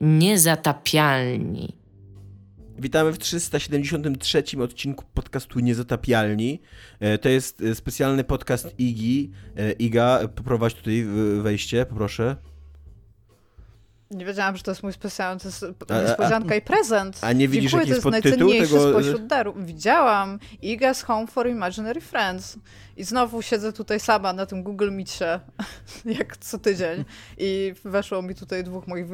Niezatapialni. Witamy w 373 odcinku podcastu Niezatapialni. E, to jest e, specjalny podcast Igi. E, Iga, poprowadź tutaj wejście, poproszę. Nie wiedziałam, że to jest mój specjalny, to jest niespodzianka a, i prezent. A nie widzisz, Dziękuję, jaki to jest podtytuł tego? spośród darów. Widziałam. Iga's Home for Imaginary Friends. I znowu siedzę tutaj sama na tym Google Meetie, jak co tydzień. I weszło mi tutaj dwóch moich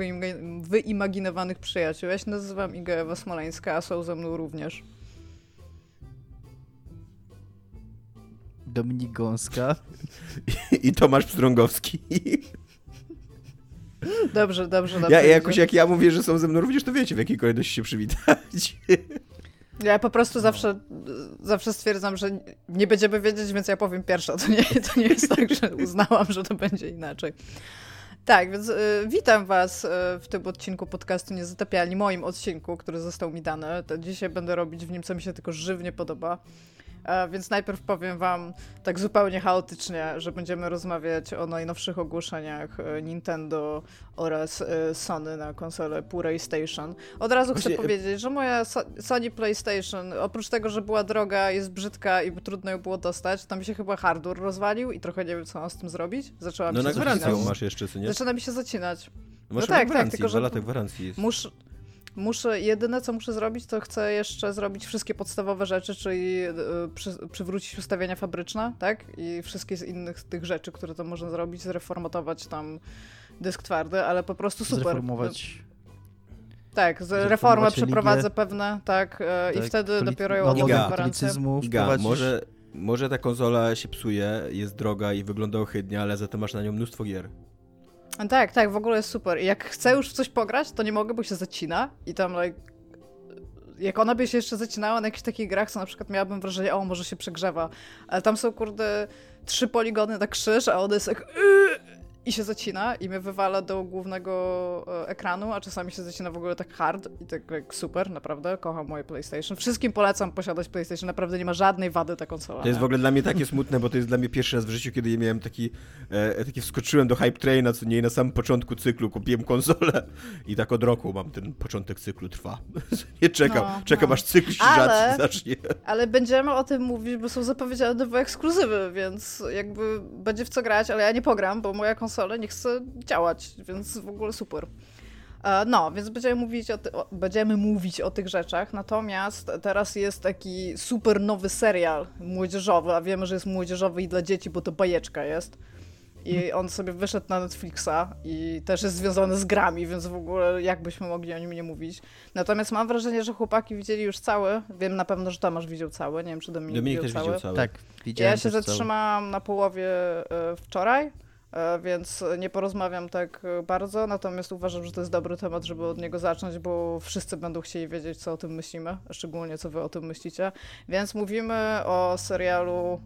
wyimaginowanych przyjaciół. Ja się nazywam Iga Ewa Smoleńska, a są ze mną również. Dominik Gąska. I, i Tomasz Pstrągowski. Dobrze, dobrze, dobrze. Ja, jakoś jak ja mówię, że są ze mną również, to wiecie w jakiej kolejności się przywitać. Ja po prostu zawsze, zawsze stwierdzam, że nie będziemy wiedzieć, więc ja powiem pierwsza. To nie, to nie jest tak, że uznałam, że to będzie inaczej. Tak, więc y, witam Was y, w tym odcinku podcastu Niezatapialni, moim odcinku, który został mi dany. To dzisiaj będę robić w nim, co mi się tylko żywnie podoba. Więc najpierw powiem Wam tak zupełnie chaotycznie, że będziemy rozmawiać o najnowszych ogłoszeniach e, Nintendo oraz e, Sony na konsolę PlayStation. Od razu chcę Właśnie... powiedzieć, że moja Sony PlayStation, oprócz tego, że była droga, jest brzydka i trudno ją było dostać, to mi się chyba hardware rozwalił i trochę nie wiem, co mam z tym zrobić. Zaczęłam no się na gwarancję masz jeszcze, co nie? Zaczyna mi się zacinać. Masz no tak, tak, tylko że... gwarancji jest. Muszę, Muszę, jedyne co muszę zrobić, to chcę jeszcze zrobić wszystkie podstawowe rzeczy, czyli y, przy, przywrócić ustawienia fabryczne, tak? I wszystkie z innych tych rzeczy, które to można zrobić, zreformatować tam dysk twardy, ale po prostu super. Zreformować tak, z reformę przeprowadzę pewne, tak, e, tak, i wtedy dopiero ją oddam gwarancję. Iga, może, może ta konsola się psuje, jest droga i wygląda ohydnie, ale za to masz na nią mnóstwo gier. Tak, tak, w ogóle jest super. Jak chcę już w coś pograć, to nie mogę, bo się zacina i tam like jak ona by się jeszcze zacinała na jakichś takich grach, co na przykład miałabym wrażenie, o, może się przegrzewa. Ale tam są, kurde, trzy poligony na krzyż, a ona jest jak i się zacina i mnie wywala do głównego e, ekranu, a czasami się zacina w ogóle tak hard i tak jak super, naprawdę, kocham moje PlayStation. Wszystkim polecam posiadać PlayStation, naprawdę nie ma żadnej wady ta konsola. To jest w ogóle dla mnie takie smutne, bo to jest dla mnie pierwszy raz w życiu, kiedy ja miałem taki, e, taki wskoczyłem do hype traina, co nie na samym początku cyklu kupiłem konsolę i tak od roku mam ten początek cyklu trwa. nie czekam, no, czekam no. aż cykl się ale, zacznie. Ale będziemy o tym mówić, bo są zapowiedziane nowe ekskluzywy, więc jakby będzie w co grać, ale ja nie pogram, bo moja konsola konsolę, nie chce działać, więc w ogóle super. E, no, więc będziemy mówić, o, ty, o, będziemy mówić o tych rzeczach, natomiast teraz jest taki super nowy serial młodzieżowy, a wiemy, że jest młodzieżowy i dla dzieci, bo to bajeczka jest. I on sobie wyszedł na Netflixa i też jest związany z grami, więc w ogóle jakbyśmy mogli o nim nie mówić. Natomiast mam wrażenie, że chłopaki widzieli już cały. Wiem na pewno, że Tomasz widział cały. Nie wiem, czy Dominik, Dominik widział, cały. widział cały. Tak, widziałem Ja się zatrzymałam na połowie y, wczoraj E, więc nie porozmawiam tak bardzo, natomiast uważam, że to jest dobry temat, żeby od niego zacząć, bo wszyscy będą chcieli wiedzieć, co o tym myślimy, szczególnie co wy o tym myślicie. Więc mówimy o serialu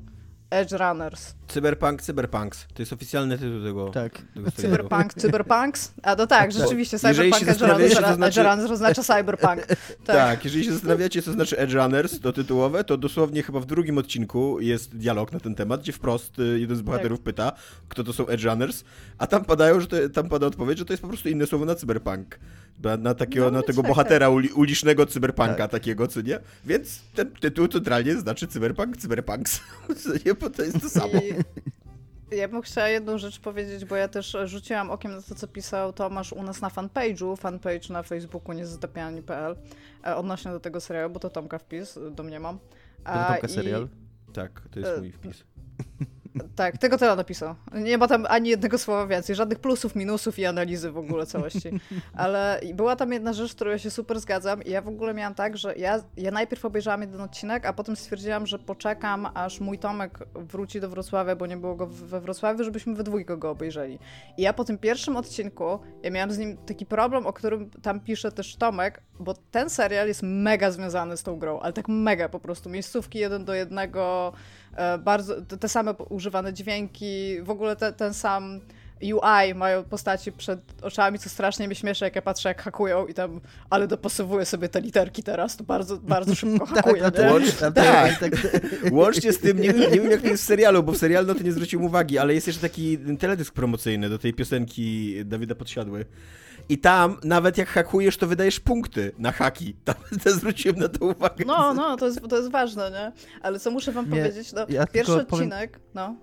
Edge Runners. Cyberpunk, Cyberpunks. To jest oficjalny tytuł tego. Tak. Tego Cyberpunk, Cyberpunks? A to tak, rzeczywiście. Cyberpunk, Edge Runners, to znaczy... Edge Runners oznacza Cyberpunk. Tak. tak, jeżeli się zastanawiacie, co znaczy Edge Runners, to tytułowe, to dosłownie chyba w drugim odcinku jest dialog na ten temat, gdzie wprost y, jeden z bohaterów tak. pyta, kto to są Edge Runners, a tam padają, że to, tam pada odpowiedź, że to jest po prostu inne słowo na Cyberpunk. Na, takiego, no, na tego bohatera uli, ulicznego cyberpunka tak. takiego, co nie? Więc ten tytuł centralnie znaczy cyberpunk, cyberpunks. nie, bo to jest to samo. I ja bym chciała jedną rzecz powiedzieć, bo ja też rzuciłam okiem na to, co pisał Tomasz u nas na fanpage'u, fanpage na Facebooku niezatapialni.pl e, odnośnie do tego serialu, bo to Tomka wpis, do mnie mam. To Tomka i... serial? Tak, to jest mój wpis. Tak, tego tyle napisał. Nie ma tam ani jednego słowa więcej, żadnych plusów, minusów i analizy w ogóle całości. Ale była tam jedna rzecz, z którą ja się super zgadzam i ja w ogóle miałam tak, że ja, ja najpierw obejrzałam jeden odcinek, a potem stwierdziłam, że poczekam, aż mój Tomek wróci do Wrocławia, bo nie było go we Wrocławiu, żebyśmy we dwójkę go obejrzeli. I ja po tym pierwszym odcinku, ja miałam z nim taki problem, o którym tam pisze też Tomek, bo ten serial jest mega związany z tą grą, ale tak mega po prostu. Miejscówki jeden do jednego, bardzo te same używane dźwięki, w ogóle te, ten sam UI mają postaci przed oczami, co strasznie mnie śmieszy, jak ja patrzę, jak hakują i tam, ale dopasowuję sobie te literki teraz, to bardzo, bardzo szybko tak, hakuję. tak, tak, Łącz, tak, tak, tak. Łącznie z tym, nie, nie wiem jak to jest w serialu, bo w serialu no to nie zwróciłem uwagi, ale jest jeszcze taki teledysk promocyjny do tej piosenki Dawida Podsiadły. I tam nawet jak hakujesz, to wydajesz punkty na haki. Tam to zwróciłem na to uwagę. No, no, to jest, to jest ważne, nie? Ale co muszę wam Nie, powiedzieć, no, ja pierwszy tylko powiem- odcinek, no.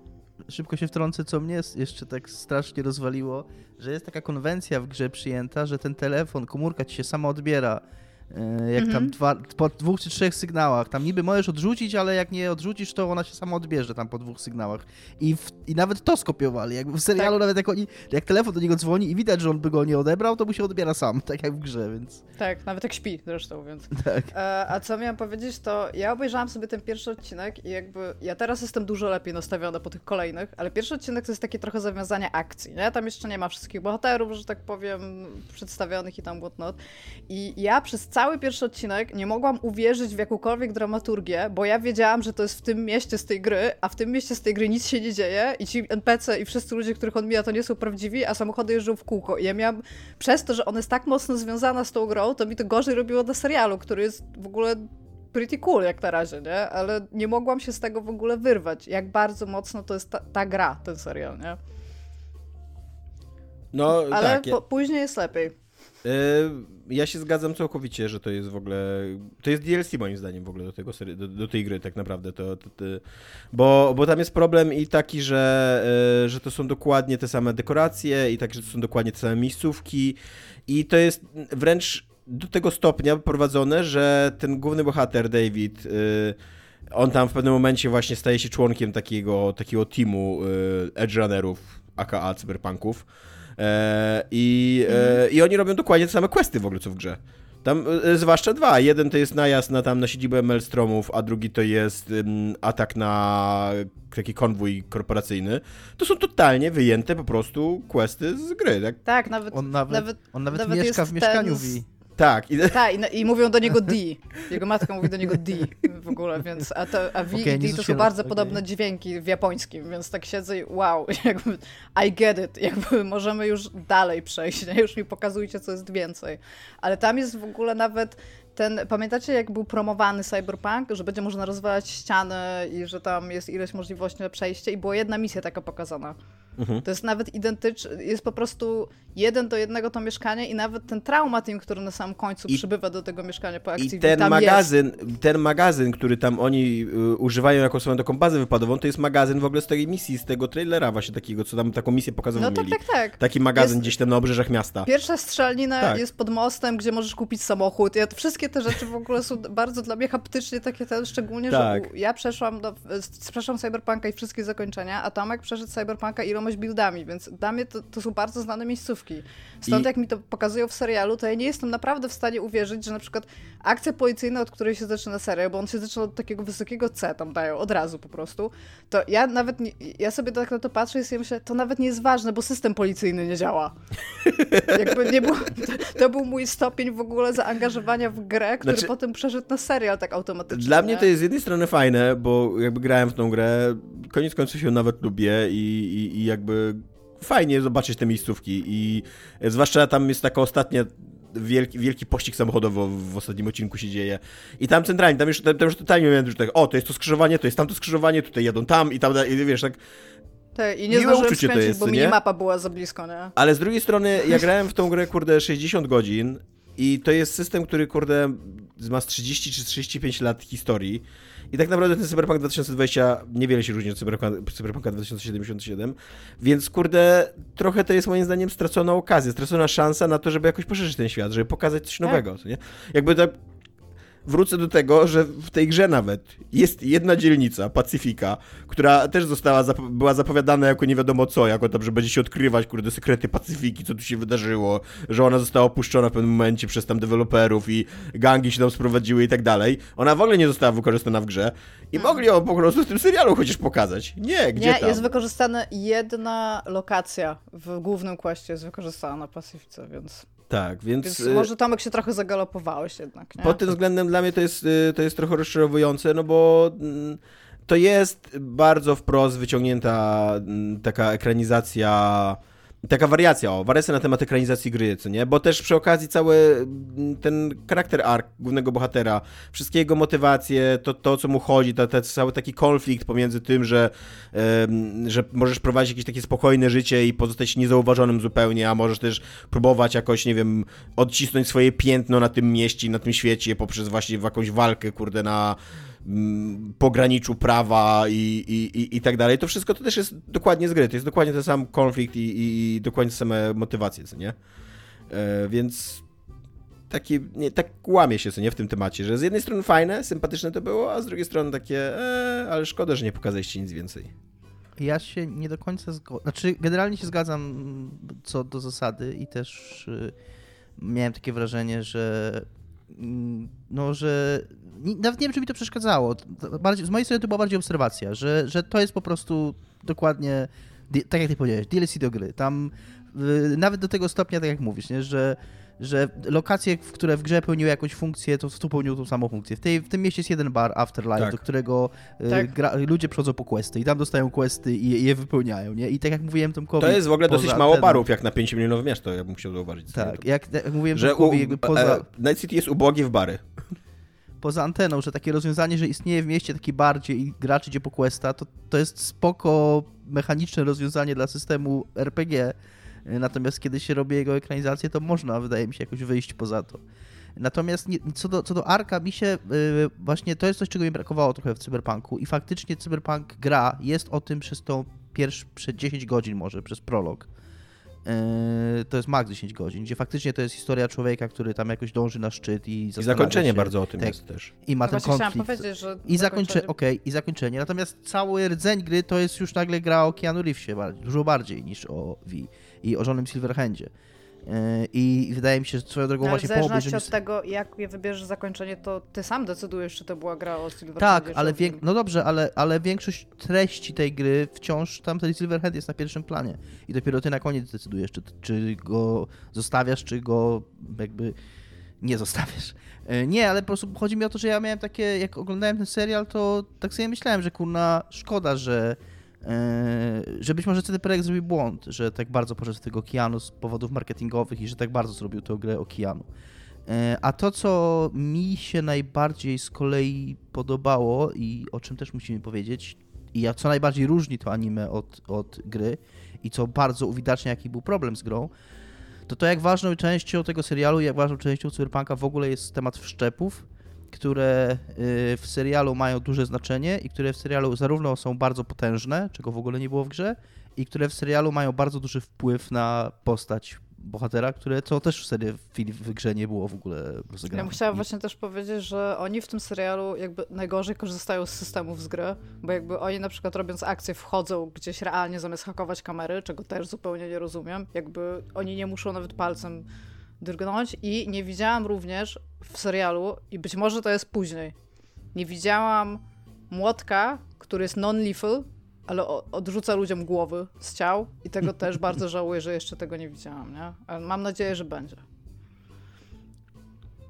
Szybko się wtrącę, co mnie jeszcze tak strasznie rozwaliło, że jest taka konwencja w grze przyjęta, że ten telefon, komórka ci się sama odbiera. E, Jak tam Mhm. dwa, po dwóch czy trzech sygnałach. Tam niby możesz odrzucić, ale jak nie odrzucisz, to ona się sama odbierze tam po dwóch sygnałach. I, w, i nawet to skopiowali. Jakby w serialu Tak. nawet jak oni, jak telefon do niego dzwoni i widać, że on by go nie odebrał, to mu się odbiera sam, tak jak w grze, więc Tak, nawet jak śpi zresztą, więc. tak. E, a co miałam powiedzieć, to ja obejrzałam sobie ten pierwszy odcinek i jakby ja teraz jestem dużo lepiej nastawiona po tych kolejnych, ale pierwszy odcinek to jest takie trochę zawiązanie akcji, nie? Tam jeszcze nie ma wszystkich bohaterów, że tak powiem, przedstawionych i tam whatnot. I ja przez cały pierwszy odcinek nie mogłam uwierzyć w jakąkolwiek dramaturgię, bo ja wiedziałam, że to jest w tym mieście z tej gry, a w tym mieście z tej gry nic się nie dzieje i ci NPC i wszyscy ludzie, których on mija, to nie są prawdziwi, a samochody jeżdżą w kółko. I ja miałam, przez to, że ona jest tak mocno związana z tą grą, to mi to gorzej robiło na serialu, który jest w ogóle pretty cool jak na razie, nie? Ale nie mogłam się z tego w ogóle wyrwać, jak bardzo mocno to jest ta, ta gra, ten serial, nie? No Ale tak. Ja, po, później jest lepiej. Y, ja się zgadzam całkowicie, że to jest w ogóle. To jest DLC moim zdaniem w ogóle do, tego do, do tej gry, tak naprawdę. To, to, to, bo, bo tam jest problem i taki, że, y, że to są dokładnie te same dekoracje, i tak, że to są dokładnie te same miejscówki. I to jest wręcz do tego stopnia prowadzone, że ten główny bohater, David. Y, on tam w pewnym momencie właśnie staje się członkiem takiego, takiego teamu Edge Runnerów, aka cyberpunków. E, i, e, I oni robią dokładnie te same questy w ogóle, co w grze. Tam e, zwłaszcza dwa. Jeden to jest najazd na, tam, na siedzibę Maelstromów, a drugi to jest atak na taki konwój korporacyjny. To są totalnie wyjęte po prostu questy z gry, tak? Tak, nawet... On nawet, Nawet- on nawet, nawet mieszka jest w mieszkaniu ten Tak. I, Tak, i, i mówią do niego D. Jego matka mówi do niego D w ogóle, więc a, to, a V Okej, i D to są bardzo okej. podobne dźwięki w japońskim, więc tak siedzę i wow, jakby I get it, jakby możemy już dalej przejść, nie? już mi pokazujcie, co jest więcej. Ale tam jest w ogóle nawet ten, pamiętacie jak był promowany Cyberpunk, że będzie można rozwalać ściany i że tam jest ileś możliwości na przejście i była jedna misja taka pokazana. Mhm. To jest nawet identyczny, jest po prostu jeden do jednego to mieszkanie i nawet ten trauma team, który na samym końcu I- przybywa do tego mieszkania po akcji, I ten magazyn, ten magazyn, który tam oni y, używają jako swoją taką bazę wypadową, to jest magazyn w ogóle z tej misji, z tego trailera właśnie takiego, co tam taką misję jest. pokazową No tak, mieli. tak, tak. Taki magazyn Jest- gdzieś tam na obrzeżach miasta. Pierwsza strzelnina Tak. jest pod mostem, gdzie możesz kupić samochód. Ja, wszystkie te rzeczy w ogóle są bardzo dla mnie haptycznie takie ten, szczególnie, Tak. że ja przeszłam do, przeszłam Cyberpunka i wszystkie zakończenia, a Tomek przeszedł Cyberpunka iloma buildami, więc dla mnie to, to są bardzo znane miejscówki. Stąd I- jak mi to pokazują w serialu, to ja nie jestem naprawdę w stanie uwierzyć, że na przykład akcja policyjna, od której się zaczyna serial, bo on się zaczyna od takiego wysokiego C, tam dają od razu po prostu, to ja nawet, nie, ja sobie tak na to patrzę i sobie myślę, to nawet nie jest ważne, bo system policyjny nie działa. Jakby nie był, to, to był mój stopień w ogóle zaangażowania w grę, który Znaczy- potem przeszedł na serial tak automatycznie. Dla mnie nie? to jest z jednej strony fajne, bo jakby grałem w tą grę, koniec końców się nawet lubię i, i, i jakby fajnie zobaczyć te miejscówki i zwłaszcza tam jest taka ostatnia wielki, wielki pościg samochodowy w, w ostatnim odcinku się dzieje. I tam centralnie, tam już, tam, tam już totalnie miałem, że tak, o, to jest to skrzyżowanie, to jest tamto skrzyżowanie, tutaj jadą tam i tam, i wiesz, tak, I nie zdążyłem uczucie to jest, bo minimapa była za blisko, nie? ale z drugiej strony ja grałem w tą grę, kurde, 60 godzin i to jest system, który, kurde, ma z 30 czy 35 lat historii i tak naprawdę ten Cyberpunk 2020 niewiele się różni od Cyberpunk, Cyberpunka 2077, więc, kurde, trochę to jest moim zdaniem stracona okazja, stracona szansa na to, żeby jakoś poszerzyć ten świat, żeby pokazać coś nowego, co nie? Jakby tak wrócę do tego, że w tej grze nawet jest jedna dzielnica, Pacyfika, która też została, zap- była zapowiadana jako nie wiadomo co, jako tam, że będzie się odkrywać, kurde, sekrety Pacyfiki, co tu się wydarzyło, że ona została opuszczona w pewnym momencie przez tam deweloperów i gangi się tam sprowadziły i tak dalej. Ona w ogóle nie została wykorzystana w grze i mogli ją po prostu w tym serialu chociaż pokazać. Nie, gdzie Nie, tam? jest wykorzystana jedna lokacja w głównym questie jest wykorzystana na Pacyfice, więc, Tak, więc... więc y, może Tomek się trochę zagalopowałeś jednak, nie? Pod tym względem dla mnie to jest, y, to jest trochę rozczarowujące, no bo mm, to jest bardzo wprost wyciągnięta mm, taka ekranizacja Taka wariacja, o, wariacja na temat ekranizacji gry, co nie? Bo też przy okazji cały mm, ten charakter arc głównego bohatera, wszystkie jego motywacje, to, to co mu chodzi, to, to cały taki konflikt pomiędzy tym, że, że możesz prowadzić jakieś takie spokojne życie i pozostać niezauważonym zupełnie, a możesz też próbować jakoś, nie wiem, odcisnąć swoje piętno na tym mieście, na tym świecie poprzez właśnie jakąś walkę, kurde, na pograniczu prawa i, i, i, i tak dalej. To wszystko to też jest dokładnie z gry. To jest dokładnie ten sam konflikt i, i, i dokładnie same motywacje, co nie? E, więc taki, nie, tak łamie się, co nie, w tym temacie, że z jednej strony fajne, sympatyczne to było, a z drugiej strony takie, e, ale szkoda, że nie pokazaliście nic więcej. Ja się nie do końca zgadzam. Znaczy, generalnie się zgadzam mm, co do zasady i też y, miałem takie wrażenie, że mm, no, że nawet nie wiem, czy mi to przeszkadzało. Bardziej, z mojej strony to była bardziej obserwacja, że, że to jest po prostu dokładnie, tak jak ty powiedziałeś, DLC do gry. Tam y, nawet do tego stopnia, tak jak mówisz, nie? że że lokacje, w które w grze pełniły jakąś funkcję, to tu pełniły tą samą funkcję. W, tej, w tym mieście jest jeden bar, Afterlife, Tak. do którego y, Tak. gra, ludzie przychodzą po questy i tam dostają questy i je, je wypełniają, nie? I tak jak mówiłem Tomkowi... To jest w ogóle dosyć mało anteną- barów, jak na 5 milionowe miasto, ja bym chciał zauważyć. Tak, jak, jak mówiłem Że u, Tomkowi, jakby poza, e, Night City jest ubogie w bary. poza anteną, że takie rozwiązanie, że istnieje w mieście taki bar, gdzie i gracz idzie po questa, to, to jest spoko mechaniczne rozwiązanie dla systemu RPG. Natomiast kiedy się robi jego ekranizację, to można, wydaje mi się, jakoś wyjść poza to. Natomiast nie, co, do, co do Arka, mi się y, właśnie to jest coś, czego mi brakowało trochę w Cyberpunku i faktycznie Cyberpunk gra jest o tym przez tą pierwsze, przez 10 godzin może, przez prolog. Yy, to jest max 10 godzin, gdzie faktycznie to jest historia człowieka, który tam jakoś dąży na szczyt i I zakończenie się, bardzo o tym tak, jest też. I ma No ten konflikt. I zakończenie, zakończenie- okej, i zakończenie. Natomiast cały rdzeń gry to jest już nagle gra o Keanu Reevesie dużo bardziej niż o V i o żonym Silverhandzie. Yy, I wydaje mi się, że swoją drogą No, właśnie po zależności obejrzeniu... od tego, jak je wybierzesz zakończenie, to ty sam decydujesz, czy to była gra o Silver Tak, ale wiek... no dobrze, ale, ale większość treści tej gry wciąż tam ten Silverhand jest na pierwszym planie. I dopiero ty na koniec decydujesz, czy, czy go zostawiasz, czy go jakby nie zostawiasz. E, Nie, ale po prostu chodzi mi o to, że ja miałem takie, jak oglądałem ten serial, to tak sobie myślałem, że kurna, szkoda, że e, że być może CD Projekt zrobił błąd, że tak bardzo poszedł w tego Keanu z powodów marketingowych i że tak bardzo zrobił tę grę o Keanu. E, A to, co mi się najbardziej z kolei podobało i o czym też musimy powiedzieć, i jak- co najbardziej różni to anime od, od gry i co bardzo uwidacznia, jaki był problem z grą, to to jak ważną częścią tego serialu jak ważną częścią Cyberpunka w ogóle jest temat wszczepów, które y, w serialu mają duże znaczenie i które w serialu zarówno są bardzo potężne, czego w ogóle nie było w grze, i które w serialu mają bardzo duży wpływ na postać bohatera, które co też w serii w, w grze nie było w ogóle rozegrane. Ja bym chciała I- właśnie też powiedzieć, że oni w tym serialu jakby najgorzej korzystają z systemów z gry, bo jakby oni na przykład robiąc akcję wchodzą gdzieś realnie zamiast hakować kamery, czego też zupełnie nie rozumiem, jakby oni nie muszą nawet palcem drgnąć i nie widziałam również w serialu, i być może to jest później, nie widziałam młotka, który jest non-lethal, ale odrzuca ludziom głowy z ciał i tego też bardzo żałuję, że jeszcze tego nie widziałam, nie? Ale mam nadzieję, że będzie.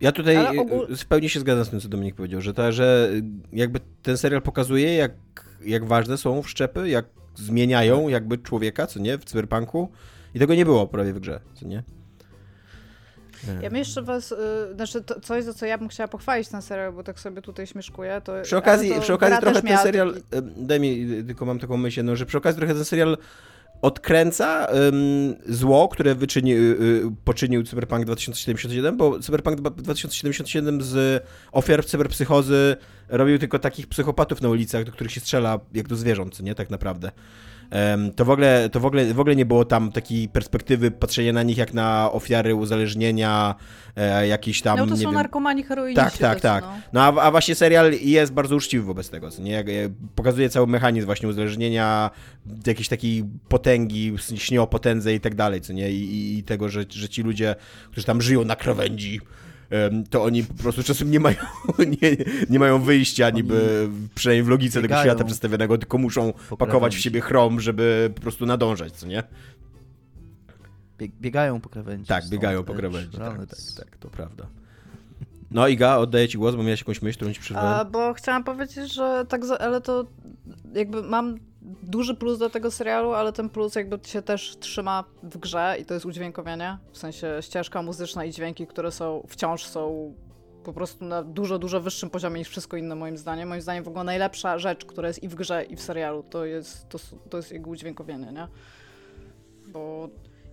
Ja tutaj ogól- w pełni się zgadzam z tym, co Dominik powiedział, że, ta, że y, jakby ten serial pokazuje, jak, jak ważne są wszczepy, jak zmieniają jakby człowieka, co nie, w cyberpunku. I tego nie było prawie w grze, co nie? Ja bym jeszcze was, y, znaczy to, coś, za co ja bym chciała pochwalić ten serial, bo tak sobie tutaj śmieszkuję, to Przy okazji, to przy okazji trochę ten serial, taki- daj mi, y, tylko mam taką myśl, no, że przy okazji trochę ten serial odkręca zło, które wyczyni, y, y, poczynił Cyberpunk 2077, bo Cyberpunk dwa- 2077 z ofiar cyberpsychozy robił tylko takich psychopatów na ulicach, do których się strzela jak do zwierząt, nie, tak naprawdę. To w ogóle, to w ogóle, w ogóle nie było tam takiej perspektywy patrzenia na nich jak na ofiary uzależnienia, e, jakiś tam, No to nie są wiem, narkomani heroiniczni. tak, tak, tak. No. No a, a właśnie serial jest bardzo uczciwy wobec tego, co nie? Jak Pokazuje cały mechanizm właśnie uzależnienia, jakiejś takiej potęgi, śnie o potędze i tak dalej, co nie? I, i- i tego, że, że ci ludzie, którzy tam żyją na krawędzi, to oni po prostu czasem nie mają, nie, nie mają wyjścia niby, przynajmniej w logice tego biegają świata przedstawionego, tylko muszą pakować w siebie chrom, żeby po prostu nadążać, co nie? Bieg, biegają po krawędzi. Tak, biegają po krawędzi, tak, tak, tak, to prawda. No Iga, oddaję ci głos, bo miałeś jakąś myśl, którą ci przerwałem. A, bo chciałam powiedzieć, że tak, ale to jakby mam duży plus do tego serialu, ale ten plus jakby się też trzyma w grze i to jest udźwiękowienie. W sensie ścieżka muzyczna i dźwięki, które są wciąż są po prostu na dużo, dużo wyższym poziomie niż wszystko inne moim zdaniem. Moim zdaniem w ogóle najlepsza rzecz, która jest i w grze, i w serialu, to jest, to, to jest jego udźwiękowienie, nie? Bo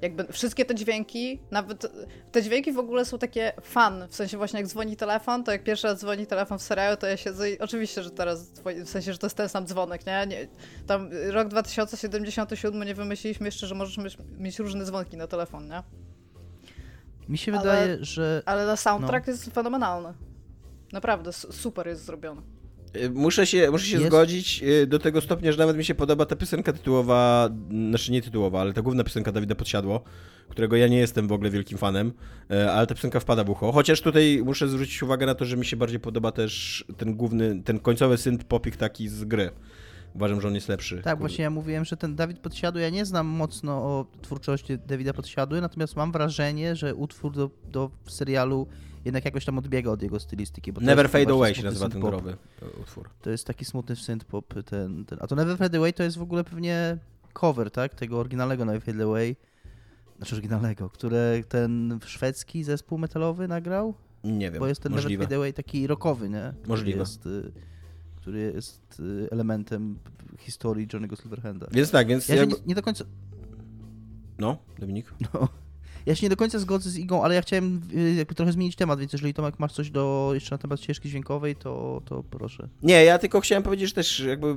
jakby wszystkie te dźwięki, nawet te dźwięki w ogóle są takie fan, w sensie właśnie jak dzwoni telefon, to jak pierwszy raz dzwoni telefon w serialu, to ja siedzę i oczywiście, że teraz, w sensie, że to jest ten sam dzwonek, nie? nie tam rok 2077 nie wymyśliliśmy jeszcze, że możesz mieć, mieć różne dzwonki na telefon, nie? Mi się Ale- wydaje, że Ale na soundtrack No. jest fenomenalny. Naprawdę, super jest zrobiony. Y, Muszę się, muszę się Jest- zgodzić y, do tego stopnia, że nawet mi się podoba ta piosenka tytułowa, znaczy nie tytułowa, ale ta główna piosenka Dawida Podsiadło, którego ja nie jestem w ogóle wielkim fanem, y, ale ta piosenka wpada w ucho. Chociaż tutaj muszę zwrócić uwagę na to, że mi się bardziej podoba też ten główny, ten końcowy synth popik taki z gry. Uważam, że on jest lepszy. Tak, właśnie ja mówiłem, że ten Dawid Podsiadły, ja nie znam mocno o twórczości Dawida Podsiadły, natomiast mam wrażenie, że utwór do, do serialu jednak jakoś tam odbiega od jego stylistyki. Never Fade Away się nazywa ten growy e, utwór. To jest taki smutny synth-pop. Ten, ten. A to Never Fade Away to jest w ogóle pewnie cover, tak? Tego oryginalnego Never Fade Away. Znaczy oryginalnego, które ten szwedzki zespół metalowy nagrał? Nie wiem, Bo jest ten możliwe. Never Fade Away taki rockowy, nie? Możliwe. Jest, y, który jest y, elementem historii Johnny'ego Silverhanda. Więc tak, więc Ja jakby... nie, nie do końca... No, Dominik? No. Ja się nie do końca zgodzę z Igą, ale ja chciałem y, jakby trochę zmienić temat, więc jeżeli Tomek masz coś do jeszcze na temat ścieżki dźwiękowej, to, to proszę. Nie, ja tylko chciałem powiedzieć, że też jakby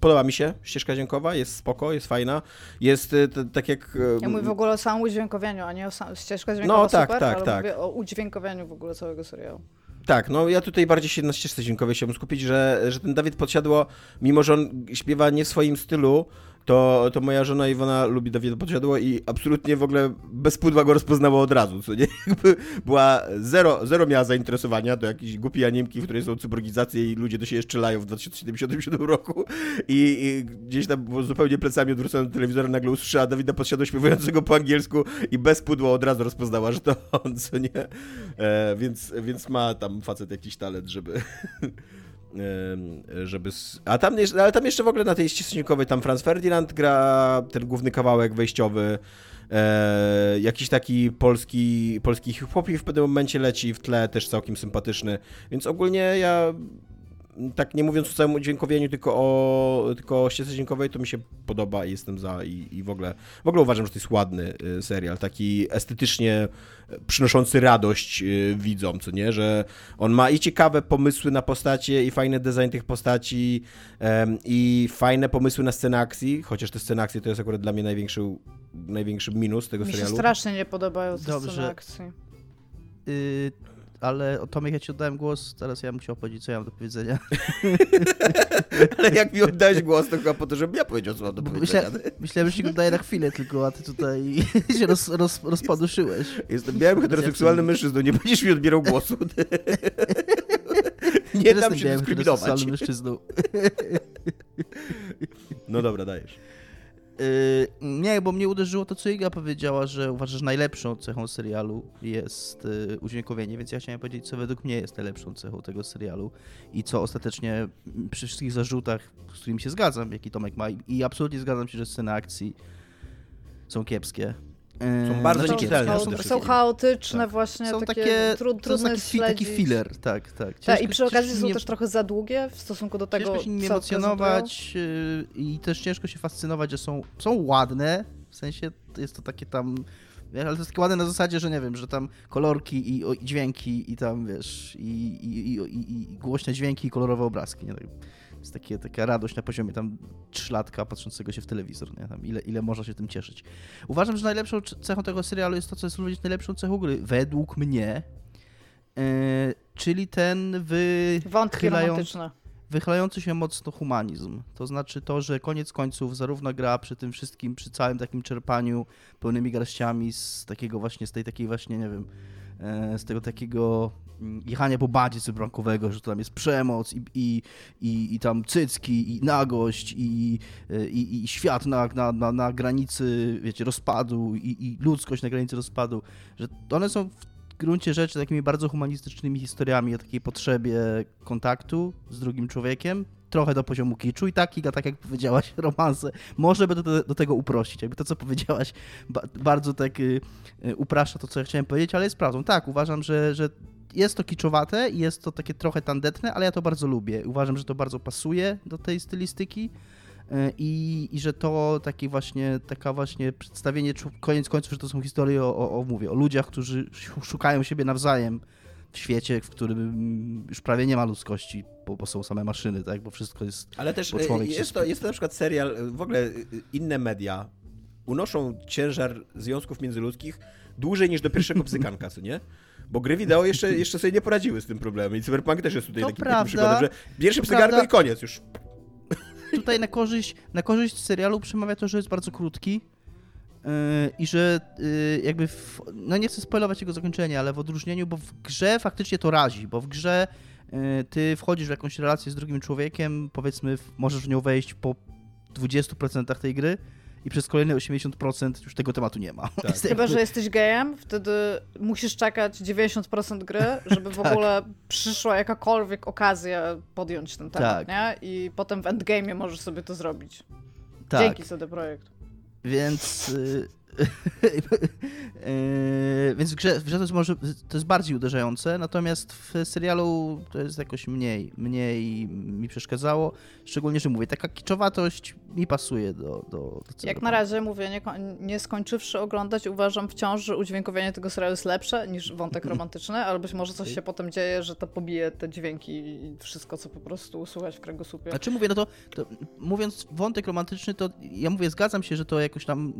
podoba mi się ścieżka dźwiękowa, jest spoko, jest fajna, jest y, t- tak jak... Ja mówię w ogóle o samym udźwiękowieniu, a nie o sam... ścieżka dźwiękowa No, tak, super, tak, ale tak. mówię o udźwiękowieniu w ogóle całego serialu. Tak, no ja tutaj bardziej się na ścieżce dźwiękowej chciałbym skupić, że, że ten Dawid Podsiadło, mimo że on śpiewa nie w swoim stylu, to, to moja żona Iwona lubi Dawida Podsiadło i absolutnie w ogóle bez pudła go rozpoznała od razu, co nie? Była zero, zero miała zainteresowania do jakiejś głupiej animki, w której są cyborgizacje i ludzie do siebie strzelają w 2077 roku i, i gdzieś tam zupełnie plecami odwrócona do telewizora nagle usłyszała Dawida Podsiadło śpiewającego po angielsku i bez pudła od razu rozpoznała, że to on, co nie? E, więc, więc ma tam facet jakiś talent, żeby... żeby... A tam ale tam jeszcze w ogóle na tej ścieżce dźwiękowej tam Franz Ferdinand gra ten główny kawałek wejściowy, e, jakiś taki polski, polski hip-hop w pewnym momencie leci w tle, też całkiem sympatyczny, więc ogólnie ja tak nie mówiąc o całym dźwiękowieniu, tylko o, tylko o ścieżce dźwiękowej, to mi się podoba i jestem za i, i w ogóle w ogóle uważam, że to jest ładny y, serial, taki estetycznie przynoszący radość y, widzom, co nie, że on ma i ciekawe pomysły na postacie i fajny design tych postaci i fajne pomysły na sceny akcji, chociaż te sceny akcji to jest akurat dla mnie największy, największy minus tego Mi się serialu. strasznie nie podobają te Dobrze. sceny akcji. Y, ale o Tomek, ja ci oddałem głos, teraz ja bym chciał powiedzieć, co ja mam do powiedzenia. Ale jak mi oddałeś głos, to chyba po to, żebym ja powiedział, co mam do powiedzenia. Myślę, myślałem, że ci go daję na chwilę tylko, a ty tutaj się roz, roz, rozpaduszyłeś. Jestem białym heteroseksualnym mężczyzną, nie będziesz mi odbierał głosu. Nie dam jestem się dyskryminować. mężczyzną. No dobra, dajesz. Y, nie, bo mnie uderzyło to, co Iga powiedziała, że uważa, że najlepszą cechą serialu jest y, udźwiękowienie, więc ja chciałem powiedzieć, co według mnie jest najlepszą cechą tego serialu i co ostatecznie przy wszystkich zarzutach, z którymi się zgadzam, jaki Tomek ma i absolutnie zgadzam się, że sceny akcji są kiepskie. Są bardzo Są, znaczy nieczytelne są, są chaotyczne Tak. właśnie, Są takie, takie, tru, to trudne jest taki, taki filler, tak, tak. Tak, Ciężko- i przy okazji są się też trochę za długie w stosunku do tego, Ciężko się co emocjonować yy, i też ciężko się fascynować, że są, są ładne, w sensie jest to takie tam, wiesz, ale to jest takie ładne na zasadzie, że nie wiem, że tam kolorki i, o, i dźwięki i tam, wiesz, i, i, i, głośne dźwięki i kolorowe obrazki, nie? Tak, jest takie, taka radość na poziomie tam trzylatka patrzącego się w telewizor, nie? Tam ile, ile można się tym cieszyć. Uważam, że najlepszą cechą tego serialu jest to, co jest również najlepszą cechą gry, według mnie, yy, czyli ten wy... Wątki romantyczne. Wychylający się mocno humanizm. To znaczy to, że koniec końców zarówno gra przy tym wszystkim, przy całym takim czerpaniu pełnymi garściami z takiego właśnie, z tej takiej właśnie, nie wiem, e, z tego takiego mm, jechania po badzie cyberbankowego, że tam jest przemoc i, i, i, i tam cycki i nagość i, i, i świat na, na, na, na granicy, wiecie, rozpadu i, i ludzkość na granicy rozpadu, że one są w gruncie rzeczy takimi bardzo humanistycznymi historiami o takiej potrzebie kontaktu z drugim człowiekiem, trochę do poziomu kiczu i tak, tak jak powiedziałaś, romanse, może by do, do tego uprościć, jakby to, co powiedziałaś, ba, bardzo tak y, y, upraszcza to, co ja chciałem powiedzieć, ale jest prawdą. Tak, uważam, że, że jest to kiczowate i jest to takie trochę tandetne, ale ja to bardzo lubię. Uważam, że to bardzo pasuje do tej stylistyki i, i że to takie właśnie, taka właśnie przedstawienie, koniec końców, że to są historie o, o, o mówię, o ludziach, którzy szukają siebie nawzajem, w świecie, w którym już prawie nie ma ludzkości, bo, bo są same maszyny, tak? Bo wszystko jest. Ale też e, jest to, jest to na przykład serial, w ogóle e, inne media unoszą ciężar związków międzyludzkich dłużej niż do pierwszego bzykanka, co nie? Bo gry wideo jeszcze, jeszcze sobie nie poradziły z tym problemem i Cyberpunk też jest tutaj takim, takim przykładem, że pierwszy psygarko i koniec już. Tutaj na korzyść, na korzyść serialu przemawia to, że jest bardzo krótki, Yy, i że yy, jakby, w, no nie chcę spoilować jego zakończenia, ale w odróżnieniu, bo w grze faktycznie to razi, bo w grze yy, ty wchodzisz w jakąś relację z drugim człowiekiem, powiedzmy możesz w nią wejść po 20% tej gry i przez kolejne 80% już tego tematu nie ma. Tak. Chyba, że jesteś gejem, wtedy musisz czekać 90% gry, żeby w tak. ogóle przyszła jakakolwiek okazja podjąć ten temat, tak. nie? I potem w endgame możesz sobie to zrobić. Tak. Dzięki CD Projekt. Więc. Y, yy, więc w grze, w grze to, jest może, to jest bardziej uderzające, natomiast w serialu to jest jakoś mniej, mniej mi przeszkadzało. Szczególnie, że mówię, taka kiczowatość mi pasuje do, do, do Jak na razie mówię, nie, nie skończywszy oglądać, uważam wciąż, że udźwiękowienie tego serialu jest lepsze niż wątek romantyczny, ale być może coś się potem dzieje, że to pobije te dźwięki i wszystko, co po prostu słychać w kręgosłupie. Znaczy mówię, no to, to mówiąc wątek romantyczny, to ja mówię, zgadzam się, że to jakoś tam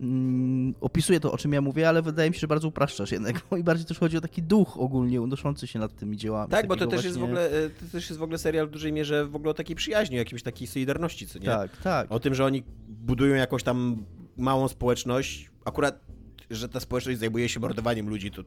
mm, opisuje to, o czym ja mówię, ale wydaje mi się, że bardzo upraszczasz jednak, bo i bardziej też chodzi o taki duch ogólnie unoszący się nad tymi dziełami. Tak, bo to też, właśnie... jest w ogóle, e, to też jest w ogóle serial w dużej mierze w ogóle o takiej przyjaźni, o jakiejś takiej solidarności, co nie? Tak, tak. O tym, że oni budują jakąś tam małą społeczność. Akurat, że ta społeczność zajmuje się mordowaniem ludzi, to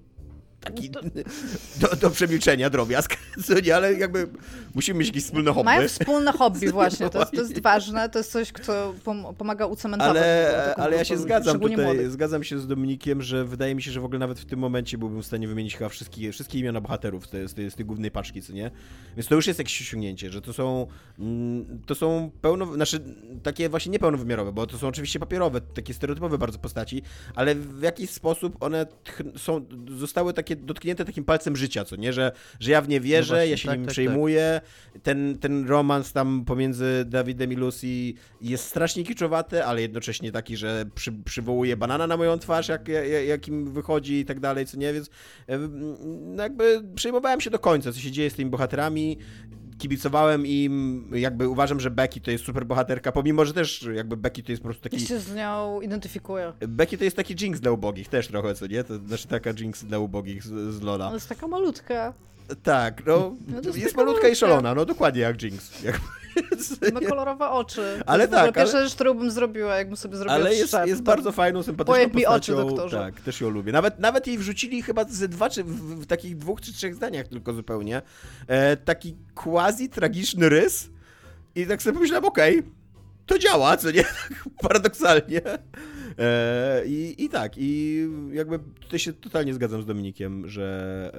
taki no do, do przemilczenia drobiazg, co nie, ale jakby musimy mieć jakieś wspólne hobby. Mają wspólne hobby właśnie, to jest, to jest ważne, to jest coś, co pomaga ucementować. Ale, ale ja się zgadzam tutaj, młodych. zgadzam się z Dominikiem, że wydaje mi się, że w ogóle nawet w tym momencie byłbym w stanie wymienić chyba wszystkie, wszystkie imiona bohaterów z tej, z, z tej głównej paczki, co nie? Więc to już jest jakieś osiągnięcie, że to są mm, to są pełno, znaczy takie właśnie niepełnowymiarowe, bo to są oczywiście papierowe, takie stereotypowe bardzo postaci, ale w jakiś sposób one są, zostały takie dotknięte takim palcem życia, co nie? Że, że ja w nie wierzę, no właśnie, ja się tak, nim tak, przejmuję. Tak. Ten, ten romans tam pomiędzy Dawidem i Lucy jest strasznie kiczowaty, ale jednocześnie taki, że przy, przywołuje banana na moją twarz, jak, jak, jak im wychodzi i tak dalej, co nie? Więc jakby przejmowałem się do końca, co się dzieje z tymi bohaterami kibicowałem im, jakby uważam, że Becky to jest super bohaterka, pomimo, że też jakby Becky to jest po prostu taki... Ja się z nią identyfikuję. Becky to jest taki Jinx dla ubogich też trochę, co nie? To znaczy taka Jinx dla ubogich z, z Lola. To jest taka malutka. Tak, no, no jest, jest malutka i szalona, no dokładnie jak Jinx. Jak... Ma kolorowe oczy. Ale to tak. Pierwsza ale... rzecz, którą bym zrobiła, jakbym sobie zrobiła Ale jest, jest bardzo fajną, sympatyczną mi oczy, doktorze. Tak, też ją lubię. Nawet, nawet jej wrzucili chyba ze dwa, czy w, w takich dwóch czy trzech zdaniach tylko zupełnie. E, taki quasi-tragiczny rys i tak sobie pomyślałem, okej, okay, to działa, co nie? Paradoksalnie. E, i, I tak, i jakby tutaj się totalnie zgadzam z Dominikiem, że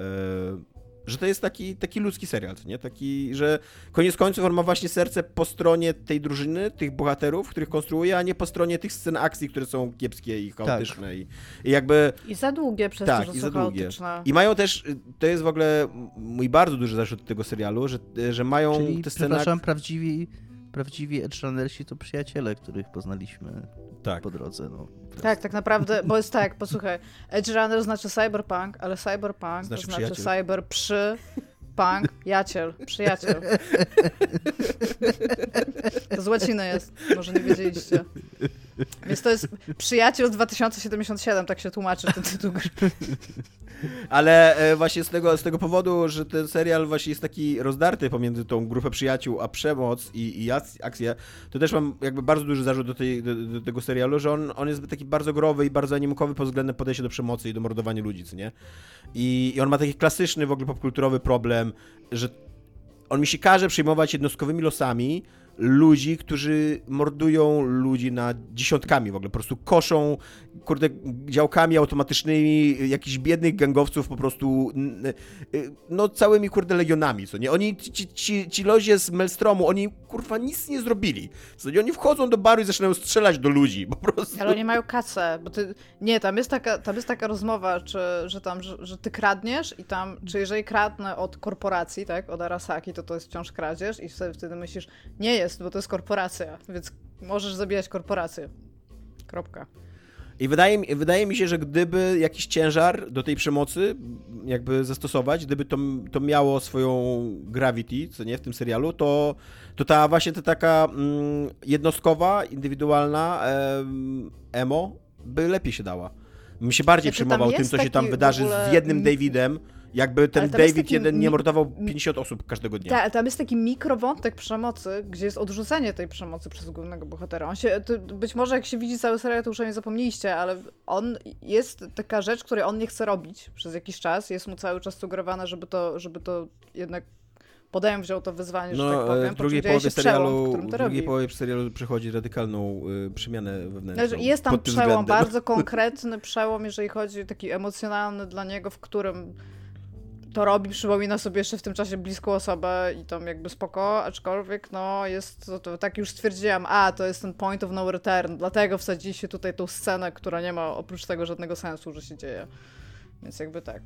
e, że to jest taki, taki ludzki serial, nie? Taki, że koniec końców on ma właśnie serce po stronie tej drużyny, tych bohaterów, których konstruuje, a nie po stronie tych scen akcji, które są kiepskie i chaotyczne. Tak. I, I, jakby... I za długie przez tak, to, że i za długie. chaotyczne. I mają też, to jest w ogóle mój bardzo duży zarzut tego serialu, że, że mają Czyli, te sceny... przepraszam, prawdziwi prawdziwi Edgerunnersi to przyjaciele, których poznaliśmy tak. po drodze. No, tak, tak naprawdę, bo jest tak, posłuchaj, Edgerunner znaczy cyberpunk, ale cyberpunk znaczy to znaczy cyber przy punk, jaciel, przyjaciel. To z łaciny jest, może nie wiedzieliście. Więc to jest Przyjaciel 2077, tak się tłumaczy ten tytuł. Ale e, właśnie z tego, z tego powodu, że ten serial właśnie jest taki rozdarty pomiędzy tą grupę przyjaciół, a przemoc i, i akcję, to też mam jakby bardzo duży zarzut do, tej, do, do, tego serialu, że on, on jest taki bardzo growy i bardzo animokowy pod względem podejścia do przemocy i do mordowania ludzi, co nie? I, I on ma taki klasyczny w ogóle popkulturowy problem, że on mi się każe przejmować jednostkowymi losami, ludzi, którzy mordują ludzi na dziesiątkami w ogóle, po prostu koszą, kurde, działkami automatycznymi jakichś biednych gangowców po prostu, y, no całymi, kurde, legionami, co nie? Oni, ci, ci, ci ludzie z Melstromu, oni, kurwa, nic nie zrobili, co nie? Oni wchodzą do baru i zaczynają strzelać do ludzi, po prostu. Ale oni mają kasę, bo ty, nie, tam jest taka, tam jest taka rozmowa, czy, że tam, że, że ty kradniesz i tam, czy jeżeli kradnę od korporacji, tak, od Arasaki, to to jest wciąż kradzież i wtedy myślisz, nie jest, bo to jest korporacja, więc możesz zabijać korporację. Kropka. I wydaje mi, wydaje mi się, że gdyby jakiś ciężar do tej przemocy jakby zastosować, gdyby to, to miało swoją gravity, co nie, w tym serialu, to, to ta właśnie ta taka mm, jednostkowa, indywidualna em, emo by lepiej się dała. Mi się bardziej Znaczy, przejmował tym, jest co się tam wydarzy ogóle- z jednym Davidem, jakby ten David jeden nie mordował 50 osób każdego dnia. Tak, tam jest taki mikrowątek przemocy, gdzie jest odrzucenie tej przemocy przez głównego bohatera. On się, być może jak się widzi cały serial, to już o nim zapomnieliście, ale on jest taka rzecz, której on nie chce robić przez jakiś czas. Jest mu cały czas sugerowane, żeby to, żeby to jednak podajem wziął to wyzwanie, że tak No, powiem. e, po drugiej połowie serialu, w drugiej połowie serialu przechodzi radykalną y, przemianę wewnętrzną. Znaczy, jest tam przełom, względem. bardzo konkretny przełom, jeżeli chodzi taki emocjonalny dla niego, w którym to robi, przypomina sobie jeszcze w tym czasie bliską osobę i tam jakby spoko, aczkolwiek no jest, to, to tak już stwierdziłam, a to jest ten point of no return, dlatego wsadziliście tutaj tą scenę, która nie ma oprócz tego żadnego sensu, że się dzieje. Więc jakby tak.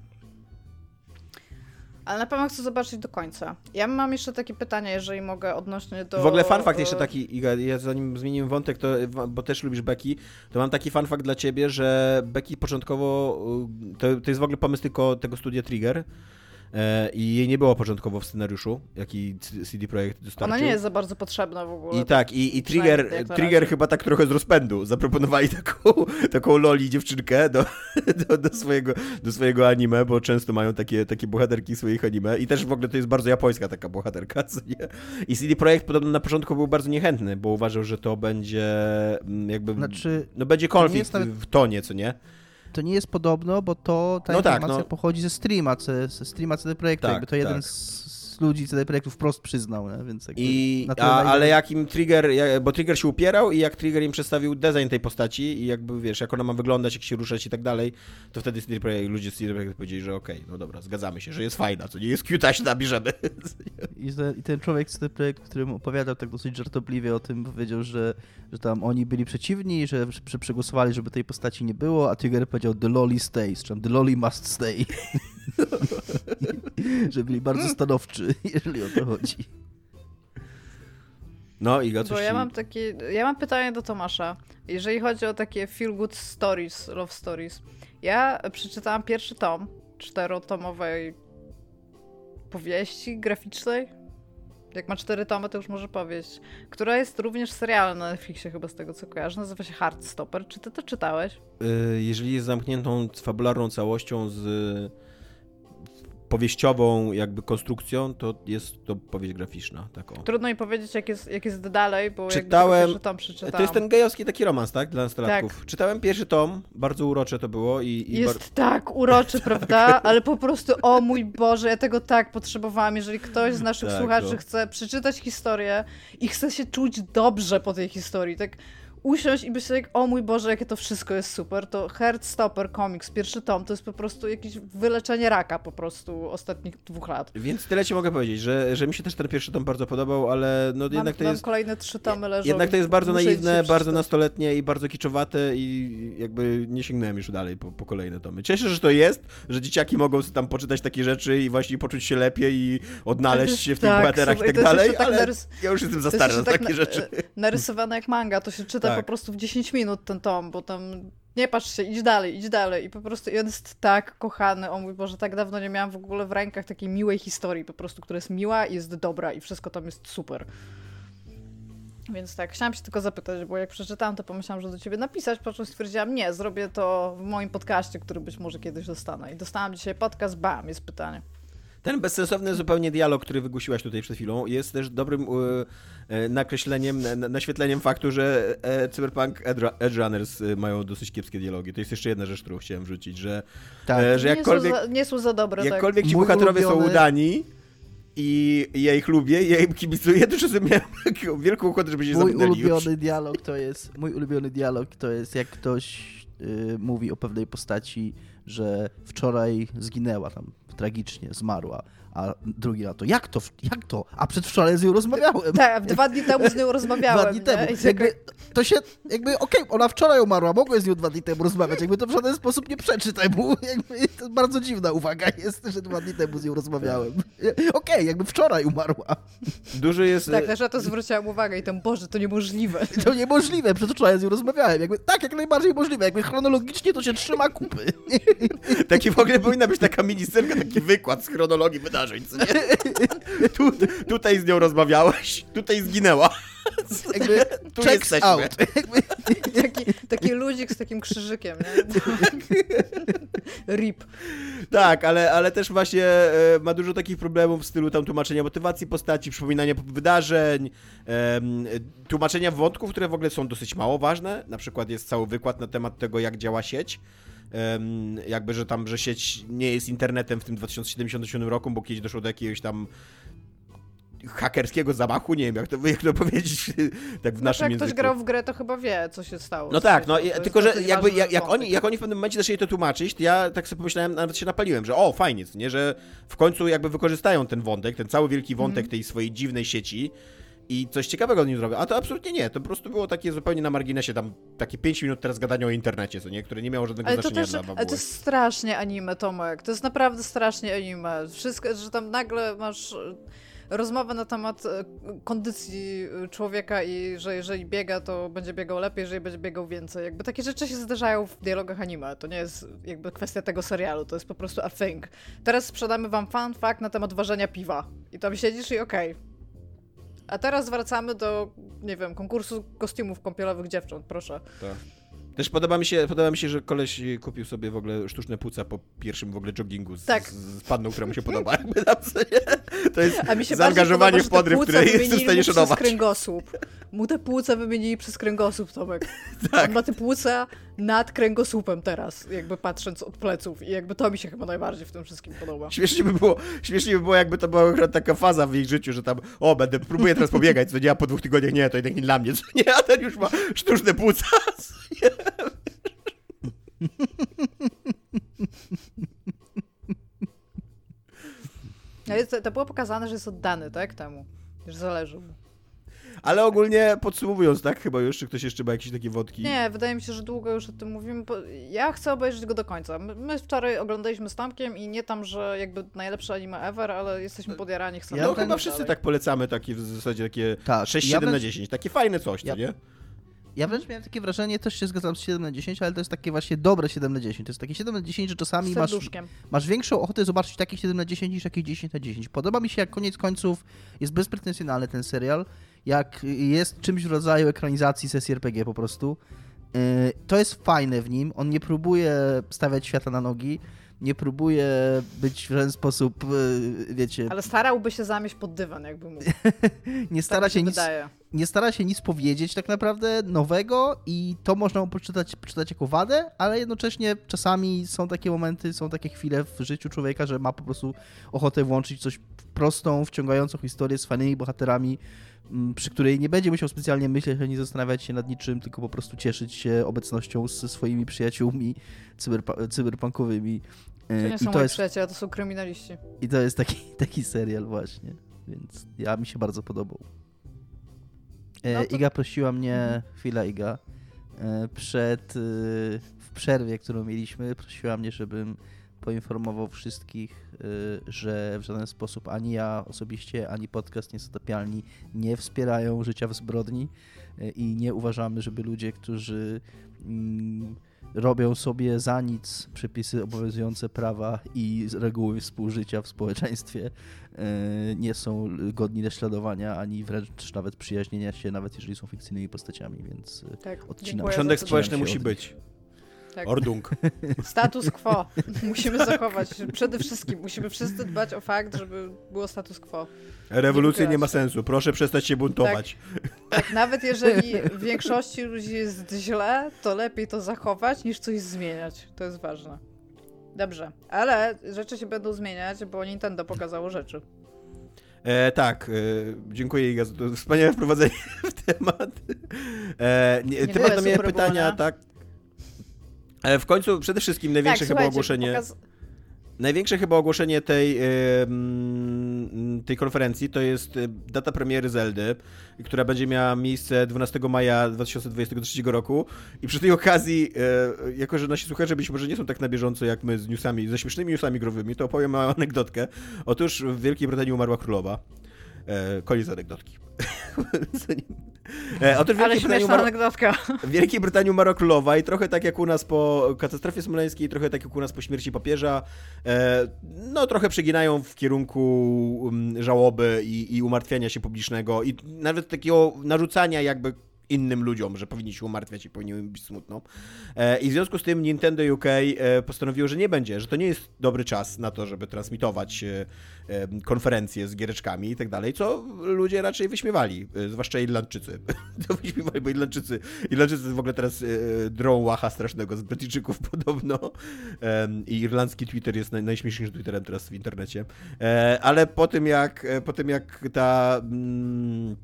Ale na pewno chcę zobaczyć do końca. Ja mam jeszcze takie pytanie, jeżeli mogę, odnośnie do... W ogóle fun fact jeszcze e, taki, Iga, ja zanim zmieniłem wątek, to, bo też lubisz Becky, to mam taki fun fact dla ciebie, że Becky początkowo, to, to jest w ogóle pomysł tylko tego studia Trigger e, i jej nie było początkowo w scenariuszu, jaki CD Projekt dostarczył. Ona nie jest za bardzo potrzebna w ogóle. I tak, i, i Trigger, Trigger chyba tak trochę z rozpędu zaproponowali taką, taką loli dziewczynkę do, do, do, swojego, do swojego anime, bo często mają takie, takie bohaterki swoich anime i też w ogóle to jest bardzo japońska taka bohaterka, co nie? I CD Projekt podobno na początku był bardzo niechętny, bo uważał, że to będzie mm, jakby, Znaczy, no będzie konflikt nawet- w tonie, co nie? To nie jest podobno, bo to ta No tak, informacja no. pochodzi ze streama, ze, ze streama CD Projektu, Tak, jakby to jeden tak. z ludzi CD Projektu wprost przyznał, nie? więc I, a, ale jak im Trigger, bo Trigger się upierał i jak Trigger im przedstawił design tej postaci i jakby wiesz, jak ona ma wyglądać, jak się ruszać i tak dalej, to wtedy CD Projekt, ludzie z CD Projekt powiedzieli, że okej, no dobra, zgadzamy się, że jest fajna, co nie jest cute, się nabierzemy. I, te, I ten człowiek z CD Projektu, którym opowiadał tak dosyć żartobliwie o tym, powiedział, że, że tam oni byli przeciwni, że, że przegłosowali, żeby tej postaci nie było, a Trigger powiedział the lolly stays, czy the lolly must stay. że byli bardzo stanowczy, jeżeli o to chodzi. No Iga, coś Bo ja mam takie, ja mam pytanie do Tomasza. Jeżeli chodzi o takie feel good stories, love stories. Ja przeczytałam pierwszy tom czterotomowej powieści graficznej. Jak ma cztery tomy, to już może powieść. Która jest również serialem na Netflixie chyba z tego co kojarzę. Nazywa się Heartstopper. Czy ty to czytałeś? Y, jeżeli jest zamkniętą fabularną całością z powieściową jakby konstrukcją, to jest to powieść graficzna, taką. Trudno mi powiedzieć, jak jest, jak jest dalej, bo Czytałem- pierwszy tom przeczytałam. To jest ten gejowski taki romans, tak? Dla nastolatków. Czytałem pierwszy tom, bardzo urocze to było i... i Jest bar- tak uroczy, prawda? Ale po prostu, o mój Boże, ja tego tak potrzebowałam. Jeżeli ktoś z naszych Tak, słuchaczy no. chce przeczytać historię i chce się czuć dobrze po tej historii, tak usiąść i być tak, o mój Boże, jakie to wszystko jest super, to Heartstopper Comics, pierwszy tom, to jest po prostu jakieś wyleczenie raka po prostu ostatnich dwóch lat. Więc tyle ci mogę powiedzieć, że, że mi się też ten pierwszy tom bardzo podobał, ale no Mam, jednak to mam jest... kolejne trzy tomy leżą. Jednak to jest bardzo naiwne, bardzo nastoletnie i bardzo kiczowate i jakby nie sięgnąłem już dalej po, po kolejne tomy. Cieszę się, że to jest, że dzieciaki mogą tam poczytać takie rzeczy i właśnie poczuć się lepiej i odnaleźć się w tych Tak, bohaterach i tak dalej, tak ale narys- ja już jestem za stary na jeszcze takie tak rzeczy. na- narysowane jak manga, to się czyta Tak. po prostu w 10 minut ten tom, bo tam nie patrz się, idź dalej, idź dalej i po prostu i on jest tak kochany, o mój Boże, tak dawno nie miałam w ogóle w rękach takiej miłej historii, po prostu, która jest miła i jest dobra i wszystko tam jest super. Więc tak, chciałam się tylko zapytać, bo jak przeczytałam, to pomyślałam, że do ciebie napisać, po czym stwierdziłam, nie, zrobię to w moim podcaście, który być może kiedyś dostanę. I dostałam dzisiaj podcast, bam, jest pytanie. Ten bezsensowny zupełnie dialog, który wygłosiłaś tutaj przed chwilą, jest też dobrym e, e, nakreśleniem, na- naświetleniem faktu, że e, Cyberpunk Edge Runners mają dosyć kiepskie dialogi. To jest jeszcze jedna rzecz, którą chciałem wrzucić, że, Tak. e, że nie, jakkolwiek, są za, nie są za dobre, tak. jakkolwiek ci Mój bohaterowie są ulubiony- udani, i ja ich lubię, ja im kibicuję, to czasem miałem taką wielką ochotę, żeby się Mój ulubiony już. dialog to jest, mój ulubiony dialog to jest jak ktoś y, mówi o pewnej postaci, że wczoraj zginęła tam tragicznie, zmarła, a drugi na to, jak to, jak to? A przedwczoraj z nią rozmawiałem. Tak, dwa dni temu z nią rozmawiałem. Dwa dni nie? temu. Tak- Jakby, to się, jakby, okej, ona wczoraj umarła, mogłem z nią dwa dni temu rozmawiać, jakby to w żaden sposób nie przeczy temu, jakby, to bardzo dziwna uwaga jest, że dwa dni temu z nią rozmawiałem. Okej, jakby wczoraj umarła. Dużo jest... Tak, też na to zwróciłam uwagę i tam, Boże, to niemożliwe. To niemożliwe, przedwczoraj z nią rozmawiałem, jakby, tak, jak najbardziej możliwe, jakby chronologicznie to się trzyma kupy. Taki w ogóle powinna być taka miniscenka, taki wykład z chronologii wydarzeń, nie? Tu, tutaj z nią rozmawiałeś, tutaj zginęła. Jakby, Tu checks jesteśmy. out. Jakby, Taki, taki ludzik z takim krzyżykiem, nie? Rip. Tak, ale, ale też właśnie e, ma dużo takich problemów w stylu tam tłumaczenia motywacji postaci, przypominania wydarzeń, em, tłumaczenia wątków, które w ogóle są dosyć mało ważne. Na przykład jest cały wykład na temat tego, jak działa sieć. Jakby, że tam, że sieć nie jest internetem w tym 2077 roku, bo kiedyś doszło do jakiegoś tam hakerskiego zamachu, nie wiem jak to, jak to powiedzieć tak w No, naszym jak języku. ktoś grał w grę, to chyba wie, co się stało. No tak, no i, tylko że jakby jak, jak, oni, jak oni w pewnym momencie zaczęli to tłumaczyć, to ja tak sobie pomyślałem, nawet się napaliłem, że o, fajnie, nie, że w końcu jakby wykorzystają ten wątek, ten cały wielki wątek Mhm. tej swojej dziwnej sieci i coś ciekawego z nim zrobią. A to absolutnie nie, to po prostu było takie zupełnie na marginesie, tam takie 5 minut teraz gadania o internecie, co nie, które nie miało żadnego Ale to znaczenia też, dla ale fabuły. to jest strasznie anime, Tomek. To jest naprawdę strasznie anime. Wszystko, że tam nagle masz e, rozmowę na temat e, kondycji e, człowieka i że jeżeli biega, to będzie biegał lepiej, jeżeli będzie biegał więcej. Jakby takie rzeczy się zdarzają w dialogach anime. To nie jest jakby kwestia tego serialu, to jest po prostu a thing. Teraz sprzedamy wam fun fact na temat ważenia piwa. I tam siedzisz i okej. A teraz wracamy do, nie wiem, konkursu kostiumów kąpielowych dziewcząt, proszę. Tak. Też podoba mi, się, podoba mi się, że koleś kupił sobie w ogóle sztuczne płuca po pierwszym w ogóle joggingu z, Tak. z, panną, która mu się podoba. To jest A mi się zaangażowanie w podoba, te podryw, które jestem w stanie szanować. Przez kręgosłup. Mu te płuca wymienili przez kręgosłup, Tomek. Tak. On ma te płuca nad kręgosłupem teraz, jakby patrząc od pleców. I jakby to mi się chyba najbardziej w tym wszystkim podoba. Śmiesznie by było, śmiesznie by było, jakby to była taka faza w ich życiu, że tam, o, będę, próbuję teraz pobiegać, co nie, a po dwóch tygodniach nie, to jednak nie dla mnie, co nie, a ten już ma sztuczne płuca. nie. To było pokazane, że jest oddany, tak, temu. Że zależy mu. Ale ogólnie podsumowując, tak, chyba już, czy ktoś jeszcze ma jakieś takie wodki? Nie, wydaje mi się, że długo już o tym mówimy. Bo ja chcę obejrzeć go do końca. My, wczoraj oglądaliśmy z Tomkiem i nie tam, że jakby najlepsze anime ever, ale jesteśmy podjarani, chcemy Ja No chyba wszyscy dalej. tak polecamy takie w zasadzie takie Tak, 6-7 ja na wręcz- 10, takie fajne coś, Ja- nie? Ja wręcz miałem takie wrażenie, też się zgadzam z 7 na 10, ale to jest takie właśnie dobre 7 na 10. To jest takie 7 na 10, że czasami masz, masz większą ochotę zobaczyć takie 7 na 10 niż jakieś 10 na 10. Podoba mi się, jak koniec końców jest bezpretensjonalny ten serial, jak jest czymś w rodzaju ekranizacji sesji RPG po prostu. Yy, To jest fajne w nim, on nie próbuje stawiać świata na nogi, nie próbuje być w żaden sposób, yy, wiecie, Ale starałby się zamieść pod dywan, jakby mógł. nie Tak stara mi się nic wydaje. nie stara się nic powiedzieć tak naprawdę nowego i to można mu poczytać, poczytać jako wadę, ale jednocześnie czasami są takie momenty, są takie chwile w życiu człowieka, że ma po prostu ochotę włączyć coś prostą, wciągającą historię z fajnymi bohaterami, przy której nie będzie musiał specjalnie myśleć ani zastanawiać się nad niczym, tylko po prostu cieszyć się obecnością ze swoimi przyjaciółmi cyberpa- cyberpunkowymi. To E, nie I są to moi jest, przyjaciele, to są kryminaliści. I to jest taki, taki serial właśnie, więc ja mi się bardzo podobał. E, No to- Iga prosiła mnie, chwila Iga, e, przed, e, w przerwie, którą mieliśmy, prosiła mnie, żebym poinformował wszystkich, e, że w żaden sposób ani ja osobiście, ani podcast Niezatopialni nie wspierają życia w zbrodni e, i nie uważamy, żeby ludzie, którzy mm, robią sobie za nic przepisy obowiązujące prawa i z- reguły współżycia w społeczeństwie e, nie są godni naśladowania, ani wręcz nawet przyjaźnienia się, nawet jeżeli są fikcyjnymi postaciami, więc Tak, Odcinam. Porządek społeczny musi być. Tak. Ordung. Status quo. Musimy zachować. Przede wszystkim musimy wszyscy dbać o fakt, żeby było status quo. Rewolucja nie ma wygrać. sensu, proszę przestać się buntować. Tak, nawet jeżeli w większości ludzi jest źle, to lepiej to zachować niż coś zmieniać. To jest ważne. Dobrze, ale rzeczy się będą zmieniać, bo Nintendo pokazało rzeczy. E, tak, e, dziękuję Iga za to wspaniałe wprowadzenie w temat. E, nie, Nie temat na mnie pytania, nie? tak. E, w końcu przede wszystkim największe tak, chyba ogłoszenie. Pokaz... Największe chyba ogłoszenie tej, tej konferencji to jest data premiery Zeldy, która będzie miała miejsce 12 maja 2023 roku. I przy tej okazji, e, jako że nasi słuchacze być może nie są tak na bieżąco jak my z newsami, ze śmiesznymi newsami growymi, to opowiem małą anegdotkę. Otóż w Wielkiej Brytanii umarła królowa. E, koniec anegdotki. e, otóż w Ale śmieszna umarła, anegdotka. w Wielkiej Brytanii umarła królowa i trochę tak jak u nas po katastrofie smoleńskiej, trochę tak jak u nas po śmierci papieża, e, no trochę przeginają w kierunku um, żałoby i, i umartwiania się publicznego i nawet takiego narzucania jakby innym ludziom, że powinni się umartwiać i powinni im być smutno. E, I w związku z tym Nintendo UK e, postanowiło, że nie będzie, że to nie jest dobry czas na to, żeby transmitować e, konferencje z giereczkami i tak dalej, co ludzie raczej wyśmiewali, zwłaszcza Irlandczycy. to wyśmiewali, bo Irlandczycy, Irlandczycy w ogóle teraz drą łacha strasznego z Brytyjczyków podobno i irlandzki Twitter jest naj, najśmieszniejszym Twitterem teraz w internecie. Ale po tym jak, po tym jak ta... Mm,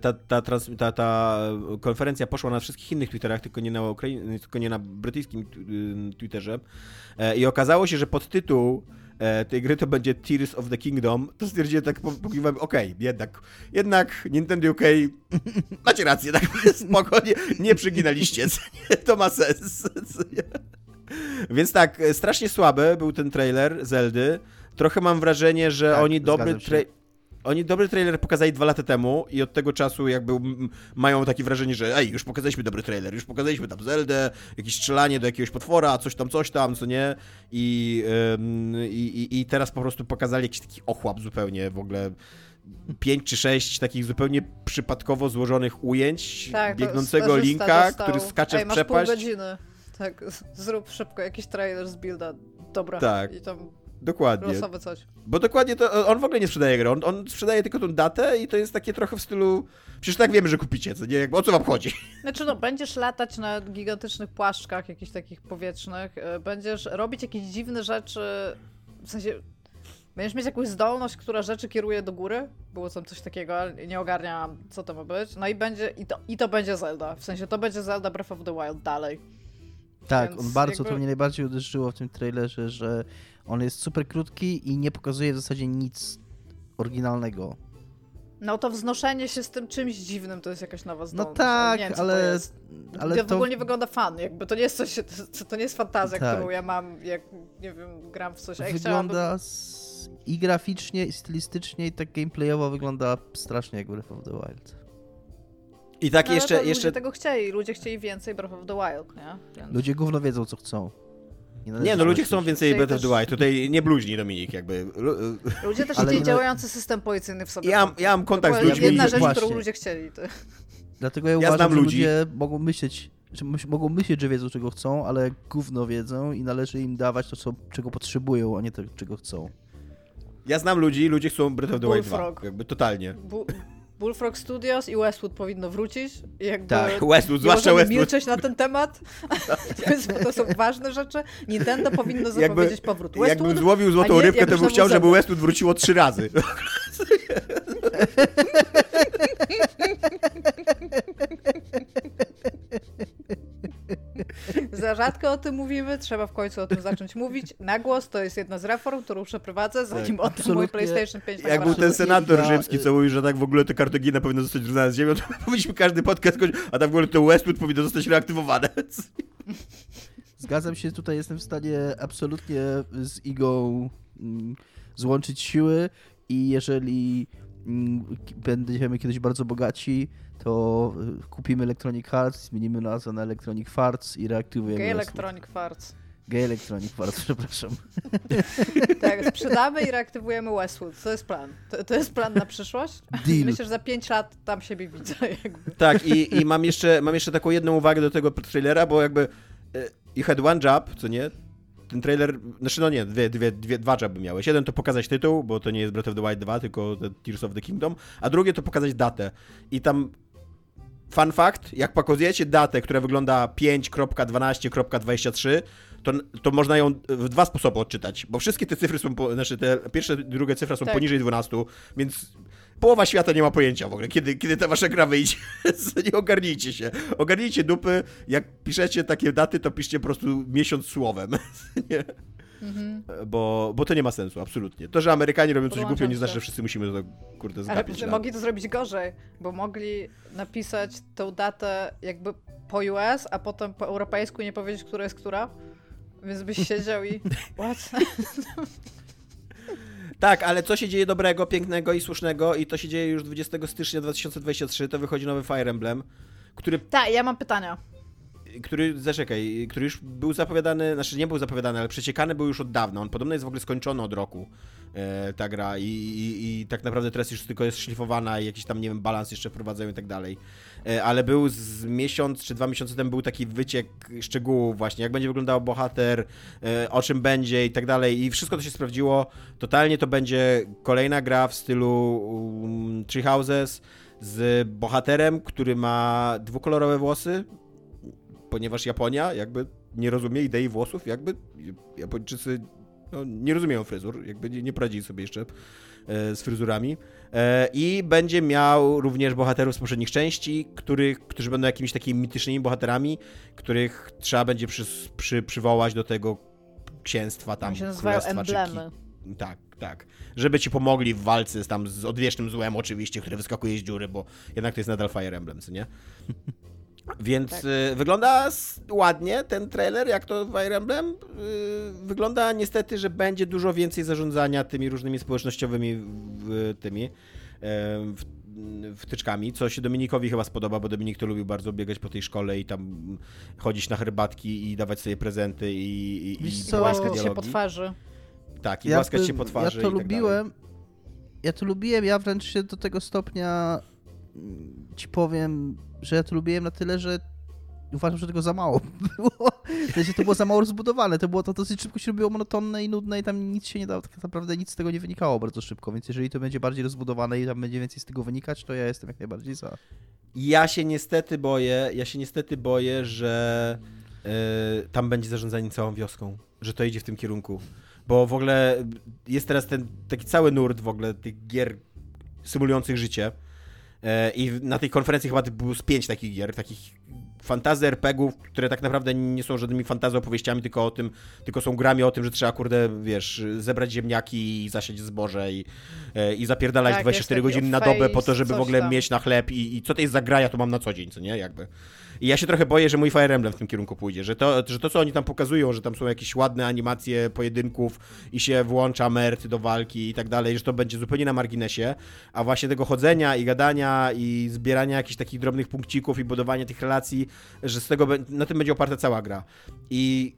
ta, ta, trans, ta, ta konferencja poszła na wszystkich innych Twitterach, tylko nie na, Ukraiń, tylko nie na brytyjskim Twitterze. E, I okazało się, że podtytuł e, tej gry to będzie Tears of the Kingdom. To stwierdziłem tak, po- pokiwałem, okej, jednak, jednak Nintendo UK, macie rację, tak spokojnie, nie przyginaliście, to ma sens. Więc tak, e, strasznie słaby był ten trailer Zeldy. Trochę mam wrażenie, że Tak, oni dobry. Oni dobry trailer pokazali dwa lata temu i od tego czasu jakby mają takie wrażenie, że ej, już pokazaliśmy dobry trailer, już pokazaliśmy tam Zeldę, jakieś strzelanie do jakiegoś potwora, coś tam, coś tam, co nie? I, i, i, teraz po prostu pokazali jakiś taki ochłap zupełnie w ogóle. Pięć czy sześć takich zupełnie przypadkowo złożonych ujęć Tak, biegnącego linka, dostał. który skacze Ej, w masz przepaść. pół godziny. Tak, zrób szybko jakiś trailer z builda. Dobra. Tak. I tam Dokładnie. losowe coś. Bo dokładnie to on w ogóle nie sprzedaje gry. On, on sprzedaje tylko tą datę i to jest takie trochę w stylu. Przecież tak wiemy, że kupicie, co nie? Jakby o co wam chodzi? Znaczy no, będziesz latać na gigantycznych płaszczkach jakichś takich powietrznych, y, będziesz robić jakieś dziwne rzeczy, w sensie będziesz mieć jakąś zdolność, która rzeczy kieruje do góry, było tam coś takiego, ale nie ogarniam co to ma być, no i będzie, i to, i to będzie Zelda, w sensie to będzie Zelda Breath of the Wild dalej. Tak, Więc on bardzo, jakby- to mnie najbardziej uderzyło w tym trailerze, że on jest super krótki i nie pokazuje w zasadzie nic oryginalnego. No to wznoszenie się z tym czymś dziwnym to jest jakaś nowa No zdolność. tak, nie wiem, ale, to jest. ale to to... w ogóle nie wygląda fan, jakby to nie jest coś, to, to nie jest fantazja, Tak. którą ja mam, jak, nie wiem, gram w coś, ja wygląda i graficznie, i stylistycznie, i tak gameplayowo wygląda strasznie jak Breath of the Wild. I tak No, jeszcze. jeszcze... Ludzie tego chcieli, ludzie chcieli więcej Breath of the Wild, nie? Więc... Ludzie gówno wiedzą, co chcą. Należy Nie, no ludzie chcą więcej of the też- Wild. Tutaj nie bluźnij, Dominik, jakby. Lu- Ludzie też chcieli nie- działający system policyjny w sobie. Ja, mam- ja mam kontakt to z ludźmi. jedna rzecz, Właśnie. którą ludzie chcieli. To... Dlatego ja, Ja uważam, znam że ludzi. ludzie mogą myśleć, że mogą myśleć, że wiedzą, czego chcą, ale gówno wiedzą i należy im dawać to, co, czego potrzebują, a nie to, czego chcą. Ja znam ludzi, ludzie chcą Breath of the Wild 2. Bullfrog. Jakby totalnie. Bu- Bullfrog Studios i Westwood powinno wrócić. Jakby Tak, Westwood, zwłaszcza Westwood. milczeć na ten temat. Więc to są ważne rzeczy. Nintendo powinno zapowiedzieć powrót Westwood. Jakbym złowił złotą nie rybkę, to bym chciał, żeby. Westwood wróciło trzy razy. Za rzadko o tym mówimy, trzeba w końcu o tym zacząć mówić. Na głos to jest jedna z reform, którą przeprowadzę, zanim oddam mój. PlayStation 5 na Jak był ten senator rzymski, y- co mówił, że tak w ogóle te kartagina powinno zostać zrównane z ziemią, to powinniśmy każdy podcast kończyć, a tak w ogóle to Westwood powinno zostać reaktywowane. Zgadzam się, tutaj jestem w stanie absolutnie z Igą mm, złączyć siły i jeżeli mm, będziemy kiedyś bardzo bogaci, to y, kupimy Electronic Arts, zmienimy nazwę na Electronic Farts i reaktywujemy Gay. Electronic Farts. Gay Electronic Farts, przepraszam. Tak, sprzedamy i reaktywujemy Westwood. To jest plan. To, to jest plan na przyszłość. Deal. Myślę, że za 5 lat tam siebie widzę. Jakby. Tak, i, i mam, jeszcze, mam jeszcze taką jedną uwagę do tego trailera, bo jakby e, you had one job, co nie? Ten trailer, znaczy no nie, dwie, dwie, dwie, dwa joby miałeś. Jeden to pokazać tytuł, bo to nie jest Breath of the Wild 2, tylko The Tears of the Kingdom, a drugie to pokazać datę. I tam fun fact, jak pokazujecie datę, która wygląda 5.12.23, to, to można ją w dwa sposoby odczytać, bo wszystkie te cyfry są, po, znaczy te pierwsze, drugie cyfra są Tak. poniżej 12, więc połowa świata nie ma pojęcia w ogóle, kiedy, kiedy ta wasza gra wyjdzie. nie ogarnijcie się. Ogarnijcie dupy, jak piszecie takie daty, to piszcie po prostu miesiąc słowem. nie? Bo, bo to nie ma sensu, absolutnie. To, że Amerykanie robią coś głupio, nie znaczy, że wszyscy musimy to, kurde, Ale zgapić. tak. mogli to zrobić gorzej, bo mogli napisać tą datę jakby po US, a potem po europejsku i nie powiedzieć, która jest która. Więc byś siedział i... What? Tak, ale co się dzieje dobrego, pięknego i słusznego i to się dzieje już 20 stycznia 2023, to wychodzi nowy Fire Emblem, który, Tak, ja mam pytania. Który, zaczekaj, który już był zapowiadany, znaczy nie był zapowiadany, ale przeciekany był już od dawna. On podobno jest w ogóle skończony od roku, e, ta gra i, i, i tak naprawdę teraz już tylko jest szlifowana i jakiś tam, nie wiem, balans jeszcze wprowadzają i tak dalej. E, ale był z miesiąc czy dwa miesiące temu był taki wyciek szczegółów właśnie, jak będzie wyglądał bohater, e, o czym będzie i tak dalej i wszystko to się sprawdziło. Totalnie to będzie kolejna gra w stylu um, Tree Houses z bohaterem, który ma dwukolorowe włosy, ponieważ Japonia jakby nie rozumie idei włosów, jakby Japończycy no, nie rozumieją fryzur, jakby nie, nie poradzili sobie jeszcze e, z fryzurami. E, I będzie miał również bohaterów z poprzednich części, których, którzy będą jakimiś takimi mitycznymi bohaterami, których trzeba będzie przy, przy, przywołać do tego księstwa tam. Tam się nazywają emblemy. ki- Tak, tak. Żeby ci pomogli w walce z, tam z odwiecznym złem oczywiście, które wyskakuje z dziury, bo jednak to jest nadal Fire Emblem, co nie? Więc Tak. y, wygląda ładnie ten trailer, jak to Fire Emblem. Y, wygląda niestety, że będzie dużo więcej zarządzania tymi różnymi społecznościowymi w, tymi em, w, wtyczkami, co się Dominikowi chyba spodoba, bo Dominik to lubił bardzo biegać po tej szkole i tam chodzić na herbatki i dawać sobie prezenty i, i, Wiesz i co? głaskać Głaskać się po dialogi. twarzy. Tak, i głaskać by- się po twarzy Ja to i tak lubiłem. Ja to lubiłem, ja wręcz się do tego stopnia mm, ci powiem, że ja to lubiłem na tyle, że uważam, że tego za mało było. To było za mało rozbudowane, to było to dosyć szybko się robiło monotonne i nudne i tam nic się nie dało, tak naprawdę nic z tego nie wynikało bardzo szybko, więc jeżeli to będzie bardziej rozbudowane i tam będzie więcej z tego wynikać, to ja jestem jak najbardziej za. Ja się niestety boję, ja się niestety boję, że y, tam będzie zarządzanie całą wioską, że to idzie w tym kierunku. Bo w ogóle jest teraz ten taki cały nurt w ogóle tych gier symulujących życie. E, I na tej konferencji chyba było z pięć takich gier, takich fantazy RPGów, które tak naprawdę nie są żadnymi fantazy opowieściami, tylko o tym, tylko są grami o tym, że trzeba, kurde, wiesz, zebrać ziemniaki i zasiać zboże i, e, i zapierdalać Tak, 24 jest taki godziny na face, dobę po to, żeby w ogóle tam. mieć na chleb i, i co to jest za gra, ja to mam na co dzień, co nie, jakby. I ja się trochę boję, że mój Fire Emblem w tym kierunku pójdzie, że to, że to co oni tam pokazują, że tam są jakieś ładne animacje pojedynków i się włącza mert do walki i tak dalej, że to będzie zupełnie na marginesie, a właśnie tego chodzenia i gadania i zbierania jakichś takich drobnych punkcików i budowania tych relacji, że z tego na tym będzie oparta cała gra. I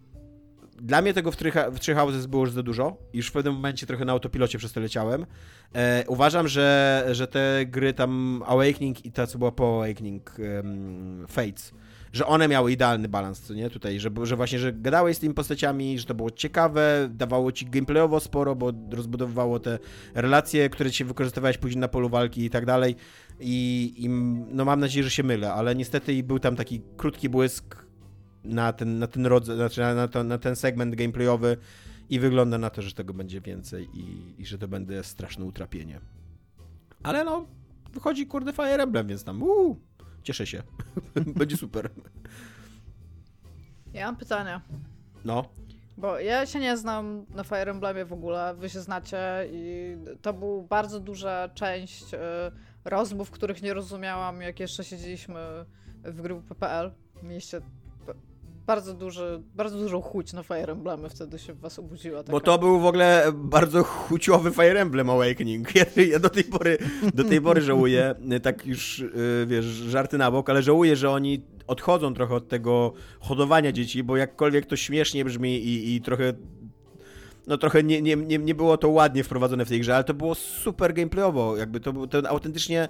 dla mnie tego w Three, w three Houses było już za dużo. Już w pewnym momencie trochę na autopilocie przez to leciałem. E, uważam, że, że te gry tam Awakening i ta, co była po Awakening, um, Fates, że one miały idealny balans, co nie? Tutaj, że, że właśnie, że gadałeś z tymi postaciami, że to było ciekawe, dawało ci gameplayowo sporo, bo rozbudowywało te relacje, które ci wykorzystywałeś później na polu walki i tak dalej. I, i no mam nadzieję, że się mylę, ale niestety był tam taki krótki błysk na ten, na ten rodzaj, znaczy na, to, na ten segment gameplayowy i wygląda na to, że tego będzie więcej i, i że to będzie straszne utrapienie. Ale no, wychodzi kurde Fire Emblem, więc tam uu, cieszę się. będzie super. Ja mam pytania. No, Bo ja się nie znam na Fire Emblemie w ogóle, wy się znacie i to był bardzo duża część y, rozmów, których nie rozumiałam, jak jeszcze siedzieliśmy w grupie PPL. Mieliście bardzo, duży, bardzo dużą chuć na Fire Emblemy, wtedy się w was obudziła taka... bo to był w ogóle bardzo chuciowy Fire Emblem Awakening. Ja, ja do tej pory, do tej pory żałuję, tak już, yy, wiesz, żarty na bok, ale żałuję, że oni odchodzą trochę od tego hodowania dzieci, bo jakkolwiek to śmiesznie brzmi i, i trochę no trochę nie, nie, nie, nie było to ładnie wprowadzone w tej grze, ale to było super gameplayowo, jakby to, był- to autentycznie,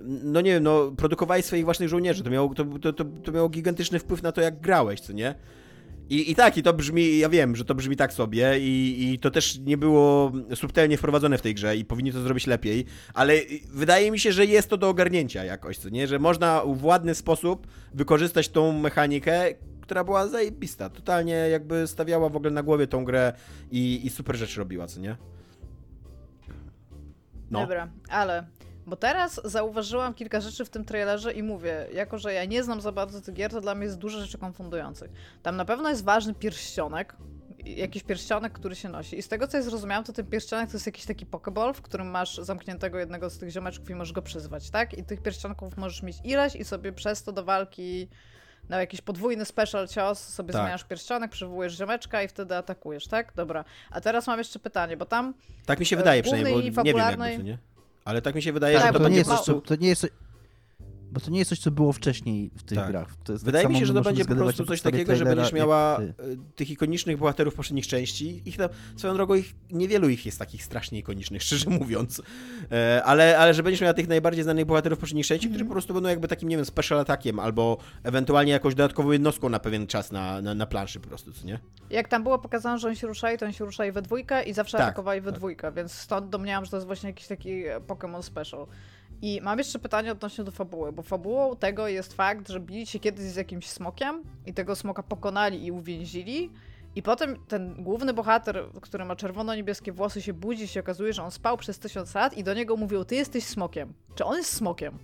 no nie wiem, no produkowałeś swoich własnych żołnierzy, to miało, to, to, to, to miało gigantyczny wpływ na to, jak grałeś, co nie? I, I tak, i to brzmi, ja wiem, że to brzmi tak sobie i, i to też nie było subtelnie wprowadzone w tej grze i powinni to zrobić lepiej, ale wydaje mi się, że jest to do ogarnięcia jakoś, co nie? Że można w ładny sposób wykorzystać tą mechanikę, która była zajebista. Totalnie jakby stawiała w ogóle na głowie tą grę i, i super rzeczy robiła, co nie? No. Dobra, ale bo teraz zauważyłam kilka rzeczy w tym trailerze i mówię, jako że ja nie znam za bardzo tych gier, to dla mnie jest dużo rzeczy konfundujących. Tam na pewno jest ważny pierścionek, jakiś pierścionek, który się nosi. I z tego, co ja zrozumiałam, to ten pierścionek to jest jakiś taki pokeball, w którym masz zamkniętego jednego z tych ziomeczków i możesz go przyzwać, tak? I tych pierścionków możesz mieć ileś i sobie przez to do walki na jakiś podwójny special cios sobie tak. zmieniasz pierścionek, przywołujesz ziomeczka i wtedy atakujesz, tak? Dobra. A teraz mam jeszcze pytanie, bo tam... Tak mi się wydaje przynajmniej, bo nie wiem to nie? Ale tak mi się wydaje, tak, że to, to nie jest, to, to nie jest bo to nie jest coś, co było wcześniej w tych tak. grach. Wydaje tak mi się, że to będzie po prostu coś takiego, że będziesz miała e, tych ikonicznych bohaterów poprzednich części. Ich tam, swoją drogą, ich, niewielu ich jest takich strasznie ikonicznych, szczerze mówiąc. E, ale, ale że będziesz miała tych najbardziej znanych bohaterów poprzednich części, mm. którzy po prostu będą jakby takim, nie wiem, special atakiem albo ewentualnie jakąś dodatkową jednostką na pewien czas na, na, na planszy po prostu, co nie? Jak tam było pokazane, że on się ruszali, to on się ruszali we dwójkę i zawsze tak, atakowali we tak. dwójkę, więc stąd domniałam, że to jest właśnie jakiś taki Pokémon special. I mam jeszcze pytanie odnośnie do fabuły, bo fabułą tego jest fakt, że bili się kiedyś z jakimś smokiem i tego smoka pokonali i uwięzili. I potem ten główny bohater, który ma czerwono-niebieskie włosy, się budzi i się okazuje, że on spał przez tysiąc lat i do niego mówią, ty jesteś smokiem. Czy on jest smokiem?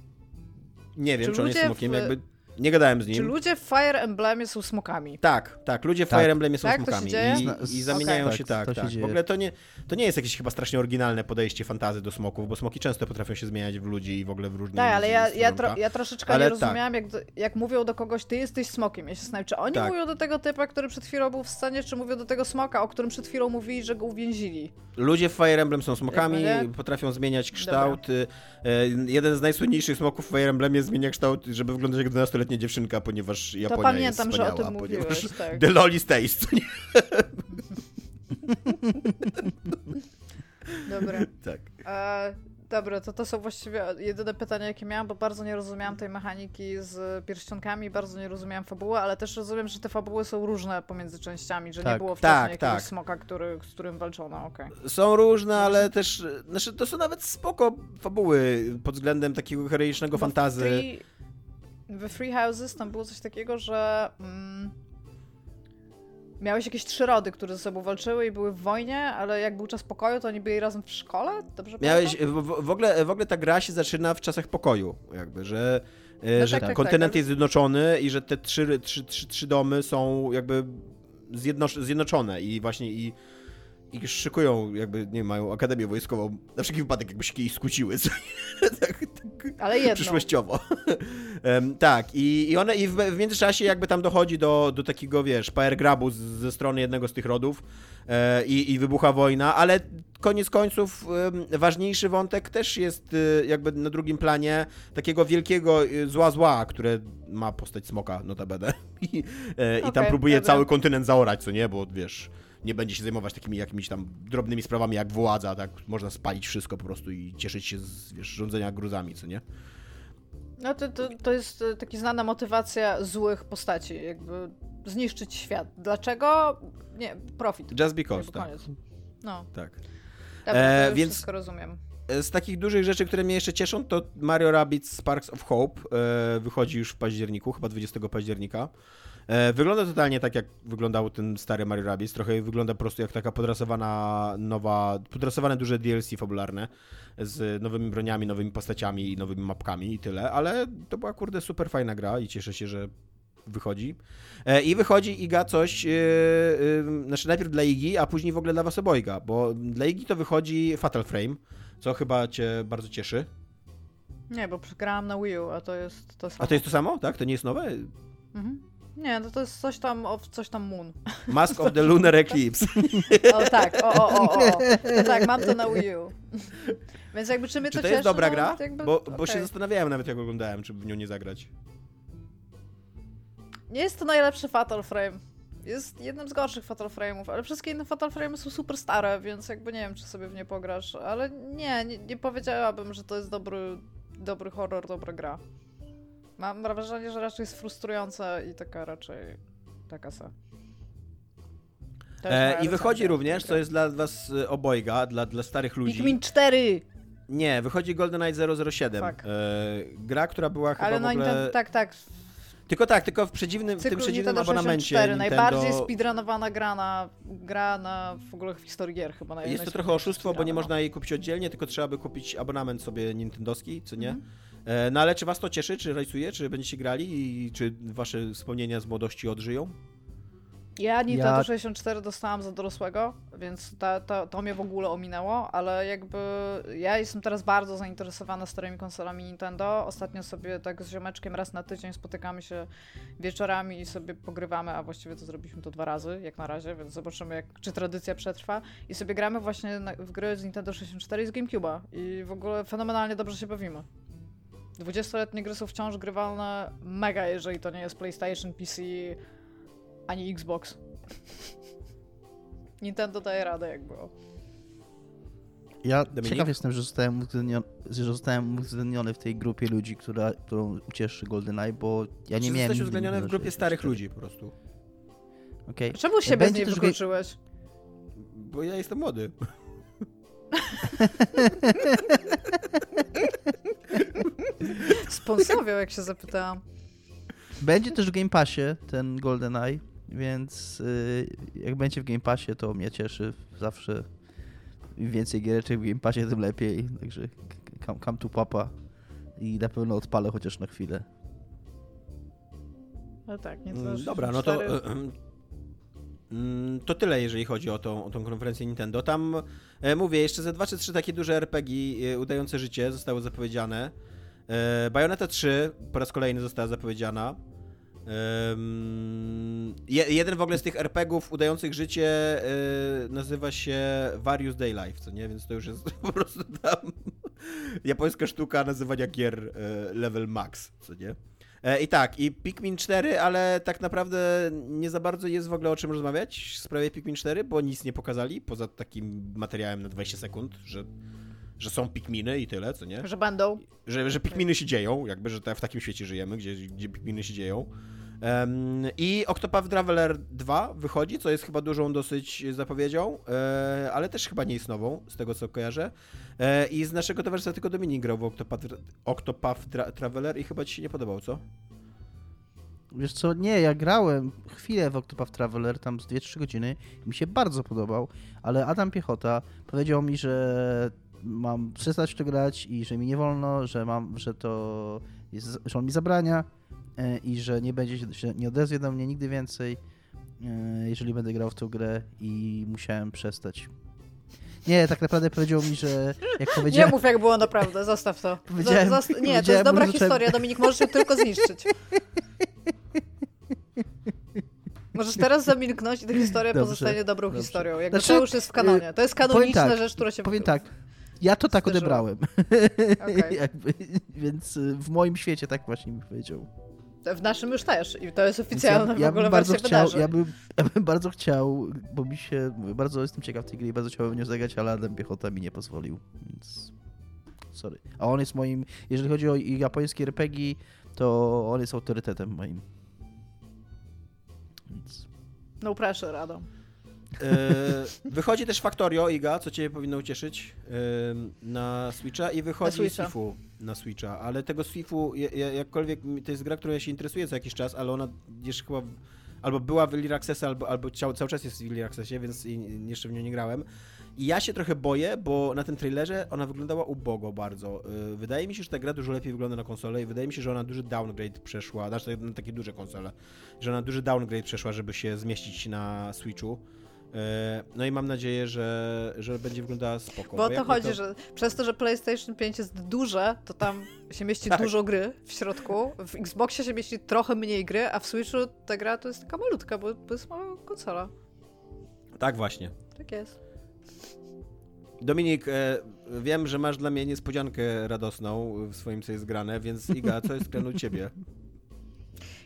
Nie wiem, czy, czy on jest smokiem, w... jakby nie gadałem z nim. Czy ludzie w Fire Emblemie są smokami? Tak, tak, ludzie w tak. Fire Emblemie są tak, smokami. I, I, zamieniają okay. się tak, tak. tak. Się w ogóle to nie, to nie jest jakieś chyba strasznie oryginalne podejście fantazy do smoków, bo smoki często potrafią się zmieniać w ludzi i w ogóle w różnych Tak, ale ja, ja, tro, ja troszeczkę ale nie tak. rozumiałam, jak, jak mówią do kogoś, ty jesteś smokiem. Ja się zastanawiam, czy oni tak. mówią do tego typa, który przed chwilą był w scenie, czy mówią do tego smoka, o którym przed chwilą mówili, że go uwięzili. Ludzie w Fire Emblem są smokami, potrafią zmieniać kształt. Dobra. E, jeden z najsłynniejszych smoków w Fire Emblemie zmienia kształt, żeby wyglądać jak 12-letnia dziewczynka, ponieważ Japonia to pamiętam, jest wspaniała, że o tym mówiłeś, tak. The Lolly's Taste. Dobra. Tak. E, dobra, to to są właściwie jedyne pytania, jakie miałam, bo bardzo nie rozumiałam tej mechaniki z pierścionkami, bardzo nie rozumiałam fabuły, ale też rozumiem, że te fabuły są różne pomiędzy częściami, że tak. nie było wcześniej tak, jakiegoś tak. smoka, który, z którym walczono, okay. Są różne, ale też, znaczy to są nawet spoko fabuły pod względem takiego heroicznego fantazy. Free we Free Houses tam było coś takiego, że mm, miałeś jakieś trzy rody, które ze sobą walczyły i były w wojnie, ale jak był czas pokoju, to oni byli razem w szkole? Dobrze Miałeś, w, w, ogóle, w ogóle ta gra się zaczyna w czasach pokoju, jakby, że, e, no że tak, tak, kontynent tak, jest zjednoczony i że te trzy, trzy, trzy, trzy domy są jakby zjednoczone i właśnie i i szykują, jakby, nie mają akademię wojskową, na wszelki wypadek, jakby się kiedyś skłóciły. tak, tak, Ale jedno. Przyszłościowo. um, tak, i, i one, i w, w, międzyczasie jakby tam dochodzi do, do takiego, wiesz, power grabu z, ze strony jednego z tych rodów e, i, i wybucha wojna, ale koniec końców e, ważniejszy wątek też jest e, jakby na drugim planie takiego wielkiego e, zła zła, które ma postać smoka notabene i, e, okay, i tam próbuje dobra. cały kontynent zaorać, co nie, bo wiesz nie będzie się zajmować takimi jakimiś tam drobnymi sprawami jak władza, tak? Można spalić wszystko po prostu i cieszyć się z wiesz, rządzenia gruzami, co nie? No to, to, to jest e, taka znana motywacja złych postaci, jakby zniszczyć świat. Dlaczego? Nie, profit. Just because, tak. No. Tak. Dobra, e, więc wszystko rozumiem. E, z takich dużych rzeczy, które mnie jeszcze cieszą, to Mario Rabbids Sparks of Hope e, wychodzi już w październiku, chyba 20 października. E, wygląda totalnie tak, jak wyglądał ten stary Mario Rabbids. Trochę wygląda po prostu jak taka podrasowana nowa, podrasowane duże DLC fabularne z nowymi broniami, nowymi postaciami i nowymi mapkami i tyle, ale to była kurde super fajna gra i cieszę się, że wychodzi. E, I wychodzi Iga coś, yy, yy, znaczy najpierw dla Igi, a później w ogóle dla was obojga, bo dla Igi to wychodzi Fatal Frame, co chyba cię bardzo cieszy. Nie, bo grałam na Wii U, a to jest to samo. A to jest to samo, tak? To nie jest nowe? Mhm. Nie, no to jest coś tam, of, coś tam Moon. Mask of the Lunar Eclipse. O tak, o, o, o, o. No tak, mam to na Wii U. Więc jakby czy mnie czy to, to jest dobra no, gra? Jakby, bo, bo okay. się zastanawiałem nawet jak oglądałem, czy w nią nie zagrać. Nie jest to najlepszy Fatal Frame. Jest jednym z gorszych Fatal Frame'ów, ale wszystkie inne Fatal Frame'y są super stare, więc jakby nie wiem, czy sobie w nie pograsz, ale nie, nie, nie powiedziałabym, że to jest dobry, dobry horror, dobra gra. Mam wrażenie, że raczej jest frustrująca i taka raczej taka sa. E, I wychodzi również, co jest dla was e, obojga, dla, dla starych ludzi. Pikmin 4! Nie, wychodzi GoldenEye 007. E, gra, która była chyba Ale no w ogóle... tak, tak. Tylko tak, tylko w przedziwnym, w tym przedziwnym Nintendo abonamencie 64, Nintendo... najbardziej speedrunowana gra na, gra na w ogóle w historii gier chyba. naj- Jest to trochę oszustwo, bo nie można jej kupić oddzielnie, tylko trzeba by kupić abonament sobie nintendowski, co nie? Mhm. E, No ale czy was to cieszy, czy rajcuje, czy będziecie grali i czy wasze wspomnienia z młodości odżyją? Ja Nintendo Ja- 64 dostałam za dorosłego, więc ta, ta, to mnie w ogóle ominęło, ale jakby ja jestem teraz bardzo zainteresowana starymi konsolami Nintendo. Ostatnio sobie tak z ziomeczkiem raz na tydzień spotykamy się wieczorami i sobie pogrywamy, a właściwie to zrobiliśmy to dwa razy, jak na razie, więc zobaczymy, jak, czy tradycja przetrwa. I sobie gramy właśnie na, w gry z Nintendo 64 i z GameCube'a i w ogóle fenomenalnie dobrze się bawimy. 20-letnie gry są wciąż grywalne mega, jeżeli to nie jest PlayStation, PC, ani Xbox. Nintendo daje radę jakby. o. Ja Dominik? ciekaw jestem, że zostałem uwzględniony, że zostałem uwzględniony w tej grupie ludzi, która, którą ucieszy GoldenEye, bo ja nie czy miałem... jesteś uwzględniony w grupie starych 64. ludzi po prostu? Okej. Czemu siebie z Będzie niej też wykluczyłeś? Bo ja jestem młody. Sponsowiał, jak się zapytałam. Będzie też w Game Passie ten GoldenEye, więc y, jak będzie w Game Passie, to mnie cieszy zawsze. Im więcej giereczek w Game Passie, tym lepiej. Także come, come to papa i na pewno odpalę chociaż na chwilę. No tak, nie Mm, Dobra, no to... 64. e, em, mm, To tyle, jeżeli chodzi o tą, o tą konferencję Nintendo. Tam, e, mówię, jeszcze ze dwa czy trzy takie duże RPG e, udające życie zostały zapowiedziane. E, Bayonetta 3 po raz kolejny została zapowiedziana. Jeden w ogóle z tych RPGów udających życie e, nazywa się Various Day Life, co nie? Więc to już jest po prostu tam japońska sztuka nazywania gier e, level max, co nie? I tak, i Pikmin 4, ale tak naprawdę nie za bardzo jest w ogóle o czym rozmawiać w sprawie Pikmin 4, bo nic nie pokazali, poza takim materiałem na 20 sekund, że, że są Pikminy i tyle, co nie? Że będą. Że, że Pikminy się dzieją, jakby, że w takim świecie żyjemy, gdzie, gdzie Pikminy się dzieją. Em, I Octopath Traveler 2 wychodzi, co jest chyba dużą dosyć zapowiedzią, e, ale też chyba nie jest nową, z tego co kojarzę. E, I z naszego towarzystwa tylko Dominik grał w Octopath, Octopath Tra Traveler i chyba ci się nie podobał, co? Wiesz co, nie, ja grałem chwilę w Octopath Traveler, tam z 2-3 godziny i mi się bardzo podobał, ale Adam Piechota powiedział mi, że mam przestać w to grać i że mi nie wolno, że mam, że to jest, że on mi zabrania e, i że nie będzie, się- nie odezwie do mnie nigdy więcej, e, jeżeli będę grał w tą grę i musiałem przestać. Nie, tak naprawdę powiedział mi, że jak Nie powiedziałem... mów jak było naprawdę, zostaw to. Powiedziałem- Zost- nie, to powiedziałem, jest dobra historia, Dominik, możesz ją tylko zniszczyć. Możesz teraz zamilknąć i ta historia Dobrze, pozostanie dobrą dobrze. historią. Jakby Znaczy, to już jest w kanonie. To jest kanoniczna tak, rzecz, która się Powiem tak, ja to tak zdarzyło. odebrałem. Okej. Jakby, więc y, w moim świecie tak właśnie mi powiedział. W naszym już też. I to jest Więc oficjalna w ogóle bardzo chciał, ja bym, ja bym bardzo chciał, bo mi się, bardzo jestem ciekaw tej gry i bardzo chciałbym w nią zagrać, ale Adam Piechota mi nie pozwolił, więc sorry. A on jest moim, jeżeli chodzi o japońskie RPG, to on jest autorytetem moim. Więc No pressure, Adam. E, wychodzi też Factorio, Iga, co cię powinno ucieszyć, e, na Switcha i wychodzi Switcha. Sifu na Switcha, ale tego ja- jakkolwiek, to jest gra, którą ja się interesuję co jakiś czas, ale ona jeszcze chyba, albo była w Early Accessie, albo, albo ciał- cały czas jest w Early Accessie, więc jeszcze w nią nie grałem. I ja się trochę boję, bo na tym trailerze ona wyglądała ubogo bardzo. E, Wydaje mi się, że ta gra dużo lepiej wygląda na konsolę i wydaje mi się, że ona duży downgrade przeszła, znaczy na takie duże konsole, że ona duży downgrade przeszła, żeby się zmieścić na Switchu. E, No i mam nadzieję, że, że będzie wyglądała spoko. Bo o to chodzi, że przez to, że PlayStation 5 jest duże, to tam się mieści Tak. dużo gry w środku. W Xboxie się mieści trochę mniej gry, a w Switchu ta gra to jest taka malutka, bo to jest mała konsola. Tak właśnie. Tak jest. Dominik, e, wiem, że masz dla mnie niespodziankę radosną w swoim co jest grane, więc Iga, co jest grane u ciebie?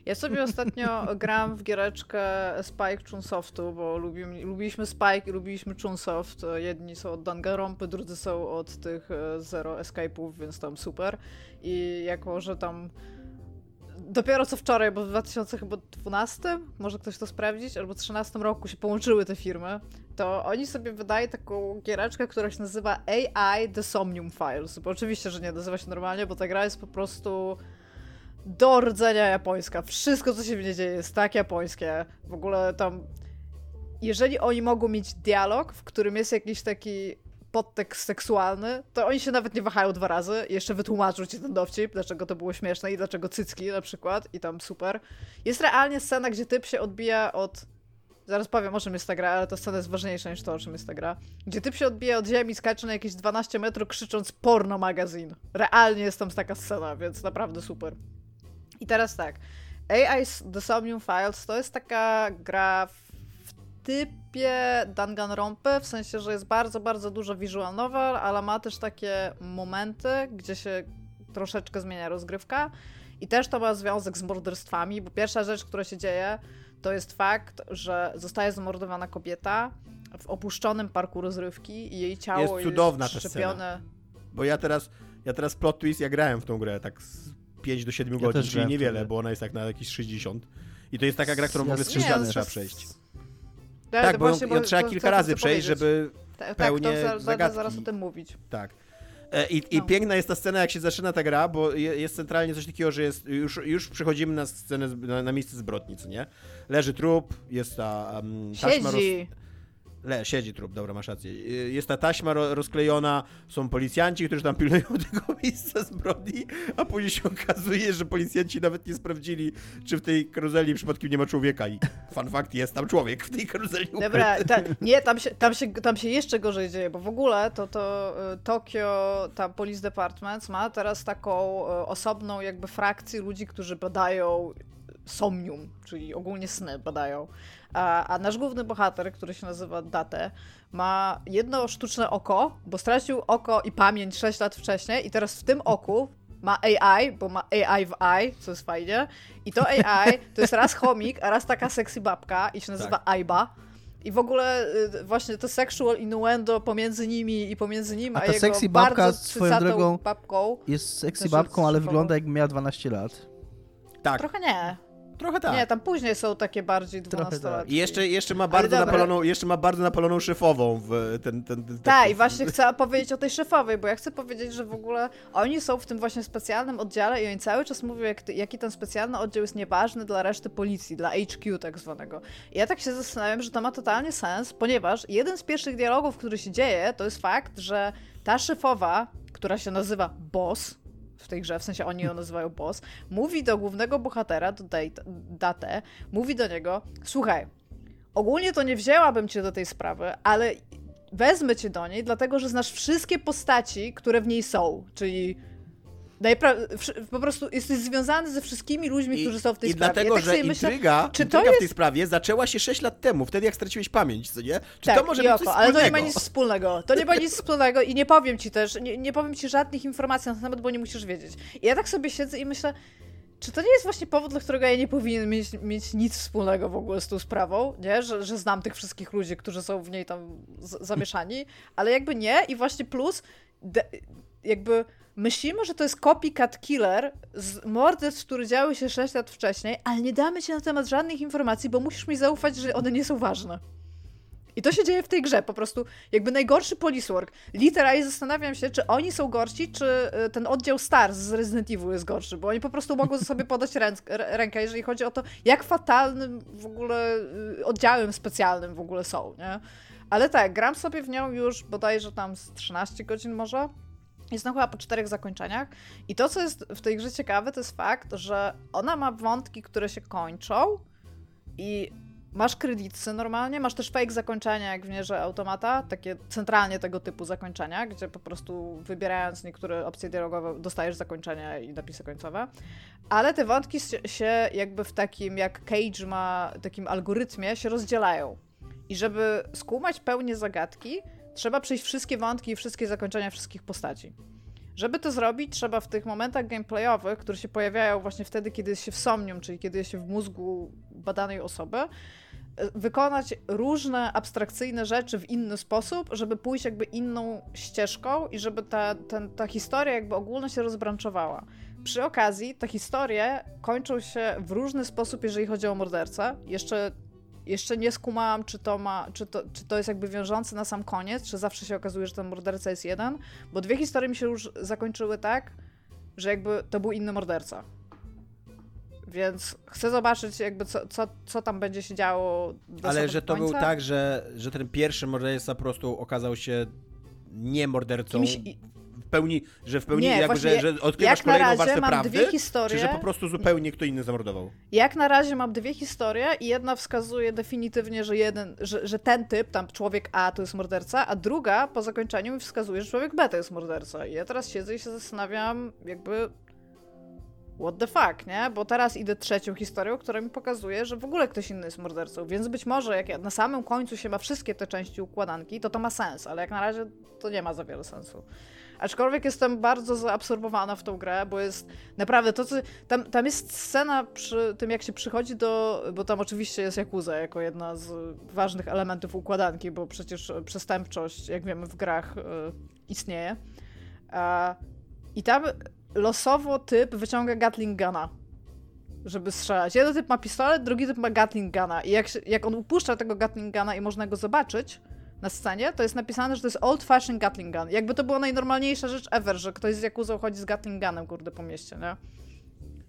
Ja sobie ostatnio gram w giereczkę Spike Chunsoftu, bo lubimy, lubiliśmy Spike i lubiliśmy Chunsoft. Jedni są od Danganronpy, drudzy są od tych e, Zero Escape'ów, więc tam super. I jako, że tam dopiero co wczoraj, bo w 2012, może ktoś to sprawdzić, albo 2013 roku się połączyły te firmy, to oni sobie wydają taką giereczkę, która się nazywa AI The Somnium Files. Bo oczywiście, że nie nazywa się normalnie, bo ta gra jest po prostu do rdzenia japońska. Wszystko, co się w niej dzieje, jest tak japońskie. W ogóle tam. Jeżeli oni mogą mieć dialog, w którym jest jakiś taki podtekst seksualny, to oni się nawet nie wahają dwa razy. Jeszcze wytłumaczą ci ten dowcip, dlaczego to było śmieszne i dlaczego cycki na przykład. I tam super. Jest realnie scena, gdzie typ się odbija od Zaraz powiem, o czym jest ta gra, ale ta scena jest ważniejsza niż to, o czym jest ta gra. Gdzie typ się odbija od ziemi, skacze na jakieś 12 metrów, krzycząc porno magazyn. Realnie jest tam taka scena, więc naprawdę super. I teraz tak. AI The Somnium Files to jest taka gra w typie Danganronpy, w sensie, że jest bardzo, bardzo dużo visual novel, ale ma też takie momenty, gdzie się troszeczkę zmienia rozgrywka. I też to ma związek z morderstwami, bo pierwsza rzecz, która się dzieje, to jest fakt, że zostaje zamordowana kobieta w opuszczonym parku rozrywki i jej ciało jest cudowna jest ta szczepione. scena. Bo ja teraz, ja teraz plot twist, ja grałem w tą grę tak z 5 do 7 Ja godzin, czyli niewiele, bo ona jest tak na jakieś 60. I to jest taka gra, którą w ogóle z- 3 Nie, razy trzeba przejść. Tak, Tak, to bo ją, właśnie, ją trzeba to- kilka to razy przejść, powiedzieć. żeby Tak, pełnie tak, to za- zagadki. zaraz o tym mówić. Tak. E, I, i No. piękna jest ta scena, jak się zaczyna ta gra, bo je- jest centralnie coś takiego, że jest, już, już przechodzimy na scenę, na, na miejsce zbrodni, co nie? Leży trup, jest ta um, taśma roz... Le, siedzi trup, dobra, masz rację. Y, Jest ta taśma ro, rozklejona, są policjanci, którzy tam pilnują tego miejsca zbrodni, a później się okazuje, że policjanci nawet nie sprawdzili, czy w tej karuzeli przypadkiem nie ma człowieka i fun fact, jest tam człowiek w tej karuzeli. Dobra, ta, nie, tam się, tam, się, tam się jeszcze gorzej dzieje, bo w ogóle to, to y, Tokio, ta Police Department ma teraz taką y, osobną jakby frakcję ludzi, którzy badają somnium, czyli ogólnie sny badają. A, a nasz główny bohater, który się nazywa Date, ma jedno sztuczne oko, bo stracił oko i pamięć 6 lat wcześniej i teraz w tym oku ma AI, bo ma AI w eye, co jest fajnie. I to AI to jest raz chomik, a raz taka sexy babka i się nazywa Aiba. I w ogóle y, właśnie to sexual innuendo pomiędzy nimi i pomiędzy nim, A a, ta jego sexy babka bardzo swoją drogą- babką. Jest sexy babką, ale wygląda jakby miała 12 lat. Tak, Trochę nie. Trochę tak. Nie, tam później są takie bardziej Trochę tak. 12-latki. I jeszcze, jeszcze, ma bardzo napaloną, jeszcze ma bardzo napaloną szefową w ten, ten, ten Tak, i właśnie chcę powiedzieć o tej szefowej, bo ja chcę powiedzieć, że w ogóle oni są w tym właśnie specjalnym oddziale i oni cały czas mówią, jak, jaki ten specjalny oddział jest nieważny dla reszty policji, dla HQ tak zwanego. I ja tak się zastanawiam, że to ma totalnie sens, ponieważ jeden z pierwszych dialogów, który się dzieje, to jest fakt, że ta szefowa, która się nazywa Boss, w tej grze, w sensie oni ją nazywają Boss, mówi do głównego bohatera, do Date, mówi do niego, słuchaj, ogólnie to nie wzięłabym cię do tej sprawy, ale wezmę cię do niej, dlatego że znasz wszystkie postaci, które w niej są, czyli po prostu jesteś związany ze wszystkimi ludźmi, którzy są w tej I sprawie. dlatego, ja tak że sobie myślę, intryga, czy to intryga w jest- tej sprawie zaczęła się 6 lat temu, wtedy jak straciłeś pamięć, co nie? Czy tak, to może i być ale to nie ma nic wspólnego. To nie ma nic wspólnego i nie powiem ci też, nie, nie powiem ci żadnych informacji na ten temat, bo nie musisz wiedzieć. I ja tak sobie siedzę i myślę, czy to nie jest właśnie powód, dla którego ja nie powinien mieć, mieć nic wspólnego w ogóle z tą sprawą, nie? Że, że znam tych wszystkich ludzi, którzy są w niej tam zamieszani, ale jakby nie i właśnie plus, de, jakby myślimy, że to jest copycat killer z morderstw, które działy się 6 lat wcześniej, ale nie damy ci na temat żadnych informacji, bo musisz mi zaufać, że one nie są ważne. I to się dzieje w tej grze, po prostu jakby najgorszy police work. Literalnie zastanawiam się, czy oni są gorsi, czy y, ten oddział Stars z Resident Evil jest gorszy, bo oni po prostu mogą sobie podać rękę, jeżeli chodzi o to, jak fatalnym w ogóle y, oddziałem specjalnym w ogóle są, nie? Ale tak, gram sobie w nią już bodajże tam z 13 godzin może. Jestem chyba po czterech zakończeniach. I to, co jest w tej grze ciekawe, to jest fakt, że ona ma wątki, które się kończą i masz kredyty normalnie, masz też fake zakończenia, jak w Nierze Automata, takie centralnie tego typu zakończenia, gdzie po prostu wybierając niektóre opcje dialogowe dostajesz zakończenia i napisy końcowe. Ale te wątki się jakby w takim, jak Cage ma, takim algorytmie, się rozdzielają. I żeby skumać pełnię zagadki, trzeba przejść wszystkie wątki i wszystkie zakończenia wszystkich postaci. Żeby to zrobić, trzeba w tych momentach gameplayowych, które się pojawiają właśnie wtedy, kiedy jest się w somnium, czyli kiedy jest się w mózgu badanej osoby, e, wykonać różne abstrakcyjne rzeczy w inny sposób, żeby pójść jakby inną ścieżką i żeby ta, ten, ta historia jakby ogólnie się rozbranczowała. Przy okazji te historie kończą się w różny sposób, jeżeli chodzi o mordercę. Jeszcze jeszcze nie skumałam, czy to, ma, czy, to, czy to jest jakby wiążące na sam koniec, czy zawsze się okazuje, że ten morderca jest jeden, bo dwie historie mi się już zakończyły tak, że jakby to był inny morderca. Więc chcę zobaczyć jakby co, co, co tam będzie się działo do Ale że to był tak, że, że ten pierwszy morderca po prostu okazał się nie mordercą Kimś w pełni, że w pełni Nie, jakby, właśnie że, że odkrywasz jak kolejną warstwę mam prawdy, dwie historie. czy że po prostu zupełnie kto inny zamordował. Jak na razie mam dwie historie i jedna wskazuje definitywnie, że jeden, że, że ten typ, tam człowiek A to jest morderca, a druga po zakończeniu mi wskazuje, że człowiek B to jest morderca. I ja teraz siedzę i się zastanawiam, jakby what the fuck, nie? Bo teraz idę trzecią historią, która mi pokazuje, że w ogóle ktoś inny jest mordercą. Więc być może jak ja- na samym końcu się ma wszystkie te części układanki, to to ma sens, ale jak na razie to nie ma za wiele sensu. Aczkolwiek jestem bardzo zaabsorbowana w tą grę, bo jest naprawdę to, co. Tam, tam jest scena przy tym, jak się przychodzi do. Bo tam oczywiście jest Yakuza jako jedna z ważnych elementów układanki, bo przecież przestępczość, jak wiemy, w grach y, istnieje. I tam losowo typ wyciąga Gatling Guna, żeby strzelać. Jeden typ ma pistolet, drugi typ ma Gatling Guna. I jak, jak on upuszcza tego Gatling Guna i można go zobaczyć na scenie, to jest napisane, że to jest old fashioned Gatling Gun. Jakby to była najnormalniejsza rzecz ever, że ktoś z Yakuza chodzi z Gatling Gunem, kurde, po mieście, nie?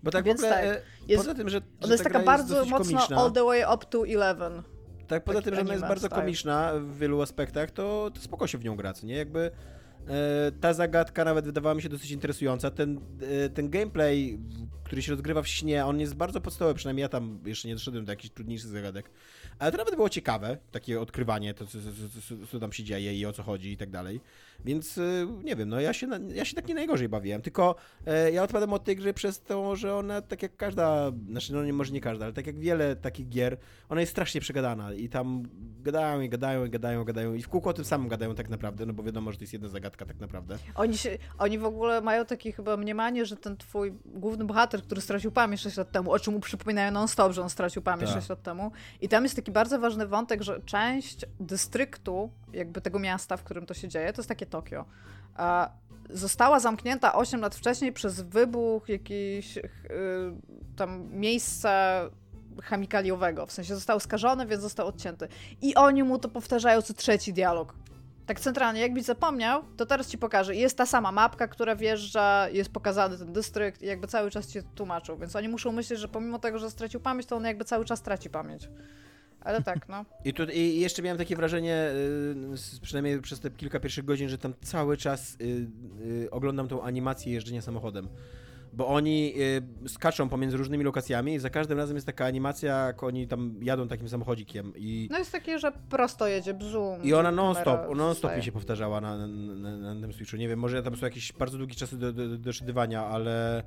Bo tak Więc w ogóle, tak, e, jest- poza tym, że, Ona że jest ta taka gra bardzo jest mocno komiczna, all the way up to 11. Tak, poza tym, że ona jest bardzo style. komiczna w wielu aspektach, to, to spoko się w nią gra, co nie? Jakby e, ta zagadka nawet wydawała mi się dosyć interesująca. Ten, e, ten gameplay, który się rozgrywa w śnie, on jest bardzo podstawowy, przynajmniej ja tam jeszcze nie doszedłem do jakichś trudniejszych zagadek. Ale to nawet było ciekawe, takie odkrywanie, to co, co, co, co, tam się dzieje i o co chodzi i tak dalej. Więc e, nie wiem, no ja się, ja się tak nie najgorzej bawiłem, tylko e, ja odpadam od tej gry przez to, że ona tak jak każda, znaczy no nie, może nie każda, ale tak jak wiele takich gier, ona jest strasznie przegadana i tam gadają i gadają i gadają, gadają i w kółko o tym samym gadają tak naprawdę, no bo wiadomo, że to jest jedna zagadka tak naprawdę. Oni, się, oni w ogóle mają takie chyba mniemanie, że ten twój główny bohater, który stracił pamięć 6 lat temu, o czym mu przypominają non-stop, że on stracił pamięć Tak. 6 lat temu. I tam jest taki bardzo ważny wątek, że część dystryktu, jakby tego miasta, w którym to się dzieje, to jest takie Tokio. A została zamknięta 8 lat wcześniej przez wybuch jakiejś yy, tam miejsca chemikaliowego. W sensie został skażony, więc został odcięty. I oni mu to powtarzają co trzeci dialog. Tak centralnie, jakbyś zapomniał, to teraz ci pokażę. Jest ta sama mapka, która wjeżdża, jest pokazany ten dystrykt i jakby cały czas ci to tłumaczą, więc oni muszą myśleć, że pomimo tego, że stracił pamięć, to on jakby cały czas traci pamięć. Ale tak, no. I, tu, I jeszcze miałem takie wrażenie, y, przynajmniej przez te kilka pierwszych godzin, że tam cały czas y, y, oglądam tą animację jeżdżenia samochodem. Bo oni y, skaczą pomiędzy różnymi lokacjami i za każdym razem jest taka animacja, jak oni tam jadą takim samochodzikiem i, No jest takie, że prosto jedzie, bzum. i ona non-stop, non-stop mi się powtarzała na, na, na, na tym Switchu. Nie wiem, może tam są jakieś bardzo długie czasy do, do, do doszydywania, ale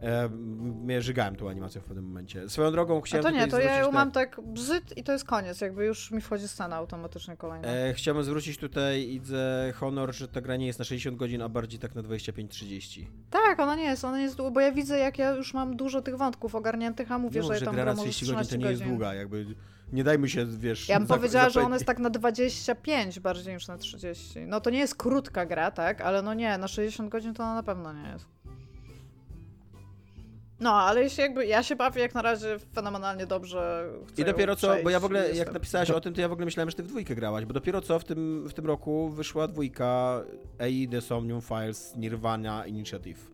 e, mnie żygałem tą animacją w pewnym momencie. Swoją drogą A chciałem to nie, to ja ją mam tak bzyt i to jest koniec, jakby już mi wchodzi scena automatycznie kolejna. E, chciałbym zwrócić tutaj Idze honor, że ta gra nie jest na 60 godzin, a bardziej tak na 25-30. Tak, ona nie jest, ona nie jest długa, bo ja widzę, jak ja już mam dużo tych wątków ogarniętych, a mówię, No, że ja że tam gra na gram może 30 godzin to 13 nie jest godzin. długa, jakby nie dajmy się, wiesz... Ja bym powiedziała, że ona jest tak na 25 bardziej niż na 30. No to nie jest krótka gra, tak? Ale no nie, na 60 godzin to ona na pewno nie jest. No, ale jeśli jakby ja się bawię jak na razie fenomenalnie dobrze. Chcę I dopiero ją co, bo ja w ogóle, jak napisałeś o tym, to ja w ogóle myślałem, że ty w dwójkę grałaś, bo dopiero co w tym, w tym roku wyszła dwójka EI, The Somnium Files, Nirvana Initiative.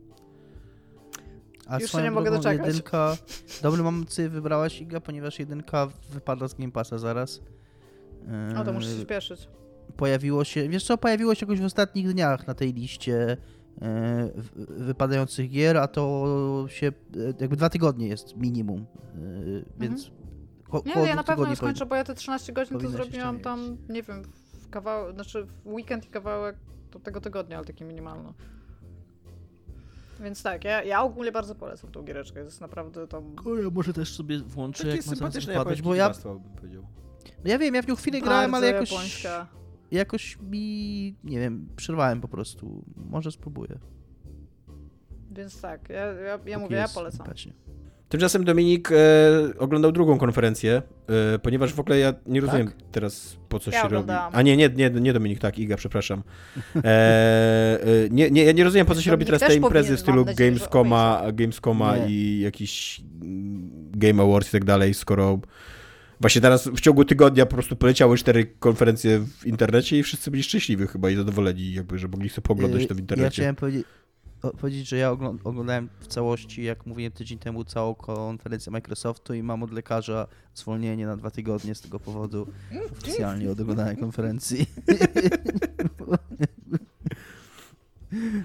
A Już się nie mogę drogą doczekać. Jedynka, dobry moment wybrałaś, Iga, ponieważ jedynka wypada z Game Passa zaraz. No to muszę się Yy, spieszyć. Pojawiło się, wiesz co, pojawiło się jakoś w ostatnich dniach na tej liście wypadających gier, a to się e, jakby dwa tygodnie jest minimum, e, więc ko- Mhm. Nie, ja na pewno nie skończę, bo ja te 13 godzin to zrobiłam tam, nie wiem, w kawałek, znaczy w weekend i kawałek do tego tygodnia, ale taki minimalny. Więc tak, ja, ja ogólnie bardzo polecam tą giereczkę, jest naprawdę tam... O, ja może też sobie włączę, Takie jak ma zaraz japońskie bo ja, bym powiedział. no ja wiem, ja w nią chwilę grałem, ale jakoś, japońska. Jakoś mi, nie wiem, przerwałem po prostu, może spróbuję. Więc tak, ja, ja, ja mówię, ja polecam. sympatycznie. Tymczasem Dominik e, oglądał drugą konferencję, e, ponieważ w ogóle ja nie rozumiem teraz po co Ja się robi. oglądałam. A nie, nie, nie, nie Dominik, tak, Iga, przepraszam. E, e, nie, nie, ja nie rozumiem po co się robi Dominik teraz te imprezy w stylu nadzieję, Gamescoma, Gamescoma Nie. i jakiś Game Awards i tak dalej, skoro właśnie teraz w ciągu tygodnia po prostu poleciały cztery konferencje w internecie i wszyscy byli szczęśliwi chyba i zadowoleni, jakby, że mogli sobie pooglądać Yy, to w Ja internecie. chciałem powiedzieć, powiedzieć, że ja oglądałem w całości, jak mówiłem tydzień temu, całą konferencję Microsoftu i mam od lekarza zwolnienie na dwa tygodnie z tego powodu oficjalnie od oglądania konferencji.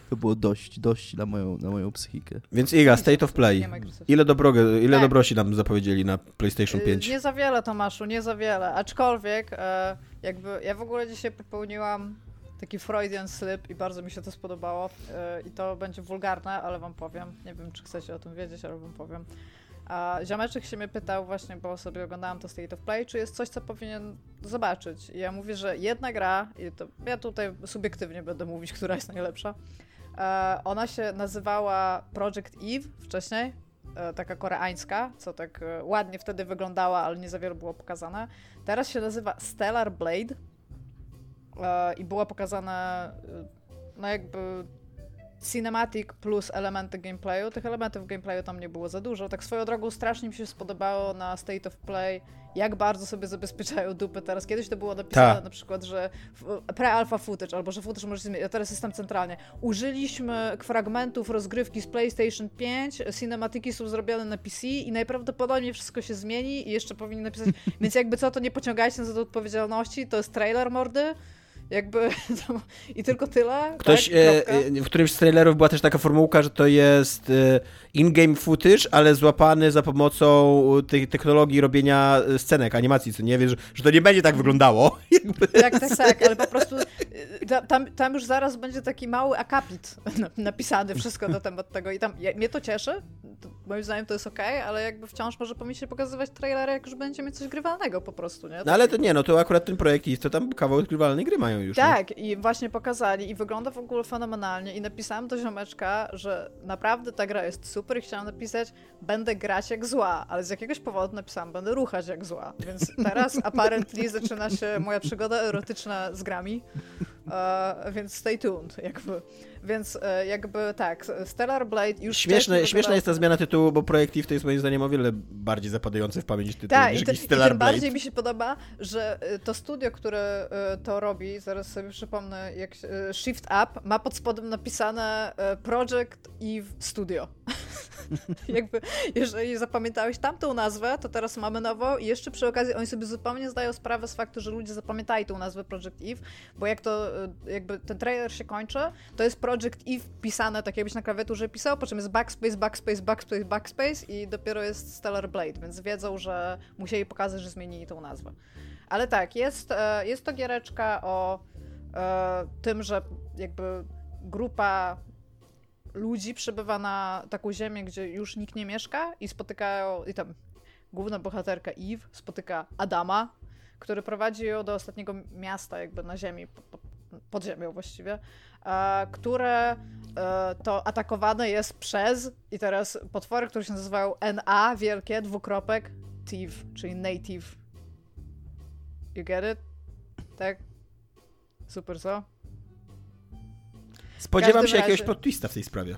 To było dość, dość na moją, na moją psychikę. Więc Iga, State of Play. Ile, dobrogo, ile tak. dobroci nam zapowiedzieli na PlayStation 5? Y, nie za wiele, Tomaszu, nie za wiele. Aczkolwiek, e, jakby ja w ogóle dzisiaj popełniłam taki Freudian slip i bardzo mi się to spodobało. E, I to będzie wulgarne, ale wam powiem. Nie wiem, czy chcecie o tym wiedzieć, ale wam powiem. A ziomeczek się mnie pytał właśnie, bo sobie oglądałam to State of Play, czy jest coś, co powinien zobaczyć. I ja mówię, że jedna gra, i to ja tutaj subiektywnie będę mówić, która jest najlepsza. E, ona się nazywała Project Eve wcześniej, e, taka koreańska, co tak e, ładnie wtedy wyglądała, ale nie za wiele było pokazane. Teraz się nazywa Stellar Blade i była pokazane no jakby cinematic plus elementy gameplayu. Tych elementów gameplayu tam nie było za dużo. Tak swoją drogą strasznie mi się spodobało na State of Play, jak bardzo sobie zabezpieczają dupy teraz. Kiedyś to było napisane Ta. na przykład, że pre-alpha footage, albo że footage może się zmienić. Ja teraz jestem centralnie. Użyliśmy fragmentów rozgrywki z PlayStation 5, cinematiki są zrobione na PC i najprawdopodobniej wszystko się zmieni i jeszcze powinni napisać, więc jakby co, to nie pociągajcie za do odpowiedzialności, to jest trailer mordy, jakby i tylko tyle. Ktoś, tak? e, e, w którymś z trailerów była też taka formułka, że to jest e, in-game footage, ale złapany za pomocą tej technologii robienia e, scenek, animacji, co nie wiesz, że to nie będzie tak wyglądało. Tak, tak, tak, ale po prostu tam, tam już zaraz będzie taki mały akapit napisany, wszystko na temat tego i tam mnie to cieszy, to, moim zdaniem to jest ok, ale jakby wciąż może powinien się pokazywać trailery, jak już będzie mieć coś grywalnego po prostu, nie? No ale to nie, no to akurat ten projekt jest, to tam kawałek grywalnej gry mają już. Tak, nie? i właśnie pokazali i wygląda w ogóle fenomenalnie i napisałam do ziomeczka, że naprawdę ta gra jest super i chciałam napisać, będę grać jak zła, ale z jakiegoś powodu napisałam, będę ruchać jak zła, więc teraz apparently zaczyna się moja przygoda erotyczna z grami, uh, więc stay tuned, jakby. Więc e, jakby tak, Stellar Blade już Śmieszne, śmieszna jest ta zmiana tytułu, bo projekt Eve to jest moim zdaniem o wiele bardziej zapadający w pamięć tytuł tak, niż i, Stellar i tym Blade. bardziej mi się podoba, że e, to studio, które e, to robi, zaraz sobie przypomnę, jak Shift Up, ma pod spodem napisane Project Eve Studio. jakby, jeżeli zapamiętałeś tamtą nazwę, to teraz mamy nową i jeszcze przy okazji oni sobie zupełnie zdają sprawę z faktu, że ludzie zapamiętali tą nazwę Project Eve, bo jak to, jakby ten trailer się kończy, to jest Project Project Eve pisane tak jakbyś na klawiaturze pisał, po czym jest backspace, backspace, backspace, backspace i dopiero jest Stellar Blade, więc wiedzą, że musieli pokazać, że zmienili tą nazwę. Ale tak, jest, e, jest to giereczka o e, tym, że jakby grupa ludzi przybywa na taką ziemię, gdzie już nikt nie mieszka i spotykają, i tam główna bohaterka Eve spotyka Adama, który prowadzi ją do ostatniego miasta jakby na ziemi, pod ziemią właściwie, które e, to atakowane jest przez, i teraz potwory, które się nazywają NA, wielkie, dwukropek, Thief, czyli Native. You get it? Tak? Super, co? Spodziewam się razie... jakiegoś plot twista w tej sprawie.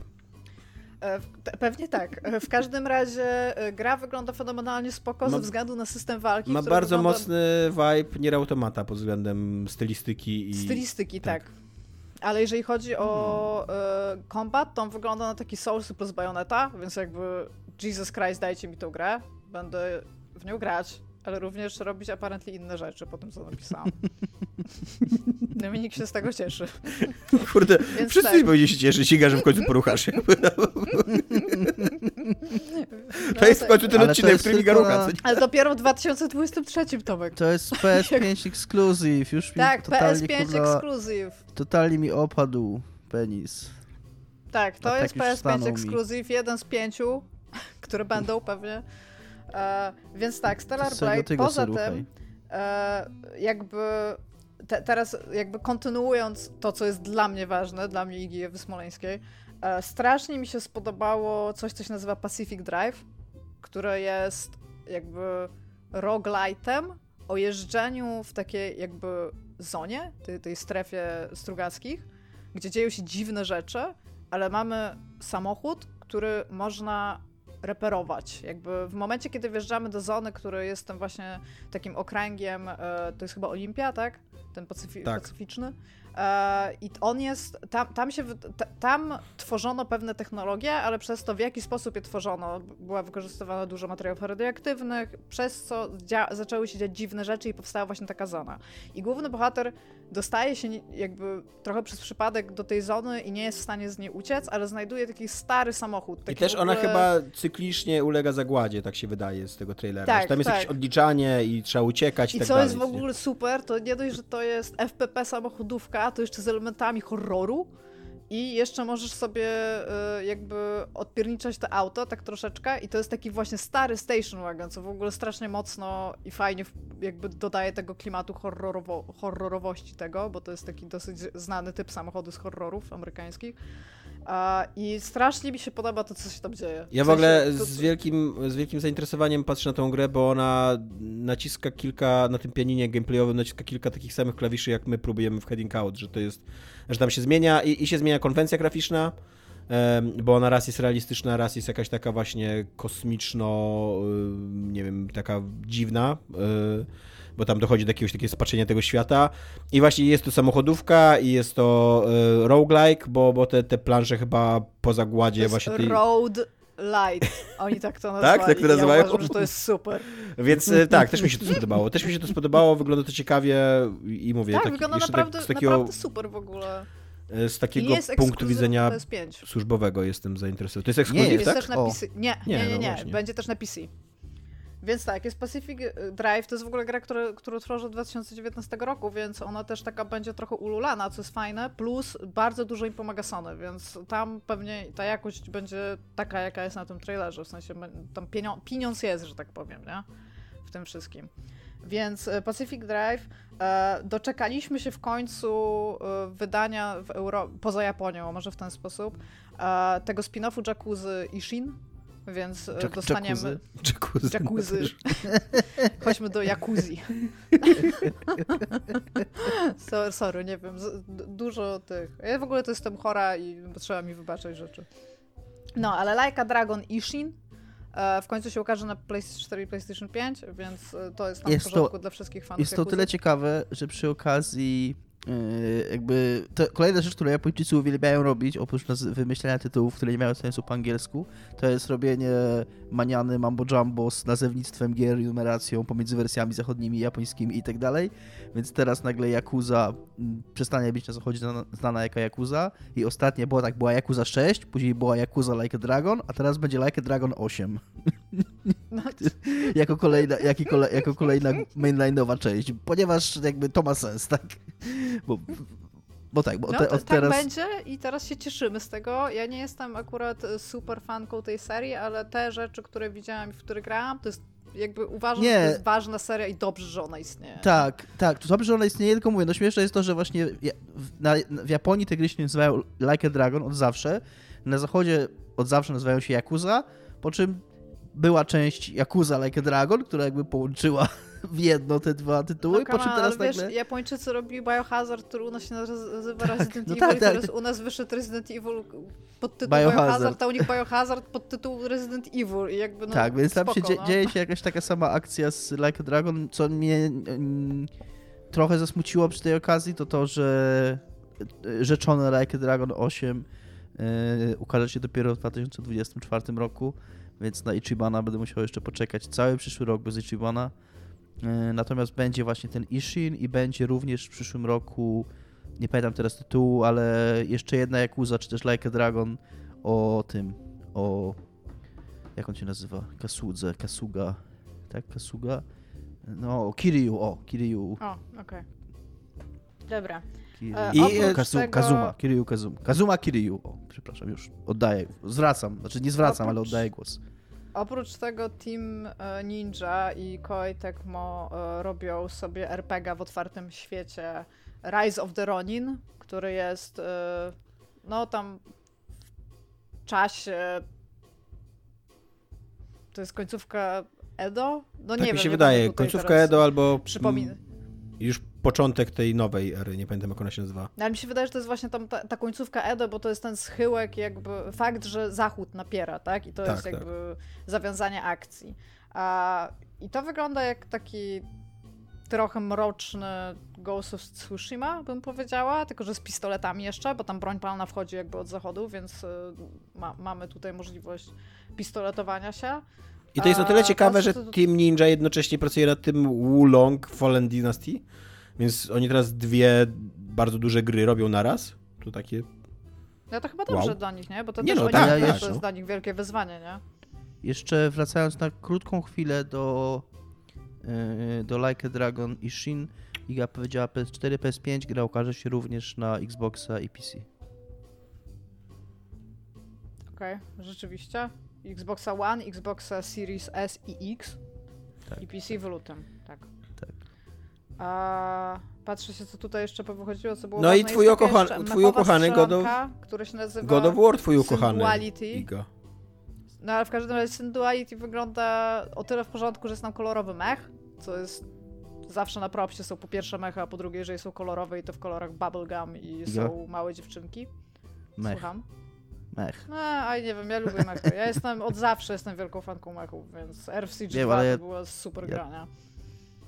E, pewnie tak. E, w każdym razie gra wygląda fenomenalnie spoko ma, ze względu na system walki. Ma bardzo wygląda... mocny vibe Nier Automata pod względem stylistyki i... Stylistyki, tak. tak. Ale jeżeli chodzi o hmm. combat, to on wygląda na taki Souls plus Bayonetta, więc jakby Jesus Christ, dajcie mi tą grę. Będę w nią grać, ale również robić apparently inne rzeczy po tym, co napisałam. Dominik się z tego cieszy. Kurde, Więc wszyscy tak. powinni się cieszyć, Iga, że w końcu poruchasz. to jest w końcu ten ale odcinek, w którym Iga rucha. Na... Ale dopiero w 2023, Tomek. To jest PS5 Exclusive, już Tak, PS5 kurwa, Exclusive. Totalnie mi opadł penis. Tak, to A jest tak PS5 Exclusive, mi. jeden z pięciu, które będą pewnie. E, więc tak, Stellar Blade, poza tym, e, jakby te, teraz jakby kontynuując to, co jest dla mnie ważne, dla mnie Igi Ewy Smoleńskiej, e, strasznie mi się spodobało coś, co się nazywa Pacific Drive, które jest jakby roguelite'em o jeżdżeniu w takiej jakby zonie, tej, tej strefie strugackich, gdzie dzieją się dziwne rzeczy, ale mamy samochód, który można reperować. Jakby w momencie, kiedy wjeżdżamy do zony, który jest tym właśnie takim okręgiem, e, to jest chyba Olimpia, tak? Ten pacyfi tak. pacyficzny. E, I on jest, tam, tam się, tam tworzono pewne technologie, ale przez to w jaki sposób je tworzono, była wykorzystywana dużo materiałów radioaktywnych, przez co zaczęły się dziać dziwne rzeczy i powstała właśnie taka zona. I główny bohater dostaje się jakby trochę przez przypadek do tej zony i nie jest w stanie z niej uciec, ale znajduje taki stary samochód. Taki I też ogóle... ona chyba cyklicznie ulega zagładzie, tak się wydaje z tego trailera. Tak, tam jest tak. jakieś odliczanie i trzeba uciekać i, I tak co dalej. jest w ogóle super, to nie dość, że to jest FPP samochodówka, to jeszcze z elementami horroru. I jeszcze możesz sobie y, jakby odpierniczać to auto tak troszeczkę i to jest taki właśnie stary station wagon, co w ogóle strasznie mocno i fajnie jakby dodaje tego klimatu horrorowo horrorowości tego, bo to jest taki dosyć znany typ samochodu z horrorów amerykańskich. I strasznie mi się podoba to, co się tam dzieje. Ja w, ogóle to, z, wielkim, z wielkim zainteresowaniem patrzę na tą grę, bo ona naciska kilka, na tym pianinie gameplayowym naciska kilka takich samych klawiszy, jak my próbujemy w Heading Out, że to jest, że tam się zmienia i, i się zmienia konwencja graficzna, bo ona raz jest realistyczna, raz jest jakaś taka właśnie kosmiczno, nie wiem, taka dziwna bo tam dochodzi do jakiegoś takiego spaczenia tego świata. I właśnie jest to samochodówka i jest to y, roguelike, bo, bo te, te plansze chyba po zagładzie właśnie tej... Road Light. Oni tak to nazwali. tak? Tak to nazywają? Ja uważam, że to jest super. Więc y, tak, też mi się to spodobało. Też mi się to spodobało, wygląda to ciekawie i mówię... Tak, taki, wygląda naprawdę, tak, z takiego, naprawdę super w ogóle. Y, z takiego punktu widzenia służbowego jestem zainteresowany. To jest ekskluzyw, nie, tak? Jest też na PC. Nie, nie, nie, nie, nie. No będzie też na PC. Więc tak, jest Pacific Drive, to jest w ogóle gra, która, którą tworzę od 2019 roku, więc ona też taka będzie trochę ululana, co jest fajne, plus bardzo dużo im pomaga Sony, więc tam pewnie ta jakość będzie taka, jaka jest na tym trailerze, w sensie tam pieniądz jest, że tak powiem, nie? W tym wszystkim. Więc y, Pacific Drive, e, doczekaliśmy się w końcu e, wydania w Euro poza Japonią, może w ten sposób, e, tego spin-offu Jacuzzi Ishin, więc e, dostaniemy... Jacuzzi. Jacuzzi. Chodźmy do jacuzzi. so, sorry, nie wiem, dużo tych... Ja w ogóle to jestem chora i trzeba mi wybaczyć rzeczy. No, ale Like a Dragon Ishin e, w końcu się ukaże na PlayStation 4 i PlayStation 5, więc e, to jest w porządku to, dla wszystkich fanów Jest to tyle ciekawe, że przy okazji jakby to kolejna rzecz, którą Japończycy uwielbiają robić, oprócz wymyślania tytułów, które nie mają sensu po angielsku, to jest robienie maniany mambo jumbo z nazewnictwem gier i numeracją pomiędzy wersjami zachodnimi, japońskimi i tak dalej. Więc teraz nagle Yakuza mm, przestanie być na zachodzie znana jako Yakuza i ostatnie było tak, była Yakuza 6, później była Yakuza Like a Dragon, a teraz będzie Like a Dragon 8. No. jako, kolejna, jako kolejna mainline'owa część, ponieważ jakby to ma sens, tak? Bo, bo tak, bo no, te, tak teraz... będzie i teraz się cieszymy z tego. Ja nie jestem akurat super fanką tej serii, ale te rzeczy, które widziałam i w które grałam, to jest jakby uważam, nie. że to jest ważna seria i dobrze, że ona istnieje. Tak, tak, dobrze, że ona istnieje, tylko mówię, no śmieszne jest to, że właśnie w, na, w Japonii te gry się nazywają Like a Dragon od zawsze, na zachodzie od zawsze nazywają się Yakuza, po czym była część Yakuza Like a Dragon, która jakby połączyła w jedno te dwa tytuły, no, po czym teraz nagle... wiesz, Japończycy robili Biohazard, który u nas się nazywa tak, Resident no Evil tak, tak. teraz u nas wyszedł Resident Evil pod tytuł Biohazard, Biohazard a u nich Biohazard pod tytuł Resident Evil i jakby no Tak, więc tam spoko, się no. dzieje się jakaś taka sama akcja z Like Dragon, co mnie mm, trochę zasmuciło przy tej okazji, to to, że rzeczone Like Dragon 8 yy, ukaże się dopiero w 2024 roku więc na Ichibana będę musiał jeszcze poczekać cały przyszły rok bez Ichibana. E, natomiast będzie właśnie ten Ishin i będzie również w przyszłym roku, nie pamiętam teraz tytułu, ale jeszcze jedna Yakuza, czy też Like a Dragon o tym, o... jak on się nazywa? Kasudze, Kasuga, tak? Kasuga? No, Kiryu, o, Kiryu. O, okej. Okay. Dobra. E, I Kazu, tego... Kazuma, Kiryu Kazuma. Kazuma Kiryu. O, przepraszam, już oddaję. Zwracam, znaczy nie zwracam, oprócz, ale oddaję głos. Oprócz tego Team e, Ninja i Koei Tecmo robią sobie RPG w otwartym świecie. Rise of the Ronin, który jest no tam w czasie to jest końcówka Edo? No tak nie mi wiem, się wydaje, końcówka Edo albo przypomina już początek tej nowej ery, nie pamiętam jak ona się nazywa. No, ale mi się wydaje, że to jest właśnie tam ta, ta, końcówka Edo, bo to jest ten schyłek, jakby fakt, że Zachód napiera, tak? I to tak, jest tak. jakby zawiązanie akcji. A, I to wygląda jak taki trochę mroczny Ghost of Tsushima, bym powiedziała, tylko że z pistoletami jeszcze, bo tam broń palna wchodzi jakby od zachodu, więc y, ma, mamy tutaj możliwość pistoletowania się. I to jest o tyle A, ciekawe, to- że to- Team Ninja jednocześnie pracuje nad tym Wulong Fallen Dynasty, więc oni teraz dwie bardzo duże gry robią naraz. To takie... No to chyba dobrze Wow. dla nich, nie? Bo to Nie też no, oni tak, tak, to no. jest dla nich wielkie wyzwanie, nie? Jeszcze wracając na krótką chwilę do, yy, do Like a Dragon i Shin, Iga powiedziała PS4, PS5, gra ukaże się również na Xboxa i PC. Okej, rzeczywiście. Xboxa One, Xboxa Series S i X Tak, i PC w lutym, tak. A patrzę się, co tutaj jeszcze powychodziło, co było No i twój twój ukochany God of- strzelanka, które się nazywa God of War twój ukochany. Synduality. Iga. No ale w każdym razie Synduality wygląda o tyle w porządku, że jest tam kolorowy mech, co jest zawsze na propsie są po pierwsze mechy, a po drugie, jeżeli są kolorowe i to w kolorach bubblegum i są małe dziewczynki. Mech, Słucham? mech. No, a nie wiem, ja lubię mechy. Ja jestem, od zawsze jestem wielką fanką mechów, więc RFCG Wiem, 2 ale ja- to była super ja- nie?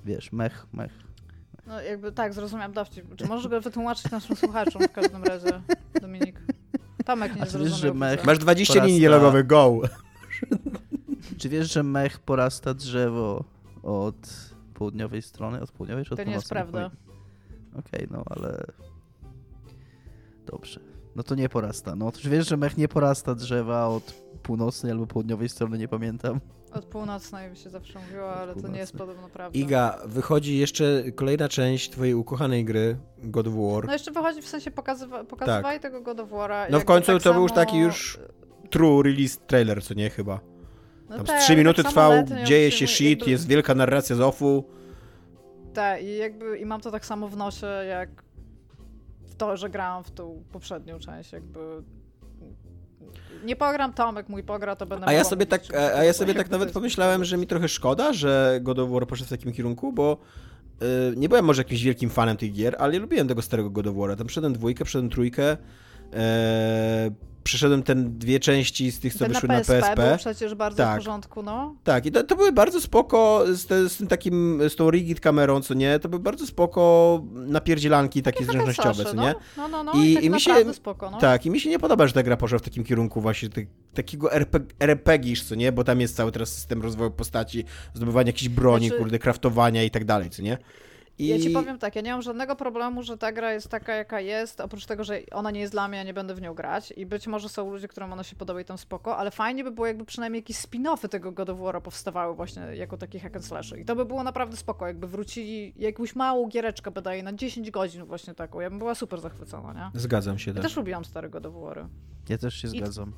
Wiesz, mech, mech. No jakby tak, zrozumiałam dowcip. Czy możesz go wytłumaczyć naszym słuchaczom w każdym razie, Dominik? Tomek nie czy wiesz, zrozumiał. że mech-. Masz 20 Porasta- linii dialogowych, go! Czy wiesz, że mech porasta drzewo od południowej strony? Od południowej czy od To nie jest prawda. Okej, no ale... Dobrze. No to nie porasta. No to wiesz, że mech nie porasta drzewa od północnej albo południowej strony, nie pamiętam. Od północnej się zawsze mówiło, ale to nie jest podobno prawda. Iga, wychodzi jeszcze kolejna część twojej ukochanej gry, God of War. No jeszcze wychodzi w sensie pokazywa pokazywali tego God of War'a. No w końcu tak to był już taki już True release trailer, co nie chyba. No Tam tak, z 3 minuty tak samo trwał, letnio dzieje się shit, jakby- jest wielka narracja z offu. Tak, i jakby i mam to tak samo w nosie, jak w to, że grałam w tą poprzednią część, jakby nie pogram Tomek, mój pogra, to będę A ja sobie tak, się a ja sobie tak nawet pomyślałem, że mi trochę szkoda, że God of War poszedł w takim kierunku, bo y, nie byłem może jakimś wielkim fanem tych gier, ale lubiłem tego starego God of War'a. Tam przeszedłem dwójkę, przeszedłem trójkę, e, przeszedłem ten dwie części z tych, co Ten wyszły na na PSP, PSP. był przecież bardzo Tak. w porządku, no. Tak, i to, to były bardzo spoko z, te, z tym takim, z tą rigid kamerą, co nie? To były bardzo spoko napierdzielanki takie zręcznościowe, co no. nie? No, no, no, I- i, tak i mi się- spoko, no. Tak, i mi się nie podoba, że ta gra poszła w takim kierunku właśnie tak, takiego RPG, RPGisz, co nie? Bo tam jest cały teraz system rozwoju postaci, zdobywania jakichś broni, Znaczy- kurde, kraftowania i tak dalej, co nie? I... Ja ci powiem tak, ja nie mam żadnego problemu, że ta gra jest taka, jaka jest, oprócz tego, że ona nie jest dla mnie, ja nie będę w nią grać i być może są ludzie, którym ona się podoba i tam spoko, ale fajnie by było, jakby przynajmniej jakieś spin-offy tego God of War'a powstawały właśnie jako takich hack and slashy. I to by było naprawdę spoko, jakby wrócili jakąś małą giereczkę, wydaje, na 10 godzin właśnie taką. Ja bym była super zachwycona, nie? Zgadzam się Ja też. też lubiłam stare God of War'y. Ja też się I- zgadzam.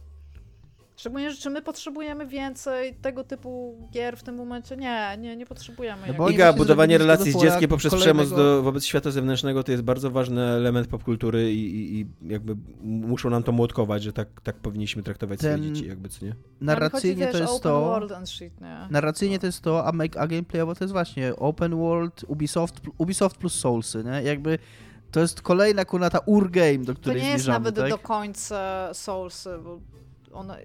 Szczególnie, że czy my potrzebujemy więcej tego typu gier w tym momencie? Nie, nie, nie potrzebujemy. No Iga, budowanie relacji z dzieckiem poprzez kolejnego- przemoc do, wobec świata zewnętrznego to jest bardzo ważny element popkultury i, i, i jakby muszą nam to młotkować, że tak, tak powinniśmy traktować Ten- swoje dzieci, jakby, co nie? Narracyjnie chodzi, to jest to... shit, nie? Narracyjnie to jest to, a, make, a gameplayowo to jest właśnie open world, Ubisoft, Ubisoft plus Soulsy, nie? Jakby to jest kolejna kurna ta urgame, do To której nie jest zmierzamy, nawet tak? do końca Soulsy, bo one...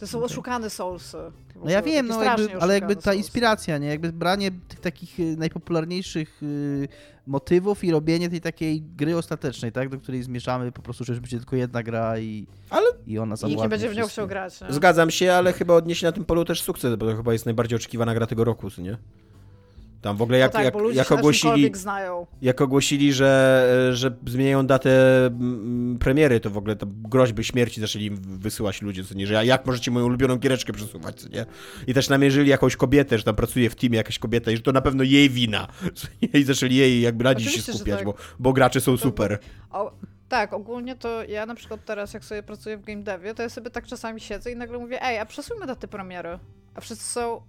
To są oszukane Soulsy. No ja wiem, no jakby, ale jakby ta Soulsy. inspiracja, nie? Jakby branie tych takich y, najpopularniejszych y, motywów i robienie tej takiej gry ostatecznej, tak? Do której zmierzamy po prostu, żeby będzie tylko jedna gra i, Ale- i ona Nikt nie zawładnie będzie w nią chciał grać, nie? Zgadzam się, ale chyba odniesie na tym polu też sukces, bo to chyba jest najbardziej oczekiwana gra tego roku, nie? Tam w ogóle jak, no tak, jak, jak ogłosili, jak ogłosili, że, że zmieniają datę mm, premiery, to w ogóle groźby śmierci zaczęli im wysyłać ludzie, co nie, że jak możecie moją ulubioną giereczkę przesuwać, co nie? I też namierzyli jakąś kobietę, że tam pracuje w teamie jakaś kobieta i że to na pewno jej wina. I zaczęli jej jakby na niej się skupiać, tak. bo, bo gracze są To- super. O, tak, ogólnie to ja na przykład teraz, jak sobie pracuję w game devie, to ja sobie tak czasami siedzę i nagle mówię, ej, a przesuńmy datę premiery. A wszyscy są,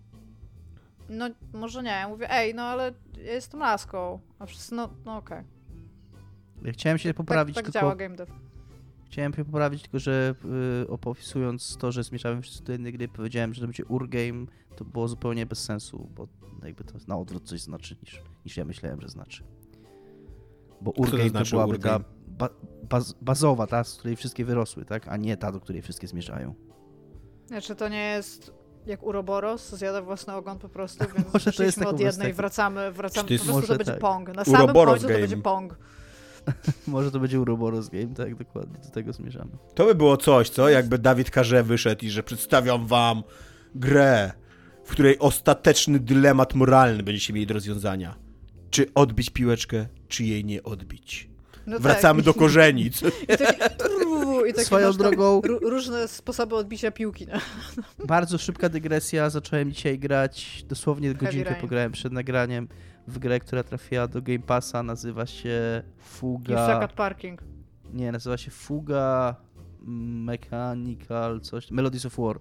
no może nie, ja mówię, ej, no ale ja jestem laską. A wszyscy, no, no okej. Ja chciałem się Tak, poprawić, tak tylko działa game dev. chciałem się poprawić, tylko że y, opisując to, że zmierzamy wszyscy do jednej gry, powiedziałem, że to będzie urgame, to było zupełnie bez sensu, bo jakby to na odwrót coś znaczy niż, niż ja myślałem, że znaczy. Bo to urgame to, znaczy byłaby urgame? ta ba baz bazowa, ta, z której wszystkie wyrosły, tak? A nie ta, do której wszystkie zmierzają. Znaczy to nie jest Jak Uroboros zjada własny ogon po prostu, więc Może to jest od jednej, wersję. wracamy, wracamy, po to prostu to będzie tak. Pong. Na samym Uroboros końcu to game. będzie Pong. Może to będzie Uroboros Game, tak, dokładnie, do tego zmierzamy. To by było coś, co? Jakby Dawid Karze wyszedł i że przedstawiam wam grę, w której ostateczny dylemat moralny będziecie mieli do rozwiązania. Czy odbić piłeczkę, czy jej nie odbić. No Wracamy tak. do korzeni. Co? I taki, i takie Swoją tam drogą- ró- różne sposoby odbicia piłki. Nie? Bardzo szybka dygresja, zacząłem dzisiaj grać, dosłownie godzinkę pograłem przed nagraniem w grę, która trafiła do Game Passa, nazywa się Fuga, at parking. nie, nazywa się Fuga Mechanical coś, Melodies of War,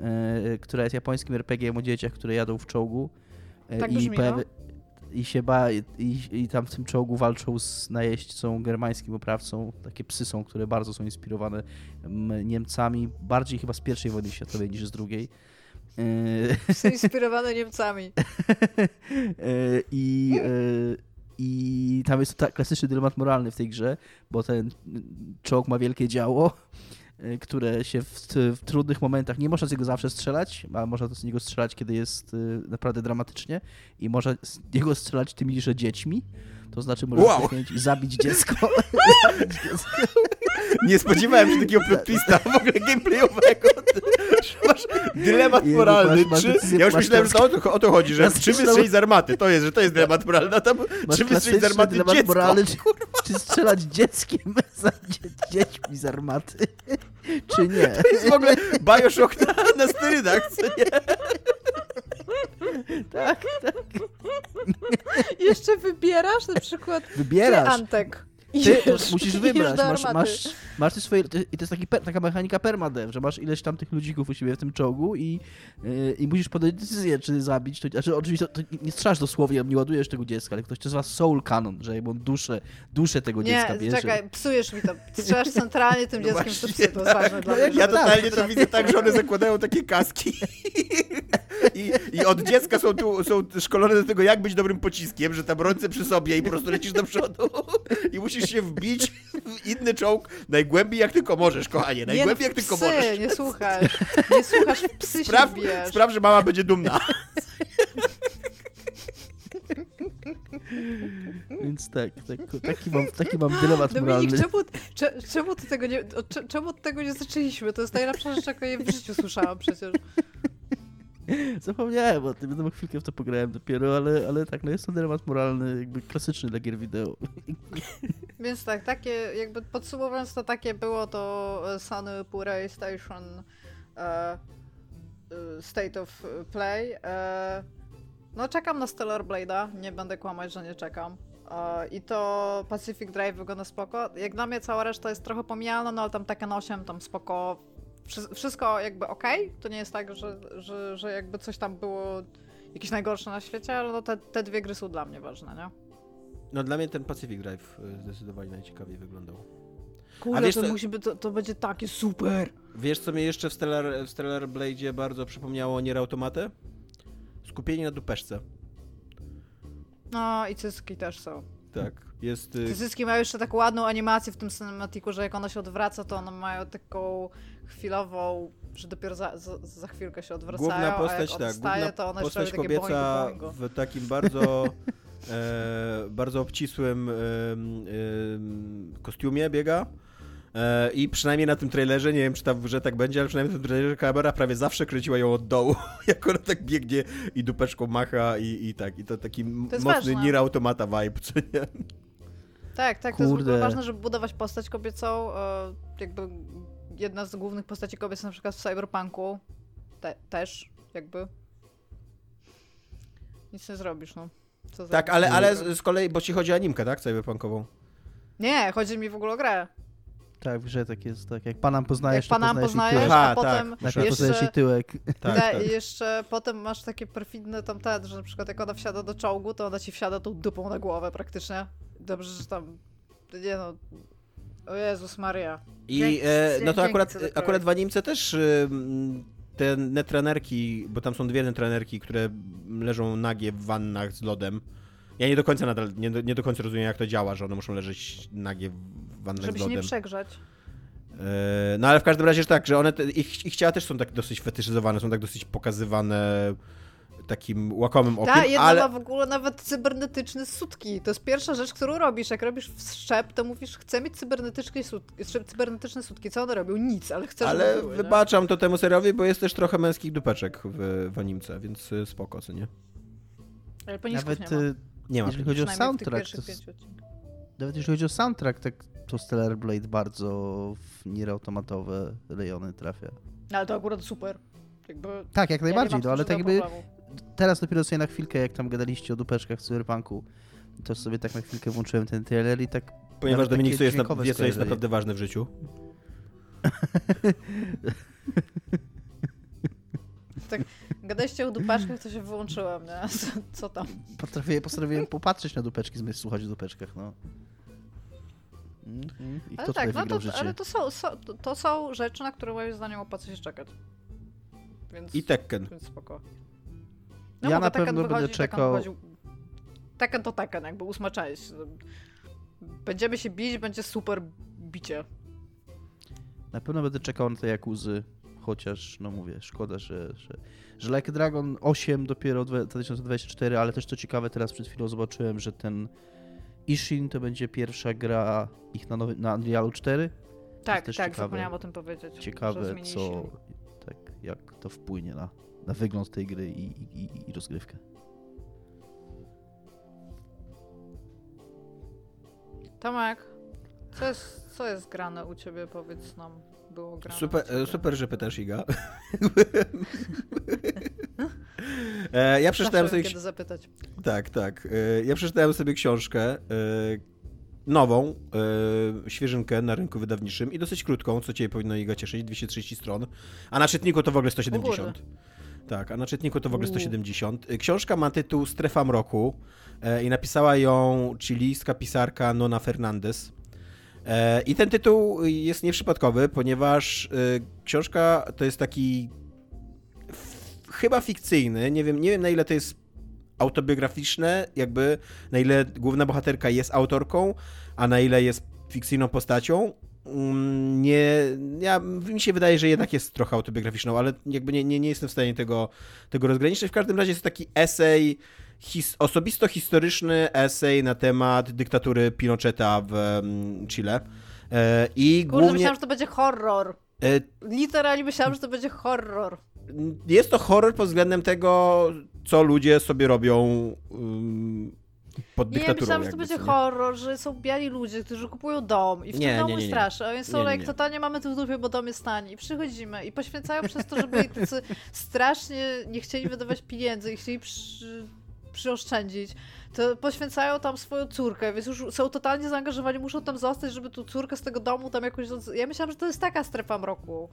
e, która jest japońskim RPG o dzieciach, które jadą w czołgu e, Tak i, brzmi, pojawi- no. I się ba, i, i tam w tym czołgu walczą z najeźdźcą germańskim oprawcą, takie psy są, które bardzo są inspirowane Niemcami, bardziej chyba z pierwszej wojny światowej niż z drugiej. E, Są inspirowane Niemcami. E, I, e, I tam jest ta, klasyczny dylemat moralny w tej grze, bo ten czołg ma wielkie działo, które się w, w trudnych momentach, nie można z niego zawsze strzelać, ale można z niego strzelać, kiedy jest e, naprawdę dramatycznie i można z niego strzelać tymi, że dziećmi. To znaczy można Wow. zabić dziecko. zabić dziecko. Nie spodziewałem się takiego plot twista w ogóle gameplayowego. Masz dylemat Jezu, moralny, masz- masz czy... decyzję- Ja już masz myślałem, że to o to, o to chodzi, że Masz czy wystrzelić z armaty, to jest, że to jest dylemat moralny, a tam Masz czy wystrzelić z armaty dylemat dziecko. moralny, czy, czy strzelać dzieckiem za dzie, dziećmi z armaty, czy nie. To jest w ogóle Bioshock na, na sterydach, co nie? Tak, tak. Jeszcze wybierasz na przykład Wybierasz. Antek. Ty musisz wybrać, masz, armaty. masz, masz te swoje, ty- i to jest taki, taka mechanika permadev, że masz ileś tam tych ludzików u siebie w tym czołgu i, yy, i musisz podjąć decyzję, czy zabić, to, znaczy oczywiście to, to nie strzelasz dosłownie, nie ładujesz tego dziecka, ale ktoś to nazywa soul cannon, że jakby on duszę, duszę tego dziecka Nie, bierze. czekaj, psujesz mi to. Strzelasz centralnie tym No dzieckiem, właśnie, to psy, to jest tak. ważne dla No mnie. Ja totalnie to widzę tak, że one zakładają takie kaski i, i od dziecka są tu są szkolone do tego, jak być dobrym pociskiem, że tam ręce przy sobie i po prostu lecisz do przodu i musisz się wbić w inny czołg najgłębiej jak tylko możesz, kochanie, Nie, najgłębiej jak tylko psy, możesz. nie słuchasz. Nie słuchasz, w psy Spraw, się spraw, że mama będzie dumna. Więc tak, tak, taki, mam, taki mam dylemat Dominik, moralny. czemu, cze- czemu, ty tego nie, cze- czemu od tego nie zaczęliśmy? To jest najlepsza rzecz, jaką ja w życiu słyszałam przecież. Zapomniałem o tym, no chwilkę w to pograłem dopiero, ale, ale tak, no jest to dylemat moralny, jakby klasyczny dla gier wideo. Więc tak, takie, jakby podsumowując to takie było to e, Sony PlayStation e, e, State of Play. E, no czekam na Stellar Blade'a, nie będę kłamać, że nie czekam. E, I to Pacific Drive wygląda spoko. Jak dla mnie cała reszta jest trochę pomijalna, no ale tam Tekken 8, tam spoko. Wszy- Wszystko jakby okej, to nie jest tak, że, że, że jakby coś tam było jakieś najgorsze na świecie, ale no te, te dwie gry są dla mnie ważne, nie? No dla mnie ten Pacific Drive y, zdecydowanie najciekawiej wyglądał. Kurde, wiesz to, co- musi być, to, to będzie takie super! Wiesz, co mnie jeszcze w Stellar, w Stellar Blade'zie bardzo przypomniało Nier Automatę? Skupienie na dupeszce. No i cycki też są. Tak, jest... y, Te cycki mają jeszcze taką ładną animację w tym cinematiku, że jak ona się odwraca, to one mają taką chwilową, że dopiero za, za, za chwilkę się odwracają, Główna a postać, jak tak, odstaje, główna to jeszcze postać robią takie kobieca w takim bardzo, bardzo obcisłym kostiumie biega. E, I przynajmniej na tym trailerze, nie wiem czy tam w grze tak będzie, ale przynajmniej na tym trailerze kamera prawie zawsze kręciła ją od dołu, jak ona tak biegnie i dupeczką macha i, i tak. I to taki To mocny ważne. Nier Automata vibe, co nie? Tak, tak, to jest w ogóle Kurde. ważne, żeby budować postać kobiecą. E, jakby jedna z głównych postaci kobiec na przykład w Cyberpunku te, też, jakby. Nic nie zrobisz, no. Co Tak, ale, ale z, z kolei, bo ci chodzi o animkę, tak? Cyberpunkową. Nie, chodzi mi w ogóle o grę. Tak, w grze tak jest, tak. Jak panam poznajesz, Jak to panam poznajesz poznajesz, tyłek. Aha, a potem tak. Tak, poznajesz jeszcze... tyłek. Tak, Tak, tak. i jeszcze potem masz takie perfidne tam te, że na przykład jak ona wsiada do czołgu, to ona ci wsiada tą dupą na głowę praktycznie. Dobrze, że tam, nie no, o Jezus Maria. I Dzięki- e, no to dzięki akurat, akurat w animce też y, te netranerki, bo tam są dwie netranerki, które leżą nagie w wannach z lodem. Ja nie do końca nadal, nie do, nie do końca rozumiem jak to działa, że one muszą leżeć nagie w wannach Żeby z się nie lodem. przegrzać. E, no ale w każdym razie, że tak, że one, te, ich, ich ciała też są tak dosyć fetyszyzowane, są tak dosyć pokazywane takim łakomym okiem, Ta jedna ale... ma w ogóle nawet cybernetyczne sutki. To jest pierwsza rzecz, którą robisz. Jak robisz wszczep, to mówisz, chcę mieć cybernetyczne sutki. Cybernetyczne sutki. Co one robią? Nic, ale chcę, Ale żeby były, nie? wybaczam to temu seriowi, bo jest też trochę męskich dupeczek w, w animce, więc y, spoko, co nie? Ale Nawet nie ma. y, Nie ma. jeżeli chodzi o soundtrack, to, nawet jeżeli chodzi o soundtrack, tak to Stellar Blade bardzo w nieautomatowe rejony trafia. No, Ale to akurat super. Jakby, Tak, jak ja najbardziej, no ale tak jakby problemu. Teraz dopiero sobie na chwilkę, jak tam gadaliście o dupeczkach w Cyberpunku, to sobie tak na chwilkę włączyłem ten trailer i tak Ponieważ Dominik co jest, na, wie, co jest naprawdę ważne w życiu. Tak, gadaliście o dupaczkach, to się wyłączyłam, nie? Co, co tam? potrafię, postanowiłem popatrzeć na dupeczki zamiast słuchać o dupeczkach, no. Mhm. I Ale tak, no to, ale to są, są, to- to są rzeczy, na które moim zdaniem opłaca się czekać. Więc, I Tekken. więc spoko. Ja mówię, na Tekken pewno będę wychodzi, Tekken czekał- Tekken to Tekken, jakby ósma część. Będziemy się bić, będzie super bicie. Na pewno będę czekał na te Jakuzy, chociaż, no mówię, szkoda, że, że, że Like Dragon 8 dopiero dwe- 2024, ale też to ciekawe, teraz przed chwilą zobaczyłem, że ten Ishin to będzie pierwsza gra ich na, nowy, na Unrealu 4. Tak, tak, ciekawe. zapomniałam o tym powiedzieć. Ciekawe, co, tak, jak to wpłynie na, na wygląd tej gry i, i, i- rozgrywkę. Tomek, co jest, co jest grane u ciebie, powiedz nam. Było grane Super, ciebie. super, że pytasz, Iga. e, ja przeczytałem Zawsze sobie... kiedy zapytać. Tak, tak. E, ja przeczytałem sobie książkę e, nową, świeżynkę na rynku wydawniczym i dosyć krótką, co cię powinno Iga cieszyć, 230 stron, a na czytniku to w ogóle 170. Tak, a na czytniku to w ogóle Uuu. 170. E, Książka ma tytuł Strefa Mroku e, i napisała ją chilijska pisarka Nona Fernandez. E, I ten tytuł jest nieprzypadkowy, ponieważ e, książka to jest taki chyba fikcyjny, nie wiem, nie wiem na ile to jest autobiograficzne, jakby na ile główna bohaterka jest autorką, a na ile jest fikcyjną postacią. Mm, Nie, ja, mi się wydaje, że jednak jest trochę autobiograficzną, ale jakby nie, nie, nie jestem w stanie tego, tego rozgraniczyć. W każdym razie jest to taki esej, his, osobisto-historyczny esej na temat dyktatury Pinocheta w mm, Chile. E, I Kurde, głównie... myślałam, że to będzie horror. e, Literalnie myślałam, że to będzie horror. jest to horror pod względem tego, co ludzie sobie robią ym, pod Nie, dyktaturą. myślałam, że to będzie nie? horror, że są biali ludzie, którzy kupują dom i w Nie, tym domu nie, jest nie. straszy, a więc są nie. totalnie mamy tu w dupie, bo dom jest tani i przychodzimy i poświęcają przez to, żeby tacy strasznie nie chcieli wydawać pieniędzy i chcieli przy, przyoszczędzić, to poświęcają tam swoją córkę, więc już są totalnie zaangażowani, muszą tam zostać, żeby tu córkę z tego domu tam jakoś... Ja myślałam, że to jest taka strefa mroku.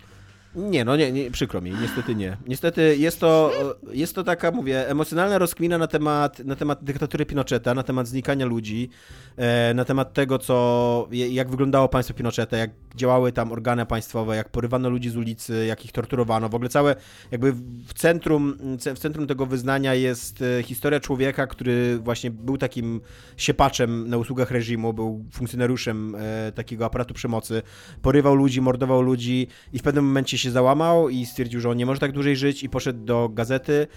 Nie, no nie, nie, przykro mi, niestety nie. Niestety jest to, jest to taka, mówię, emocjonalna rozkmina na temat, na temat dyktatury Pinocheta, na temat znikania ludzi, e, na temat tego, co, jak wyglądało państwo Pinocheta, jak działały tam organy państwowe, jak porywano ludzi z ulicy, jak ich torturowano. W ogóle całe, jakby w centrum, w centrum tego wyznania jest e, historia człowieka, który właśnie był takim siepaczem na usługach reżimu, był funkcjonariuszem e, takiego aparatu przemocy, porywał ludzi, mordował ludzi i w pewnym momencie się załamał i stwierdził, że on nie może tak dłużej żyć i poszedł do gazety,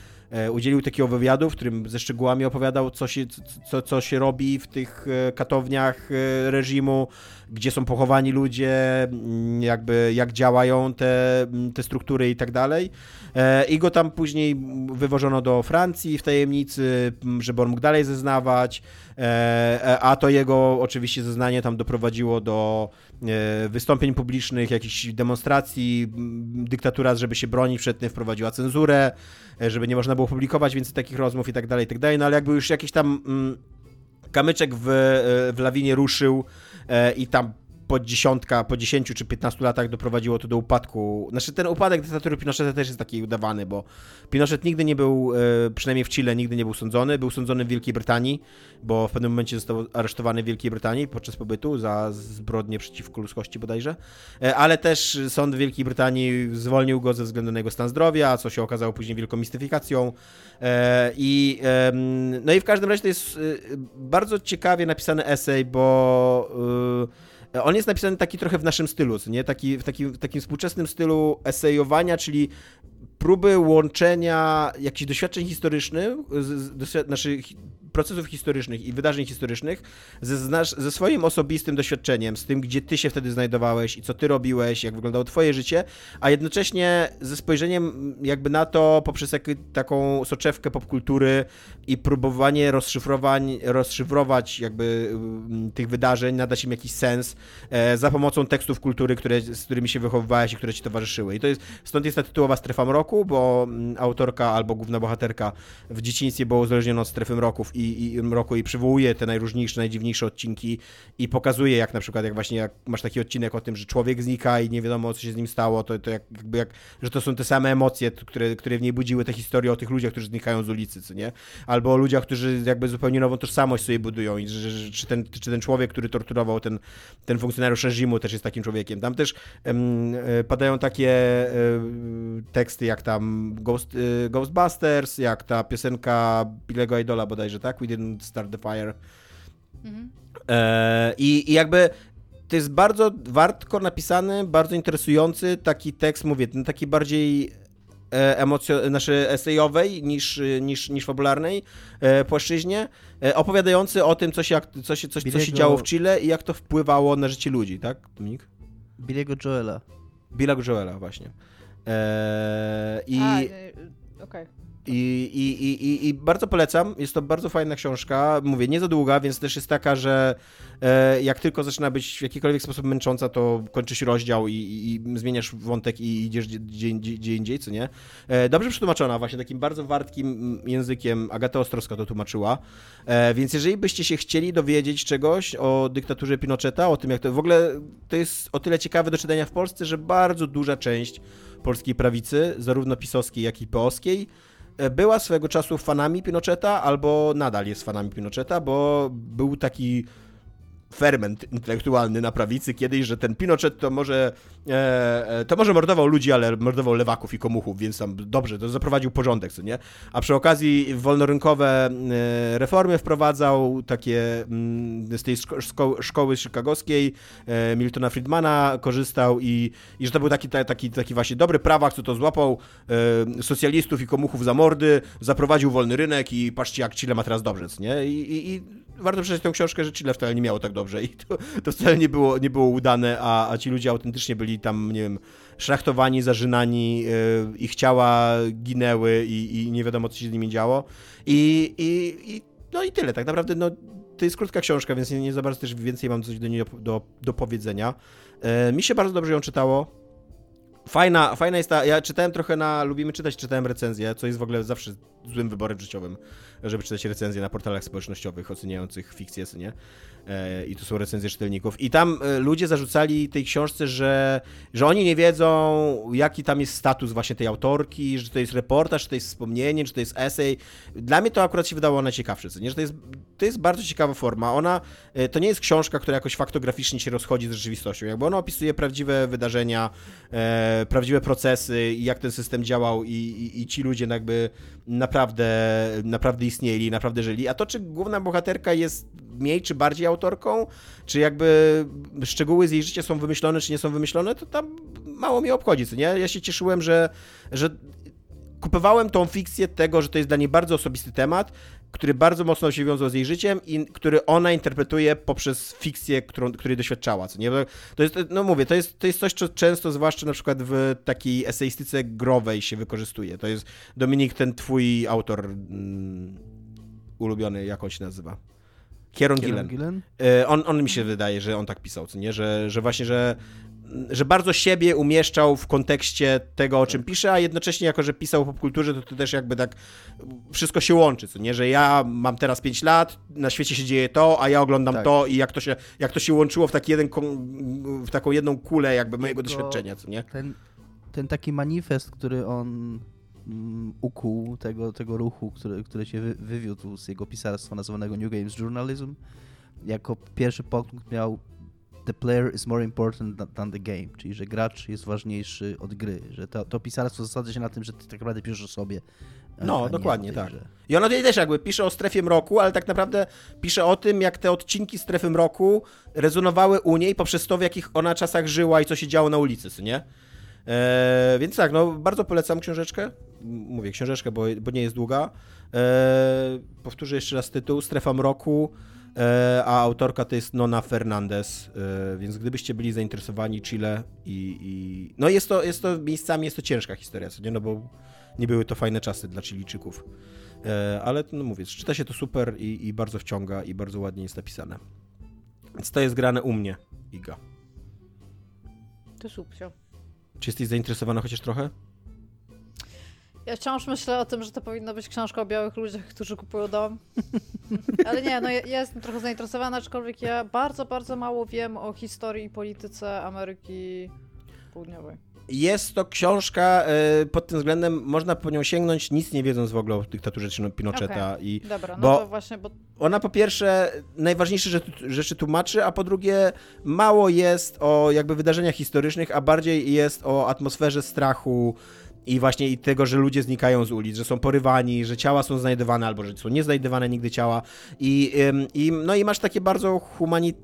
udzielił takiego wywiadu, w którym ze szczegółami opowiadał, co się, co, co się robi w tych e, katowniach e, reżimu, gdzie są pochowani ludzie, mm, jakby jak działają te, mm, te struktury i tak dalej. E, I go tam później wywożono do Francji w tajemnicy, żeby on mógł dalej zeznawać, e, e, a to jego oczywiście zeznanie tam doprowadziło do e, wystąpień publicznych, jakichś demonstracji. Dyktatura, żeby się bronić przed tym, wprowadziła cenzurę, e, żeby nie można było publikować więcej takich rozmów i tak dalej, i tak dalej. No ale jakby już jakiś tam mm, kamyczek w, e, w lawinie ruszył e, i tam po dziesiątka, po 10 czy 15 latach doprowadziło to do upadku. Znaczy ten upadek dyktatury Pinocheta też jest taki udawany, bo Pinochet nigdy nie był, e, przynajmniej w Chile, nigdy nie był sądzony. Był sądzony w Wielkiej Brytanii, bo w pewnym momencie został aresztowany w Wielkiej Brytanii podczas pobytu za zbrodnie przeciwko ludzkości bodajże. E, Ale też sąd w Wielkiej Brytanii zwolnił go ze względu na jego stan zdrowia, co się okazało później wielką mistyfikacją. E, I, no i w każdym razie to jest bardzo ciekawie napisany esej, bo on jest napisany taki trochę w naszym stylu, nie? Taki, w, takim, w takim współczesnym stylu esejowania, czyli próby łączenia jakichś doświadczeń historycznych, z, znaczy procesów historycznych i wydarzeń historycznych ze, ze swoim osobistym doświadczeniem, z tym, gdzie ty się wtedy znajdowałeś i co ty robiłeś, jak wyglądało twoje życie, a jednocześnie ze spojrzeniem jakby na to poprzez jak, taką soczewkę popkultury i próbowanie rozszyfrowań, rozszyfrować jakby mm, tych wydarzeń, nadać im jakiś sens e, za pomocą tekstów kultury, które, z którymi się wychowywałeś i które ci towarzyszyły. I to jest, stąd jest ta tytułowa strefa mroku, bo mm, autorka albo główna bohaterka w dzieciństwie była uzależniona od strefy mroków i, i mroku i przywołuje te najróżniejsze, najdziwniejsze odcinki i pokazuje, jak na przykład, jak właśnie jak masz taki odcinek o tym, że człowiek znika i nie wiadomo, co się z nim stało, to, to jak, jakby jak, że to są te same emocje, które, które w niej budziły te historie o tych ludziach, którzy znikają z ulicy, co nie? Albo o ludziach, którzy jakby zupełnie nową tożsamość sobie budują i że, że, czy, ten, czy ten człowiek, który torturował ten, ten funkcjonariusz reżimu też jest takim człowiekiem. Tam też um, padają takie um, teksty jak tam Ghost, um, Ghostbusters, jak ta piosenka Billego Idola bodajże, tak? We didn't start the fire. Mhm. E, i, I jakby to jest bardzo wartko napisany, bardzo interesujący taki tekst, mówię, ten taki bardziej e, emocjo- znaczy esejowej niż, niż, niż fabularnej e, płaszczyźnie, e, opowiadający o tym, co się, co, się, coś, co się działo w Chile i jak to wpływało na życie ludzi, tak, Dominik? Billiego Joela. Billego Joela, właśnie. E, I... A. Okay. I, i, i, I bardzo polecam. Jest to bardzo fajna książka. Mówię, nie za długa, więc też jest taka, że e, jak tylko zaczyna być w jakikolwiek sposób męcząca, to kończysz rozdział i, i, zmieniasz wątek i idziesz gdzie, gdzie, gdzie indziej, co nie? E, dobrze przetłumaczona, właśnie takim bardzo wartkim językiem. Agata Ostrowska to tłumaczyła. E, więc jeżeli byście się chcieli dowiedzieć czegoś o dyktaturze Pinocheta, o tym jak to w ogóle to jest o tyle ciekawe do czytania w Polsce, że bardzo duża część polskiej prawicy, zarówno pisowskiej, jak i peowskiej, E, była swego czasu fanami Pinocheta, albo nadal jest fanami Pinocheta, bo był taki ferment intelektualny na prawicy kiedyś, że ten Pinochet to może e, e, to może mordował ludzi, ale mordował lewaków i komuchów, więc tam dobrze, to zaprowadził porządek, co nie? A przy okazji wolnorynkowe e, reformy wprowadzał takie mm, z tej szko szkoły chicagowskiej e, Miltona Friedmana korzystał i, i że to był taki, taki, taki właśnie dobry prawak, co to złapał e, socjalistów i komuchów za mordy, zaprowadził wolny rynek i patrzcie jak Chile ma teraz dobrze, co nie? I, i, i warto przeczytać tę książkę, że Chile wcale nie miało tak dobrze i to, to wcale nie było, nie było udane, a, a ci ludzie autentycznie byli tam, nie wiem, szlachtowani, zarzynani, yy, ich ciała ginęły i, i nie wiadomo, co się z nimi działo. I, i, i no i tyle, tak naprawdę, no to jest krótka książka, więc nie, nie za bardzo też więcej mam coś do niej do, do, do powiedzenia. Yy, mi się bardzo dobrze ją czytało. Fajna, fajna jest ta. Ja czytałem trochę na. Lubimy czytać, czytałem recenzję, co jest w ogóle zawsze złym wyborem życiowym, żeby czytać recenzje na portalach społecznościowych oceniających fikcję, nie? E, I to są recenzje czytelników. I tam e, ludzie zarzucali tej książce, że, że oni nie wiedzą, jaki tam jest status właśnie tej autorki, że to jest reportaż, czy to jest wspomnienie, czy to jest esej. Dla mnie to akurat się wydało najciekawsze, nie? Że to jest, to jest bardzo ciekawa forma. Ona, e, to nie jest książka, która jakoś faktograficznie się rozchodzi z rzeczywistością, jakby ona opisuje prawdziwe wydarzenia, prawdziwe procesy i jak ten system działał i, i, i ci ludzie jakby naprawdę, naprawdę istnieli, naprawdę żyli. A to, czy główna bohaterka jest mniej czy bardziej autorką, czy jakby szczegóły z jej życia są wymyślone, czy nie są wymyślone, to tam mało mnie obchodzi, co nie? Ja się cieszyłem, że, że kupowałem tą fikcję tego, że to jest dla niej bardzo osobisty temat, który bardzo mocno się wiązał z jej życiem i który ona interpretuje poprzez fikcję, którą, której doświadczała, co nie? To jest, no mówię, to jest, to jest coś, co często, zwłaszcza na przykład w takiej eseistyce growej się wykorzystuje. To jest, Dominik, ten twój autor mm, ulubiony, jak on się nazywa? Kieron Gillen. Gillen? E, on, on mi się wydaje, że on tak pisał, co nie? Że, że właśnie, że że bardzo siebie umieszczał w kontekście tego, o czym pisze, a jednocześnie jako, że pisał o popkulturze, to, to też jakby tak wszystko się łączy, co nie, że ja mam teraz 5 lat, na świecie się dzieje to, a ja oglądam tak. to i jak to, się, jak to się łączyło w, taki jeden, w taką jedną kulę jakby mojego doświadczenia, co nie? Ten, ten taki manifest, który on mm, ukuł tego, tego ruchu, który, który się wy, wywiódł z jego pisarstwa nazwanego New Games Journalism, jako pierwszy punkt miał the player is more important than the game, czyli że gracz jest ważniejszy od gry, że to, to pisarstwo zasadza się na tym, że ty tak naprawdę piszesz o sobie a- No, dokładnie, tej tak. I ona tutaj też jakby pisze o strefie mroku, ale tak naprawdę pisze o tym, jak te odcinki strefy mroku rezonowały u niej poprzez to, w jakich ona czasach żyła i co się działo na ulicy, nie? E, więc tak, no bardzo polecam książeczkę. Mówię książeczkę, bo, bo nie jest długa. E, powtórzę jeszcze raz tytuł. Strefa mroku, e, a autorka to jest Nona Fernandez, e, więc gdybyście byli zainteresowani Chile i... i... No jest to, jest to miejscami, jest to ciężka historia, co nie? No bo nie były to fajne czasy dla Chilijczyków. E, ale no mówię, czyta się to super i, i bardzo wciąga i bardzo ładnie jest napisane. Więc to jest grane u mnie, Iga. To subcio. Czy jesteś zainteresowana chociaż trochę? Ja wciąż myślę o tym, że to powinna być książka o białych ludziach, którzy kupują dom. Ale nie, no ja, ja jestem trochę zainteresowana, aczkolwiek ja bardzo, bardzo mało wiem o historii i polityce Ameryki Południowej. Jest to książka e, pod tym względem, można po nią sięgnąć, nic nie wiedząc w ogóle o dyktaturze Pinocheta. I Dobra, no Bo- to właśnie, bo ona po pierwsze najważniejsze rzeczy, rzeczy tłumaczy, a po drugie mało jest o jakby wydarzeniach historycznych, a bardziej jest o atmosferze strachu i właśnie i tego, że ludzie znikają z ulic, że są porywani, że ciała są znajdowane albo że są nie znajdowane nigdy ciała. I, i, no i masz takie bardzo humani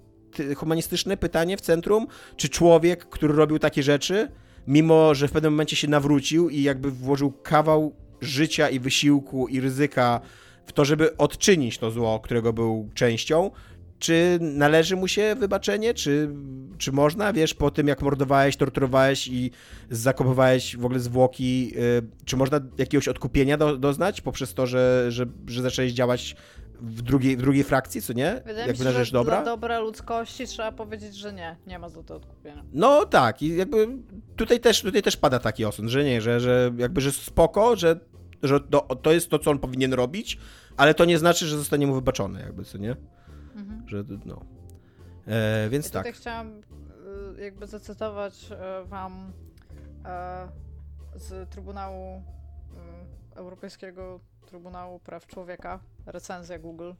humanistyczne pytanie w centrum, czy człowiek, który robił takie rzeczy, mimo że w pewnym momencie się nawrócił i jakby włożył kawał życia i wysiłku i ryzyka w to, żeby odczynić to zło, którego był częścią, czy należy mu się wybaczenie, czy, czy można, wiesz, po tym jak mordowałeś, torturowałeś i zakopywałeś w ogóle zwłoki, y, czy można jakiegoś odkupienia do, doznać poprzez to, że, że, że zacząłeś działać w drugiej, w drugiej frakcji, co nie? wydaje mi Jakby się, na że dobra? dla dobra ludzkości trzeba powiedzieć, że nie, nie ma za to odkupienia. No tak, i jakby tutaj też, tutaj też pada taki osąd, że nie, że, że jakby, że spoko, że, że to, to jest to, co on powinien robić, ale to nie znaczy, że zostanie mu wybaczone, jakby, co nie? Mhm. Że, no. E, więc Ja tak. chciałam y, jakby zacytować y, wam e, z Trybunału y, Europejskiego Trybunału Praw Człowieka recenzję Google,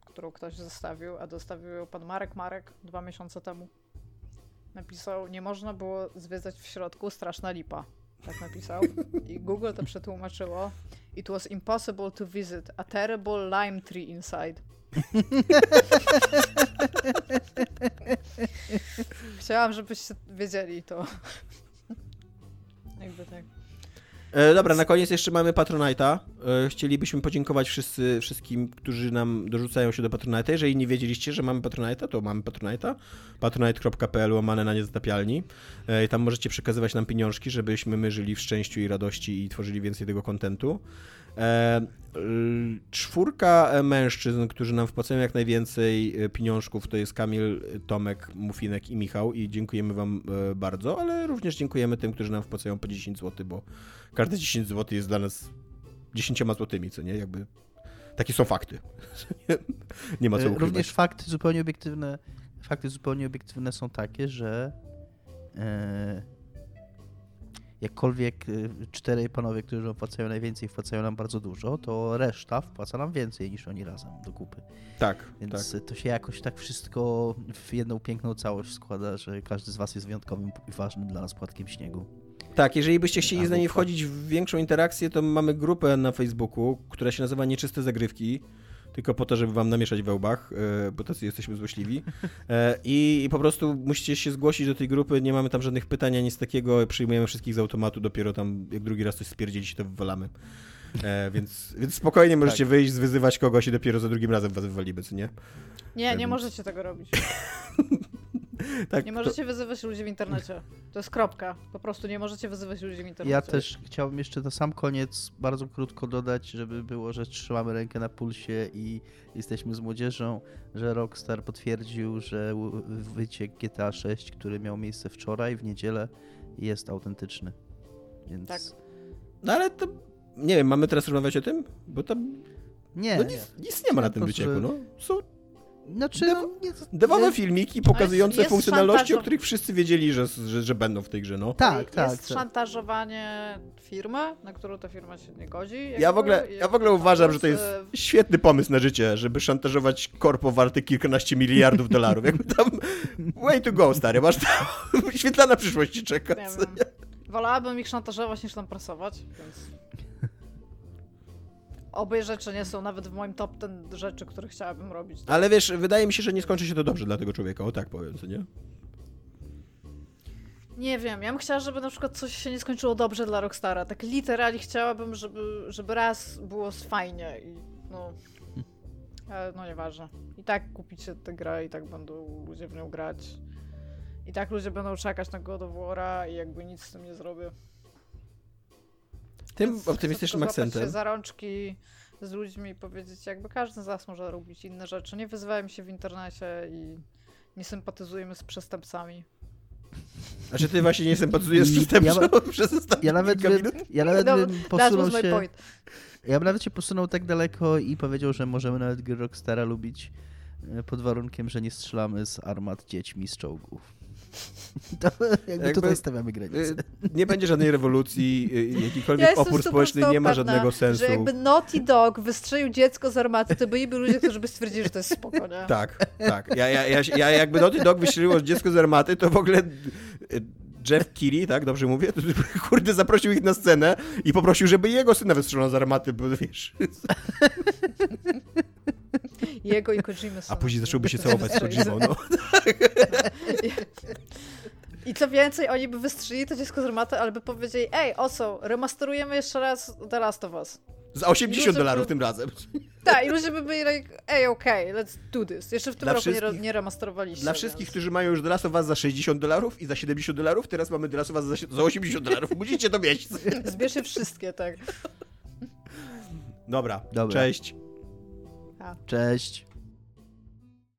którą ktoś zostawił, a dostawił ją pan Marek Marek dwa miesiące temu. Napisał, nie można było zwiedzać w środku, straszna lipa. Tak napisał. I Google to przetłumaczyło. It was impossible to visit. A terrible lime tree inside. Chciałam, żebyście wiedzieli to. Jakby tak. E, dobra, na koniec jeszcze mamy Patronite'a. E, chcielibyśmy podziękować wszyscy, wszystkim, którzy nam dorzucają się do Patronite'a. Jeżeli nie wiedzieliście, że mamy Patronite'a, to mamy Patronite'a. patronite.pl łamane na niezatapialni. E, tam możecie przekazywać nam pieniążki, żebyśmy my żyli w szczęściu i radości i tworzyli więcej tego kontentu. E, l- czwórka e, mężczyzn, którzy nam wpłacają jak najwięcej e, pieniążków, to jest Kamil, Tomek, Mufinek i Michał i dziękujemy wam bardzo, ale również dziękujemy tym, którzy nam wpłacają po 10 zł, bo każde 10 zł jest dla nas 10 złotymi, co nie? Jakby takie są fakty. nie ma co ukrywać. Również fakty zupełnie obiektywne, fakty zupełnie obiektywne są takie, że e, jakkolwiek e, czterej panowie, którzy opłacają najwięcej, wpłacają nam bardzo dużo, to reszta wpłaca nam więcej niż oni razem do kupy. Tak, Więc tak. to się jakoś tak wszystko w jedną piękną całość składa, że każdy z was jest wyjątkowym i ważnym dla nas płatkiem śniegu. Tak, jeżeli byście chcieli z nami wchodzić w większą interakcję, to mamy grupę na Facebooku, która się nazywa Nieczyste Zagrywki. Tylko po to, żeby wam namieszać we łbach, e, bo tacy jesteśmy złośliwi. E, I, I po prostu musicie się zgłosić do tej grupy, nie mamy tam żadnych pytań, ani nic takiego, przyjmujemy wszystkich z automatu, dopiero tam jak drugi raz coś stwierdzić, to wywalamy. E, więc, więc spokojnie możecie wyjść, zwyzywać kogoś i dopiero za drugim razem was wywalimy, co nie? Nie, nie Więc- możecie tego robić. Tak, Nie to- możecie wyzywać ludzi w internecie. To jest kropka. Po prostu nie możecie wyzywać ludzi w internecie. Ja też chciałbym jeszcze na sam koniec bardzo krótko dodać, żeby było, że trzymamy rękę na pulsie i jesteśmy z młodzieżą, że Rockstar potwierdził, że wyciek GTA 6, który miał miejsce wczoraj w niedzielę, jest autentyczny. Więc Tak. No ale to, nie wiem, mamy teraz rozmawiać o tym? Bo tam nie, no nie. nic, nic nie ma na tym wycieku, no. Są Znaczy, Dewo- no, nie, Dewowe filmiki pokazujące jest funkcjonalności, szantażo- o których wszyscy wiedzieli, że, że, że będą w tej grze, no. Tak, jest tak. tak. szantażowanie firmy, na którą ta firma się nie godzi. Ja w ogóle, ja w ogóle uważam, że to jest, e, świetny pomysł na życie, żeby szantażować korpo warte kilkanaście miliardów dolarów. Jakby tam way to go, stary, masz tam świetlana przyszłość ci czeka. Wolałabym ich szantażować niż tam prasować, więc obie rzeczy nie są nawet w moim top ten rzeczy, które chciałabym robić. Ale wiesz, wydaje mi się, że nie skończy się to dobrze dla tego człowieka, o tak powiem, co nie? Nie wiem, ja bym chciała, żeby na przykład coś się nie skończyło dobrze dla Rockstara. Tak literalnie chciałabym, żeby, żeby raz było fajnie i no... Ale no nieważne. I tak kupicie tę grę i tak będą ludzie w nią grać. I tak ludzie będą czekać na God of War'a i jakby nic z tym nie zrobię. Tym Więc optymistycznym akcentem. się za rączki z ludźmi i powiedzieć, jakby każdy z nas może robić inne rzeczy. Nie wyzywajmy się w internecie i nie sympatyzujemy z przestępcami. Znaczy ty właśnie nie sympatyzujesz z przestępcą ja- przez ostatnie Ja nawet, kilka bym, minut? ja nawet No, bym posunął się... point. Ja bym nawet się posunął tak daleko i powiedział, że możemy nawet gry Rockstara lubić e, pod warunkiem, że nie strzelamy z armat dziećmi z czołgów. To jakby, Jakby- tutaj stawiamy granicę. Y, Nie będzie żadnej rewolucji, y, Ja jakikolwiek jestem opór społeczny nie ma żadnego sensu. Że jakby Naughty Dog wystrzelił dziecko z armaty, to byliby ludzie, którzy by stwierdzili, że to jest spoko, nie? Tak, tak. Ja, ja, ja, ja jakby Naughty Dog wystrzeliło dziecko z armaty, to w ogóle y, Jeff Keighley, tak, dobrze mówię? To, kurde, zaprosił ich na scenę i poprosił, żeby jego syna wystrzelono z armaty, bo wiesz... Jego i Kojimy A później zacząłby się całować z Kojimą, no. I co więcej, oni by wystrzelili to dziecko z armaty, ale by powiedzieli, ej, oso, remasterujemy jeszcze raz The Last of Us. Za 80 Ludzie dolarów by- tym razem. Tak, i ludzie by byli like, ej, okej, let's do this. Jeszcze w tym Dla roku nie, wszystkich- nie remasterowaliście. Dla wszystkich, więc... którzy mają już The Last of Us za 60 dolarów i za 70 dolarów, teraz mamy The Last of Us za, za 80 dolarów. Musicie to mieć. Zbierzcie wszystkie, tak. Dobra, Dobra. cześć. Cześć.